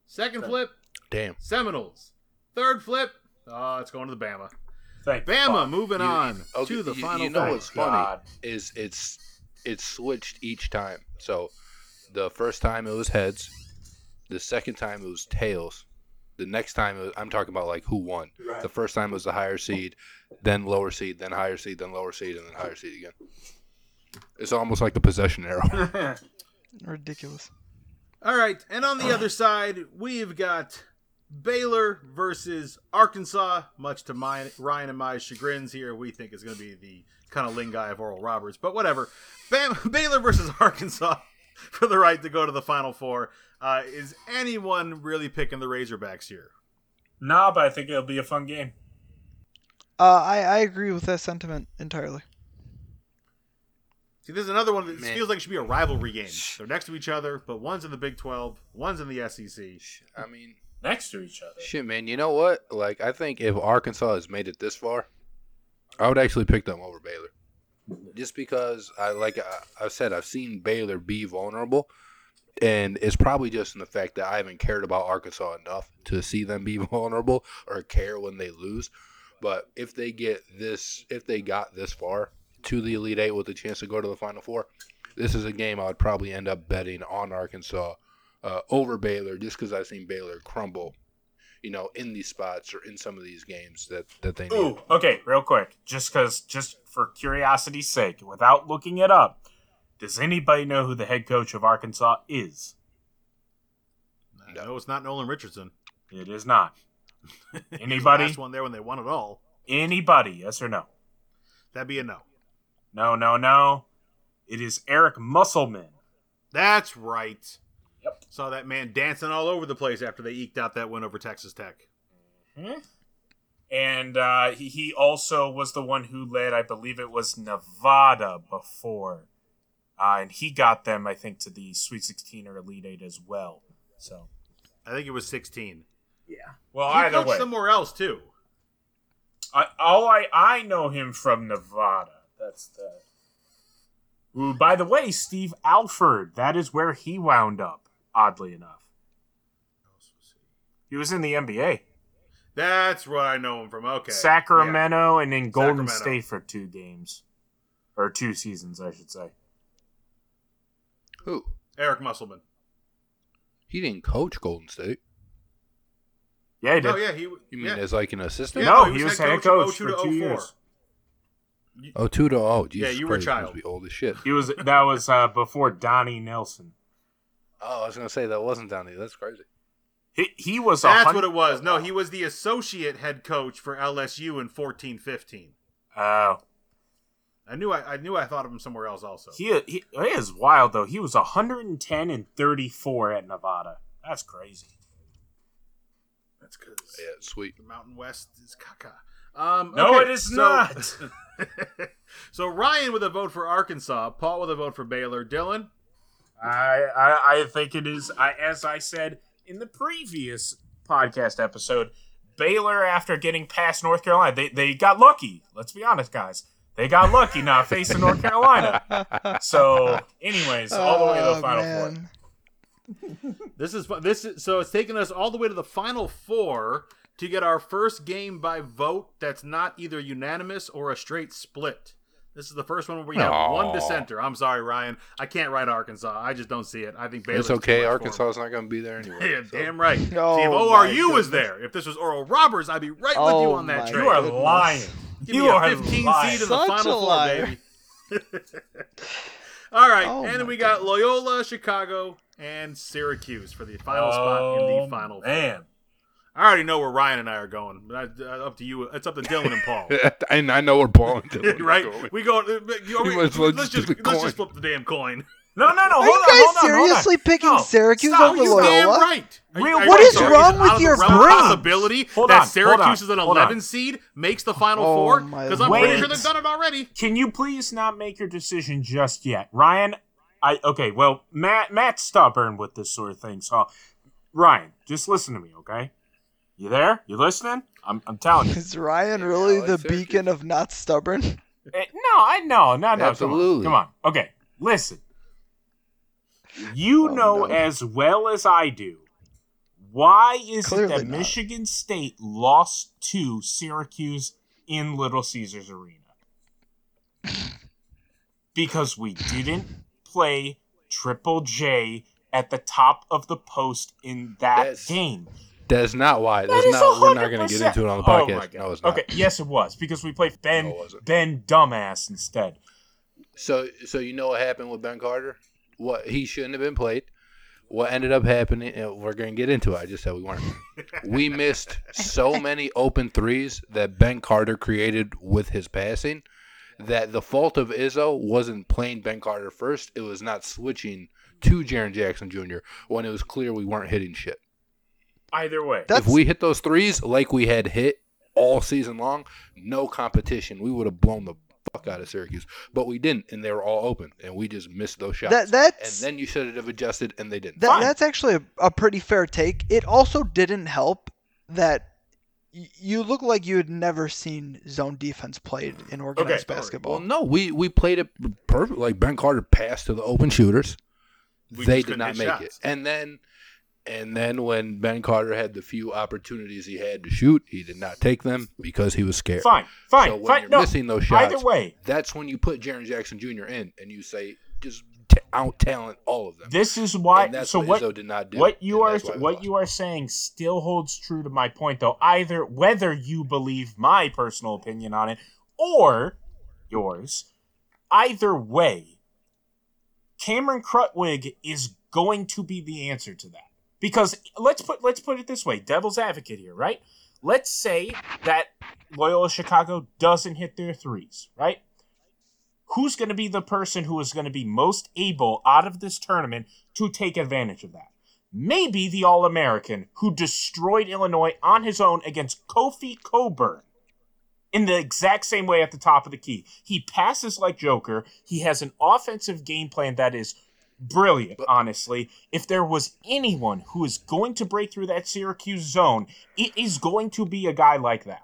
Second flip, Damn. Seminoles. Third flip, oh, it's going to the Bama. Thank Bama fuck. moving You- on okay, to the you- final You know four. what's funny God. is it's it's switched each time. So the first time it was heads, the second time it was tails. The next time was, I'm talking about like who won. The first time it was the higher seed, then lower seed, then higher seed, then lower seed, and then higher seed again. It's almost like the possession arrow. Ridiculous. All right, and on the other side, we've got Baylor versus Arkansas. Much to my Ryan and my chagrins here, we think is going to be the kind of ling guy of Oral Roberts, but whatever. Bam- Baylor versus Arkansas for the right to go to the Final Four. Uh, is anyone really picking the Razorbacks here? Nah, but I think it'll be a fun game. Uh, I, I agree with that sentiment entirely. See, this is another one that Man. feels like it should be a rivalry game. They're next to each other, but one's in the Big 12, one's in the SEC. I mean, Next to each other. shit, man. You know what? Like, I think if Arkansas has made it this far, I would actually pick them over Baylor. Just because I like I, I've said, I've seen Baylor be vulnerable, and it's probably just in the fact that I haven't cared about Arkansas enough to see them be vulnerable or care when they lose. But if they get this, if they got this far to the Elite Eight with a chance to go to the Final Four, this is a game I would probably end up betting on Arkansas uh, over Baylor, just because I've seen Baylor crumble, you know, in these spots or in some of these games that that they need. Ooh, okay, real quick. Just cause just for curiosity's sake, without looking it up, does anybody know who the head coach of Arkansas is? No, it's not Nolan Richardson. It is not. He the Anybody? last one there when they won it all. Anybody, yes or no? That'd be a no. No, no, no. It is Eric Musselman. That's right. Yep. Saw that man dancing all over the place after they eked out that win over Texas Tech. Hmm. And uh, he, he also was the one who led, I believe it was Nevada before. Uh, and he got them, I think, to the Sweet 16 or Elite 8 as well. So, I think it was 16. yeah. Well, he either coached way. somewhere else too. I, all I I know him from Nevada. That's the. Ooh, mm, by the way, Steve Alford. That is where he wound up. Oddly enough, he was in the NBA, That's where I know him from. Okay. Sacramento, and in Golden Sacramento. State for two games, or two seasons, I should say. Who? Eric Musselman. He didn't coach Golden State. Yeah, he did. Oh yeah, he. You mean yeah. as like an assistant? Yeah, no, he he was was head head coach coach, of 02 for two 04. Years. Oh, two to oh, Jesus you were a Christ, child. Must be old as shit. He was that was uh, before Donnie Nelson. Oh, I was gonna say that wasn't Donnie. That's crazy. He he was. That's hun- what it was. No, he was the associate head coach for LSU in 14-15. Oh, I knew I, I knew I thought of him somewhere else also. He, he it is wild though. He was 110 and 34 at Nevada. That's crazy. That's because Yeah, sweet. the Mountain West is caca. Um, No, okay, it is so- not. so Ryan with a vote for Arkansas, Paul with a vote for Baylor, Dylan. I, I I think it is. I, as I said in the previous podcast episode, Baylor after getting past North Carolina, they they got lucky. Let's be honest, guys. They got lucky not facing North Carolina. So, anyways, all the way to the Oh, final four. This is this is so it's taken us all the way to the final four to get our first game by vote that's not either unanimous or a straight split. This is the first one where we have Aw. one dissenter. I'm sorry, Ryan. I can't write Arkansas. I just don't see it. I think Baylor's it's too okay. much for 'em. Arkansas is not gonna be there anyway. Yeah, so. damn right. Oh, See, if oh my ORU was there, if this was Oral Roberts, I'd be right with you Oh, on that my train. You are goodness. lying. Give you me a are 15 lying. seed in the Such final a four, liar. baby. All right, Oh and my we got Loyola, Chicago, and Syracuse for the final spot in Oh, the final. four. Man. I already know where Ryan and I are going. But I- uh, up to you. It's up to Dylan and Paul. and I know where we're balling. right? We go. uh, you- You might let's just just let's coin. just flip the damn coin. No, no, no. Are Hold you on, guys hold on, hold on. seriously picking No, Syracuse stop. over You Loyola? damn right. Are Real- are What you is serious? wrong with Out your the realm of brains? Possibility Hold that on, hold Syracuse on, is an hold on. 11 seed makes the final Oh, four because I'm pretty sure they've done it already. Can you please not make your decision just yet, Ryan? I okay. Well, Matt Matt's stubborn with this sort of thing. So, Ryan, just listen to me, okay? You there? You listening? I'm, I'm telling you. Is Ryan really like the Syracuse. beacon of not stubborn? Eh, no, I know, no, no. Absolutely. Come on, come on. Okay, listen. You Oh, know no. as well as I do. Why is it that not. Michigan State lost to Syracuse in Little Caesars Arena? because we didn't play Triple J at the top of the post in that That's- game. That's not why. That That's is not. We're not going to get into it on the Oh podcast. my God. no, it's not. Okay, yes, it was because we played Ben No. Ben Dumbass instead. So, so you know what happened with Ben Carter? What he shouldn't have been played. What ended up happening? and We're going to get into it. I just said we weren't. we missed so many open threes that Ben Carter created with his passing. That the fault of Izzo wasn't playing Ben Carter first. It was not switching to Jaren Jackson Jr. when it was clear we weren't hitting shit. Either way, That's if we hit those threes like we had hit all season long, no competition. We would have blown the fuck out of Syracuse, but we didn't, and they were all open, and we just missed those shots. that and then you should have adjusted, and they didn't. that, that's actually a, a pretty fair take. It also didn't help that y- you look like you had never seen zone defense played mm. in organized Okay, basketball. well, no, we we played it perfect. Like Ben Carter passed to the open shooters, We they did couldn't make shots. it, and then. And then when Ben Carter had the few opportunities he had to shoot, he did not take them because he was scared. fine, fine, So when fine. you're no, missing those shots, either way, that's when you put Jaren Jackson Jr. in and you say just t- out talent all of them. this is why. so what, what? Did not do. What you are that's why we what you are saying still holds true to my point, though. Either whether you believe my personal opinion on it or yours, either way, Cameron Krutwig is going to be the answer to that. Because let's put let's put it this way, devil's advocate here, right? Let's say that Loyola Chicago doesn't hit their threes, right? Who's going to be the person who is going to be most able out of this tournament to take advantage of that? Maybe the All American who destroyed Illinois on his own against Kofi Cockburn in the exact same way at the top of the key. He passes like Joker. He has an offensive game plan that is brilliant, honestly. If there was anyone who is going to break through that Syracuse zone, it is going to be a guy like that.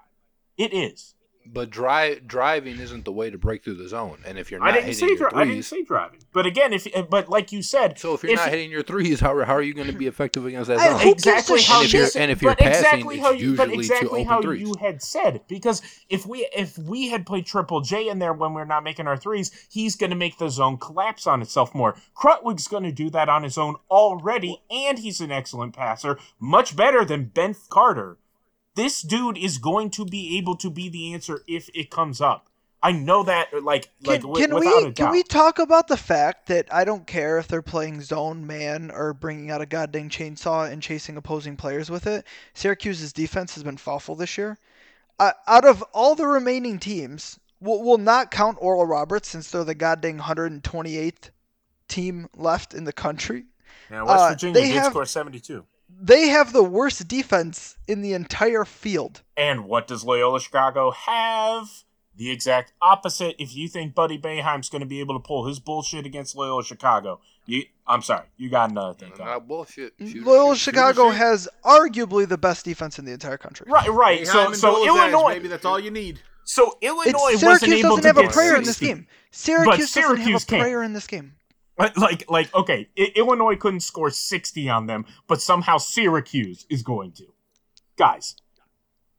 It is. But drive driving isn't the way to break through the zone. And if you're I not didn't hitting say your dri- I didn't threes, say driving. But again, if but like you said, so if you're not hitting your threes, how, how are you going to be effective against that I- zone? exactly how And if you you're- and if you're passing, exactly it's how you, but usually to exactly open how threes. you had said because if we if we had played triple J in there when we're not making our threes, he's going to make the zone collapse on itself more. Krutwig's going to do that on his own already, and he's an excellent passer, much better than Ben Carter. This dude is going to be able to be the answer if it comes up. I know that, like, like Can, wi- can we can we talk about the fact that I don't care if they're playing zone man or bringing out a goddamn chainsaw and chasing opposing players with it? Syracuse's defense has been awful this year. Uh, out of all the remaining teams, we'll, we'll not count Oral Roberts since they're the goddamn 128th team left in the country. Yeah, West uh, Virginia they did have- score seventy-two. They have the worst defense in the entire field. And what does Loyola Chicago have? The exact opposite. If you think Buddy Boeheim's going to be able to pull his bullshit against Loyola Chicago, you, I'm sorry, you got another thing. coming. Not bullshit. Shoot, Loyola shoot, shoot, Chicago shoot. has arguably the best defense in the entire country. Right, right. So, Boeheim so and Dolezaj, Illinois, Maybe that's all you need. so It's, Illinois wasn't Syracuse able doesn't to have a get prayer in this game. Syracuse doesn't have a can't. prayer in this game. Like, like, like, okay, I- Illinois couldn't score 60 on them, but somehow Syracuse is going to. Guys,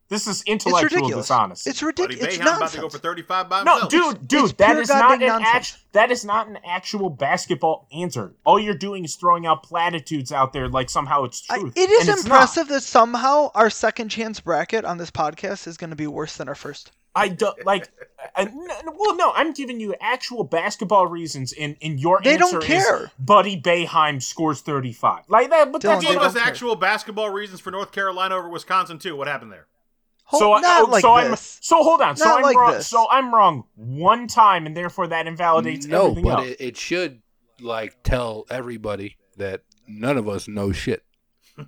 this is intellectual ridiculous. dishonesty. It's ridiculous. It's Boeheim about to go for 35 by No, himself. dude, dude, It's that pure is not an goddamn act. That is not an actual basketball answer. All you're doing is throwing out platitudes out there like somehow it's I- truth. it is and it's impressive that somehow our second chance bracket on this podcast is going to be worse than our first. I don't like. I, well, no, I'm giving you actual basketball reasons. In in your They don't answer is care. Buddy Boeheim scores 35. Like that, but Dylan, that's they Give us care. actual basketball reasons for North Carolina over Wisconsin too. What happened there? Hold, so I- not oh, like so I'm so hold on. So I'm like wrong. this. So I'm wrong one time, and therefore that invalidates everything. no, everything but else. it, it should like tell everybody that none of us know shit.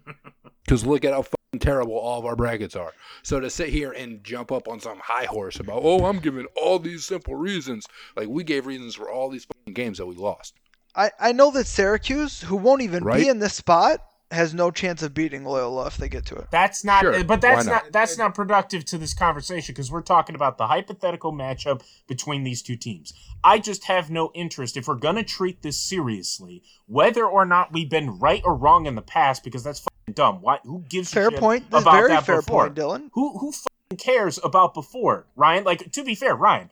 Because look at how fucking terrible all of our brackets are. So to sit here and jump up on some high horse about, oh, I'm giving all these simple reasons, like we gave reasons for all these fucking games that we lost. I, I know that Syracuse, who won't even Right? be in this spot, has no chance of beating Loyola if they get to it. That's not, Sure, but that's not? not? that's not productive to this conversation because we're talking about the hypothetical matchup between these two teams. I just have no interest if we're gonna treat this seriously, whether or not we've been right or wrong in the past, because that's fucking dumb. Why? Who gives a Fair shit point. about Very that fair before? point, Dylan. Who who fucking cares about before Ryan? Like to be fair, Ryan,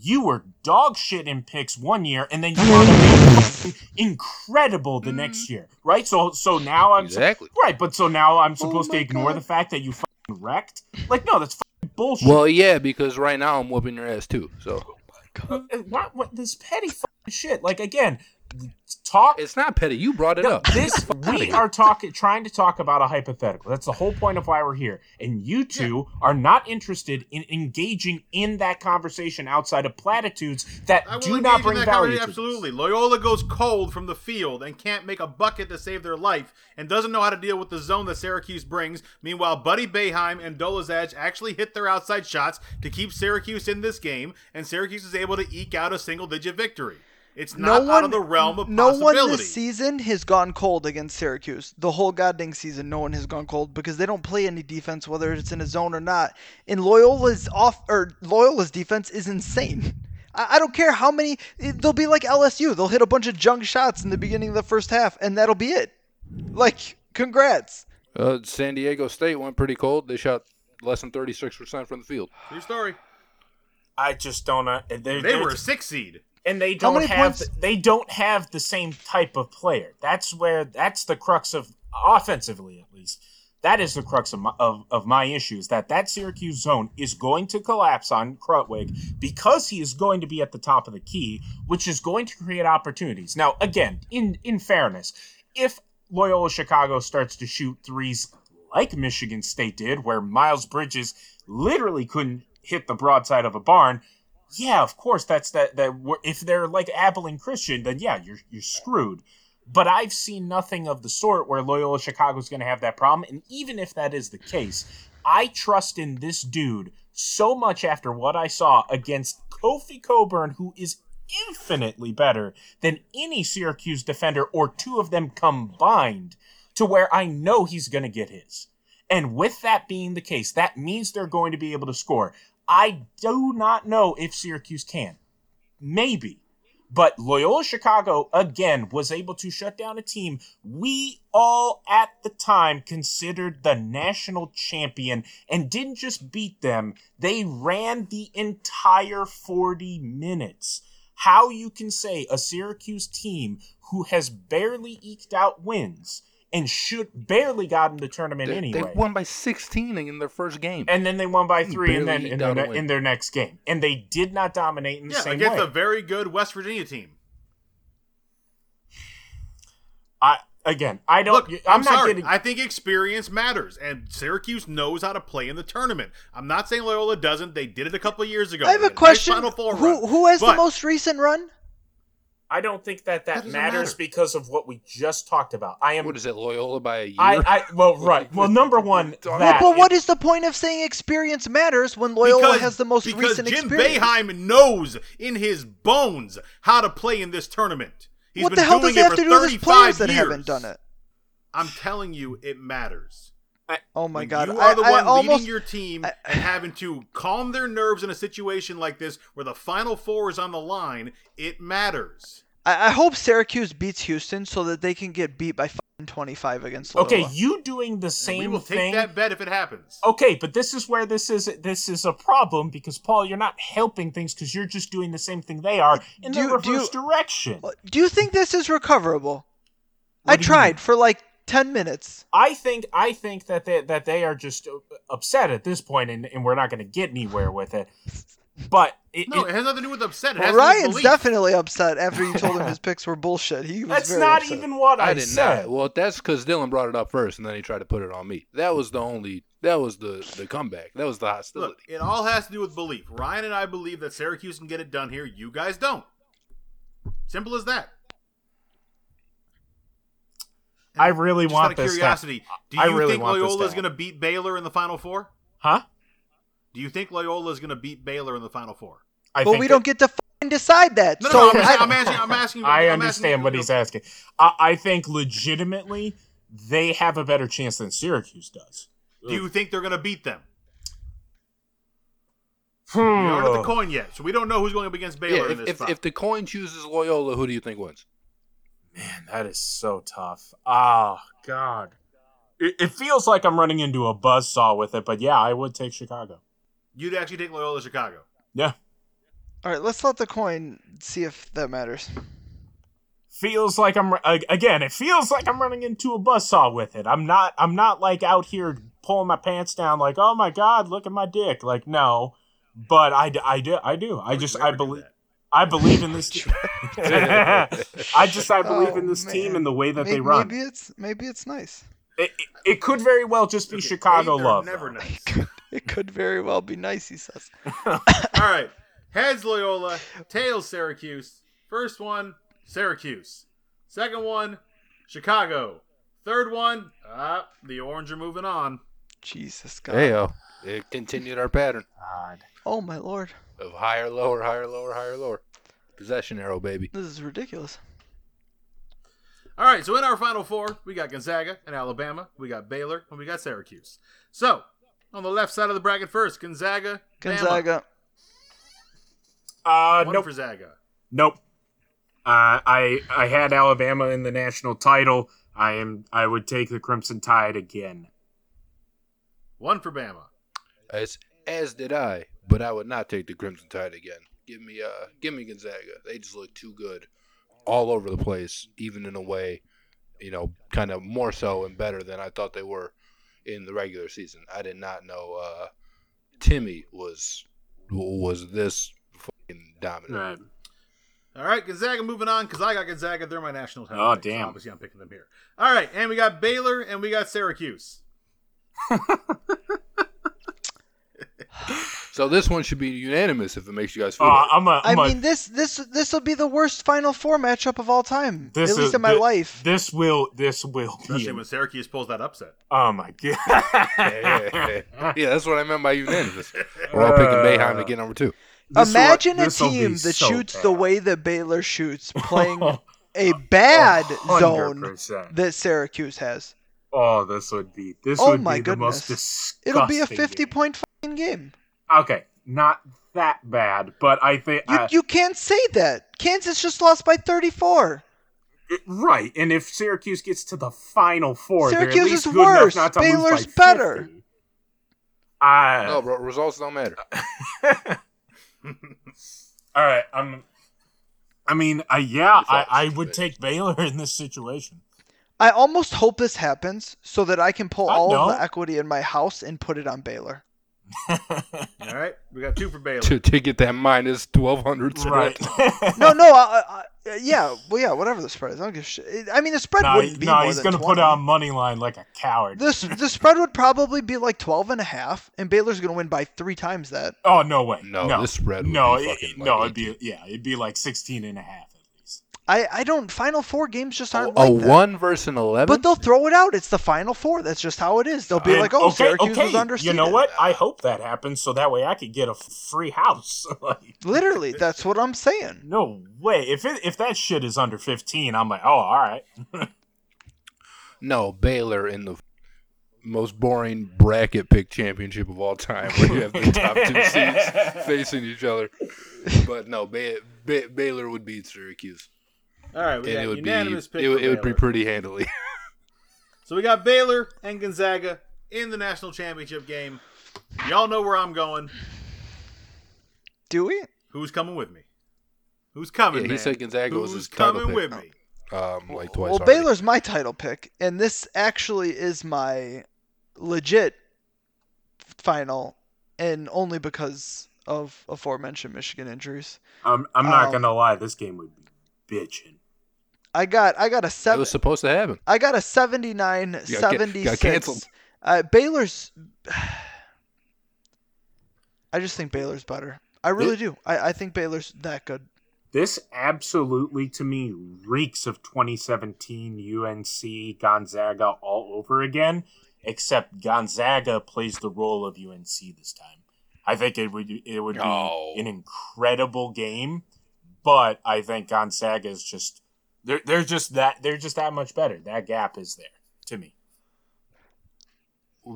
you were dog shit in picks one year, and then you want to incredible the next year, right? So so now I'm Exactly. right, but so now I'm supposed Oh to ignore God. the fact that you fucking wrecked? Like no, that's fucking bullshit. Well, yeah, because right now I'm whooping your ass too. So Uh, what, what this petty fucking shit? Like again, talk. it's not petty. You brought it No, up. this we are talking, trying to talk about a hypothetical. That's the whole point of why we're here. And you two are not interested in engaging in that conversation outside of platitudes that do not bring that value. to Absolutely. this. Loyola goes cold from the field and can't make a bucket to save their life and doesn't know how to deal with the zone that Syracuse brings. Meanwhile, Buddy Boeheim and Dolezaj actually hit their outside shots to keep Syracuse in this game, and Syracuse is able to eke out a single digit victory. It's No one, out of the realm of no one possibility. this season has gone cold against Syracuse. The whole goddamn season, no one has gone cold because they don't play any defense, whether it's in a zone or not. And Loyola's off or Loyola's defense is insane. I, I don't care how many. it- they'll be like LSU. They'll hit a bunch of junk shots in the beginning of the first half, and that'll be it. Like, congrats. Uh, San Diego State went pretty cold. They shot less than 36% from the field. True story. I just don't. Uh, they're, They were a six seed. And they don't have points- they don't have the same type of player. That's where that's the crux of offensively at least. That is the crux of my, of, of my issues. That that Syracuse zone is going to collapse on Krutwig because he is going to be at the top of the key, which is going to create opportunities. Now, again, in in fairness, if Loyola Chicago starts to shoot threes like Michigan State did, where Miles Bridges literally couldn't hit the broadside of a barn, yeah, of course, that's that. That if they're like Apple and Christian, then yeah, you're you're screwed. But I've seen nothing of the sort where Loyola Chicago is going to have that problem. And even if that is the case, I trust in this dude so much after what I saw against Kofi Cockburn, who is infinitely better than any Syracuse defender or two of them combined, to where I know he's going to get his. And with that being the case, that means they're going to be able to score. I do not know if Syracuse can. Maybe. But Loyola Chicago, again, was able to shut down a team we all at the time considered the national champion and didn't just beat them, they ran the entire 40 minutes. How you can say a Syracuse team who has barely eked out wins and should barely got in the tournament They, anyway. they won by 16 in their first game. and then they won by three, and then in their, a in their next game, and they did not dominate in the Yeah, same against way. a very good West Virginia team. I again, I don't. Look, I'm, I'm, not sorry. getting. I think experience matters, and Syracuse knows how to play in the tournament. I'm not saying Loyola doesn't. They did it a couple of years ago. I have a had nice question. Final Four Who run. who has the most recent run? I don't think that that, That matters matter. because of what we just talked about. I am. what is it, Loyola by a year? I, I well right. Well, number one, Well, But what is the point of saying experience matters when Loyola because, has the most because recent Jim experience? Boeheim knows in his bones how to play in this tournament. He's what been the hell doing does it have for to do with his 35 players that years. haven't done it? I'm telling you, it matters. Oh my god! You are the I, one I almost leading your team I- and having to calm their nerves in a situation like this where the final four is on the line. It matters. I, I hope Syracuse beats Houston so that they can get beat by 25 against Loyola. okay, you doing the And same we will take thing. that bet if it happens. Okay, but this is where this is this is a problem because Paul, you're not helping things because you're just doing the same thing they are in Do the you- do reverse you- direction. Do you think this is recoverable? I What do you tried for like ten minutes. I think I think that they that they are just upset at this point, and, and we're not going to get anywhere with it. But it, No, it- it has nothing to do with upset. It Well, has with Ryan's definitely upset after you told him his picks were bullshit. He was that's not upset. even what I, I did said. not. Well, that's because Dylan brought it up first, and then he tried to put it on me. That was the only. That was the the comeback. That was the hostility. Look, it all has to do with belief. Ryan and I believe that Syracuse can get it done here. You guys don't. Simple as that. I really Just want out of this. to- curiosity, do I you really think want this to Loyola is going to beat Baylor in the Final Four? huh? Do you think Loyola is going to beat Baylor in the Final Four? I But think we that- don't get to fucking decide that. No, so no, I'm, I- asking, I'm asking. I'm asking. I I'm understand you- what he's asking. I, I think legitimately they have a better chance than Syracuse does. Do you think they're going to beat them? We aren't at the hmm. coin yet, so we don't know who's going up against Baylor yeah, in if, this if, spot. if the coin chooses Loyola, who do you think wins? Man, that is so tough. Oh God, it, it feels like I'm running into a buzzsaw with it, but yeah, I would take Chicago. You'd actually take Loyola Chicago. Yeah, All right, let's let the coin see if that matters. feels like I'm again. It feels like I'm running into a buzzsaw with it. I'm not. I'm not like out here pulling my pants down, like, oh my God, look at my dick. Like, no, but I, I do. I do. I just. I believe. I believe in this. team. I just. I believe in Oh, this team and the way that maybe, they run. Maybe it's maybe it's nice. It, it, it could very well just be Okay, Chicago love. Never though. nice. It could very well be nice. He says. All right. Heads Loyola, tails Syracuse. First one, Syracuse. Second one, Chicago. Third one, ah, the Orange are moving on. Jesus God. Hey yo, it continued our pattern God. Oh my lord, of higher, lower, higher, lower, higher, lower. Possession arrow, baby. this is ridiculous. All right, so in our final four, we got Gonzaga and Alabama, we got Baylor, and we got Syracuse. So, on the left side of the bracket first, Gonzaga, Bama. Gonzaga. Uh, One nope. for Zaga. Nope. Uh, I I had Alabama in the national title. I am. I would take the Crimson Tide again. One for Bama. As as did I, but I would not take the Crimson Tide again. Give me uh, give me Gonzaga. They just look too good, all over the place, even in a way, you know, kind of more so and better than I thought they were in the regular season. I did not know uh, Timme was was this fucking dominant. Right. All right, Gonzaga moving on because I got Gonzaga. They're my national title. Oh, pick, so damn. obviously, I'm picking them here. All right, and we got Baylor and we got Syracuse. So this one should be unanimous if it makes you guys feel. Uh, better. I'm a. I I'm a- mean, this this this will be the worst Final Four matchup of all time, This at least is- in my thi- life. This will. This will be. Especially when Syracuse pulls that upset. Oh my god. yeah, that's what I meant by unanimous. We're all picking Bayheim to get number two. This Imagine a this'll be team that so shoots the way that Baylor shoots, playing a bad zone 100%. that Syracuse has. Oh, this would be. This Oh would my be the most goodness. disgusting. It'll be a 50 game. point fucking game. Okay, not that bad, but I think. You, uh, you can't say that. Kansas just lost by 34. it- right, and if Syracuse gets to the final four, Syracuse at least is good worse. not to Baylor's lose by better. 50. Uh, No, bro, results don't matter. All right, I'm. I mean, uh, yeah, I, I would take Baylor in this situation. I almost hope this happens so that I can pull I all of the equity in my house and put it on Baylor. All right, we got two for Baylor. to, to get that minus twelve hundred right. No, no, I, I, I, yeah, well, yeah, whatever the spread is. I don't give a shit. I mean, the spread no, wouldn't be no, more he's than gonna 20. put on money line like a coward. This the spread would probably be like 12 and a half, and Baylor's going to win by three times that. oh no way. No, no, this spread would no, be it- fucking like no, it'd be yeah, it'd be like 16 and a half at least. I, I don't. Final four games just aren't a like that. one versus an eleven. But they'll throw it out. It's the final four. That's just how it is. They'll be And- like, "Oh, okay, Syracuse okay. was underseeded." You know what? I hope that happens so that way I could get a free house. Like, Literally, that's what I'm saying. no way. If it if that shit is under 15, I'm like, oh, all right. no, Baylor in the most boring bracket pick championship of all time, where you have the top two seeds facing each other. But no, Bay- Bay- Baylor would beat Syracuse, All right, we and got it would be unanimous pick it, for would- it would be pretty handily. So we got Baylor and Gonzaga in the national championship game. Y'all know where I'm going. Do we? Who's coming with me? Who's coming? Yeah, he man? said Gonzaga was Who's his title coming pick. with me? um, like twice. well, already. Baylor's my title pick, and this actually is my legit final, and only because of aforementioned Michigan injuries. I'm, I'm not Um, gonna lie, this game would be bitching. I got I got a seven. It seven. was supposed to happen. I got a 79 ca- 76. got canceled. Uh, Baylor's. I just think Baylor's better. I really do. I, I think Baylor's that good. This absolutely, to me, reeks of 2017 UNC Gonzaga all over again, except Gonzaga plays the role of UNC this time. I think it would it would be Oh. an incredible game, but I think Gonzaga is just they're they're just that they're just that much better. That gap is there to me.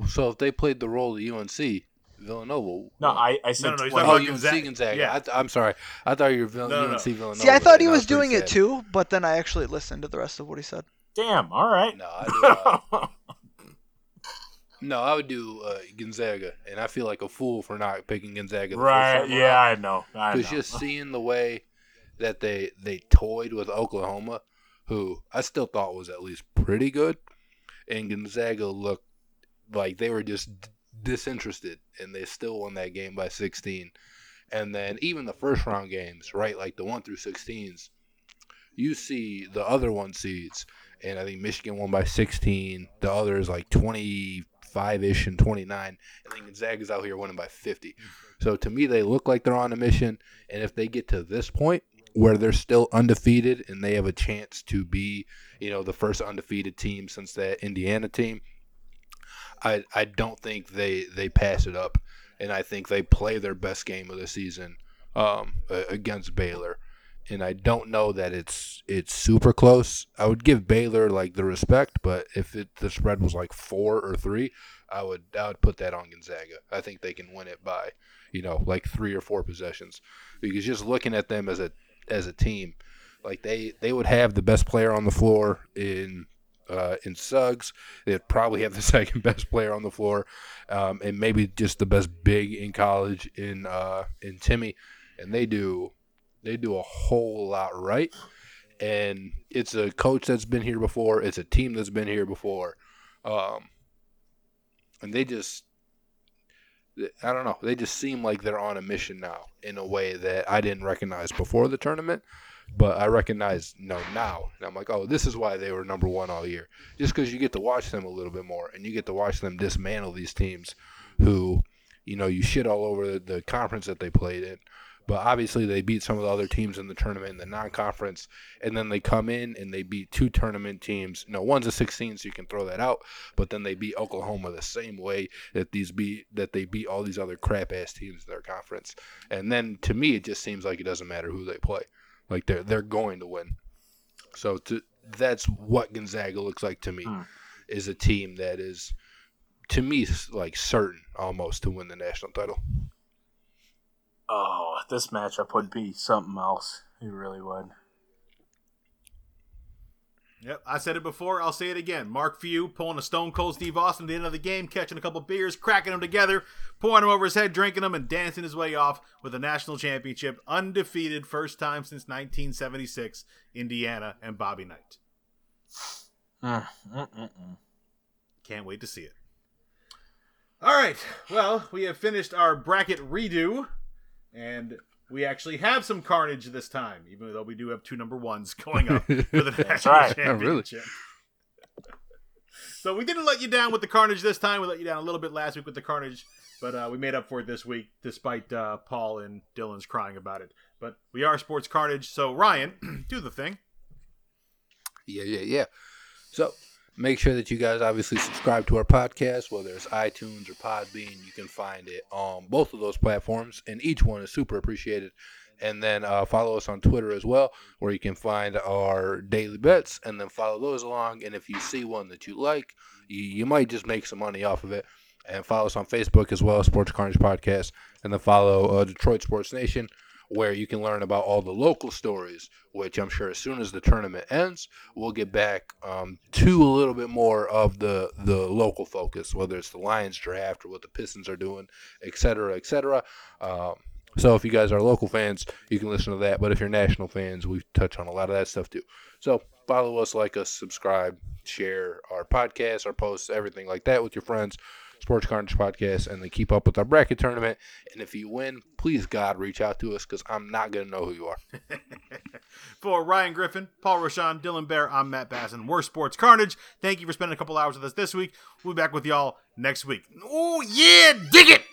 So if they played the role of UNC, Villanova. No, I I said No, no, he's Oh, UNC Gonzaga. Gonzaga. Yeah. I th- I'm sorry. I thought you were Vill- No, no, UNC no. Villanova. See, I thought he was doing it sad. too, but then I actually listened to the rest of what he said. damn. All right. No, I do, uh, no, I would do uh, Gonzaga, and I feel like a fool for not picking Gonzaga. The right. First Yeah, I know. I know. Because just seeing the way that they they toyed with Oklahoma, who I still thought was at least pretty good, and Gonzaga looked like they were just disinterested, and they still won that game by 16. And then even the first round games, right, like the one through 16s, you see the other one seeds, and I think Michigan won by 16. The other is like 25 ish and 29, and then Gonzaga's out here winning by 50. So to me, they look like they're on a mission. And if they get to this point where they're still undefeated and they have a chance to be, you know, the first undefeated team since that Indiana team, I I don't think they they pass it up, and I think they play their best game of the season um, against Baylor. And I don't know that it's it's super close. I would give Baylor like the respect, but if it, the spread was like four or three, I would I would put that on Gonzaga. I think they can win it by you know like three or four possessions because just looking at them as a as a team, like they they would have the best player on the floor in uh, in Suggs. They'd probably have the second best player on the floor, um, and maybe just the best big in college in uh, in Timme, and they do they do a whole lot right. And it's a coach that's been here before. It's a team that's been here before, um, and they just I don't know. They just seem like they're on a mission now in a way that I didn't recognize before the tournament, but I recognize no now. And I'm like, oh, this is why they were number one all year. Just because you get to watch them a little bit more and you get to watch them dismantle these teams who, you know, you shit all over the conference that they played in. But obviously, they beat some of the other teams in the tournament in the non-conference, and then they come in and they beat two tournament teams. No, one's a 16, so you can throw that out. But then they beat Oklahoma the same way that these beat that they beat all these other crap ass teams in their conference. And then to me, it just seems like it doesn't matter who they play. Like they're they're going to win. So to, that's what Gonzaga looks like to me, Hmm. is a team that is, to me, like certain almost to win the national title. Oh, this matchup would be something else. It really would. Yep, I said it before. I'll say it again. Mark Few pulling a Stone Cold Steve Austin at the end of the game, catching a couple beers, cracking them together, pouring them over his head, drinking them, and dancing his way off with a national championship, undefeated, first time since 1976. Indiana and Bobby Knight. Mm. Can't wait to see it. All right. Well, we have finished our bracket redo, and we actually have some carnage this time, even though we do have two number ones going up for the national right. Oh, really? championship. so we didn't let you down with the carnage this time. We let you down a little bit last week with the carnage, but uh, we made up for it this week, despite uh, Paul and Dylan's crying about it. But we are sports carnage. So Ryan, do the thing. Yeah, yeah, yeah. So make sure that you guys obviously subscribe to our podcast, whether it's iTunes or Podbean. You can find it on both of those platforms, and each one is super appreciated. And then uh, follow us on Twitter as well, where you can find our daily bets, and then follow those along. And if you see one that you like, you, you might just make some money off of it. And follow us on Facebook as well, Sports Carnage Podcast, and then follow uh, Detroit Sports Nation, where you can learn about all the local stories, which I'm sure as soon as the tournament ends, we'll get back um, to a little bit more of the the local focus, whether it's the Lions draft or what the Pistons are doing, et cetera, et cetera. Um, So if you guys are local fans, you can listen to that. But if you're national fans, we touch on a lot of that stuff too. So follow us, like us, subscribe, share our podcasts, our posts, everything like that with your friends. Sports Carnage Podcast, and then keep up with our bracket tournament. And if you win, please God reach out to us because I'm not gonna know who you are. For Ryan Griffin, Paul Roshan, Dylan Bear, I'm Matt Basson. We're Sports Carnage. Thank you for spending a couple hours with us this week. We'll be back with y'all next week. Oh, yeah, dig it!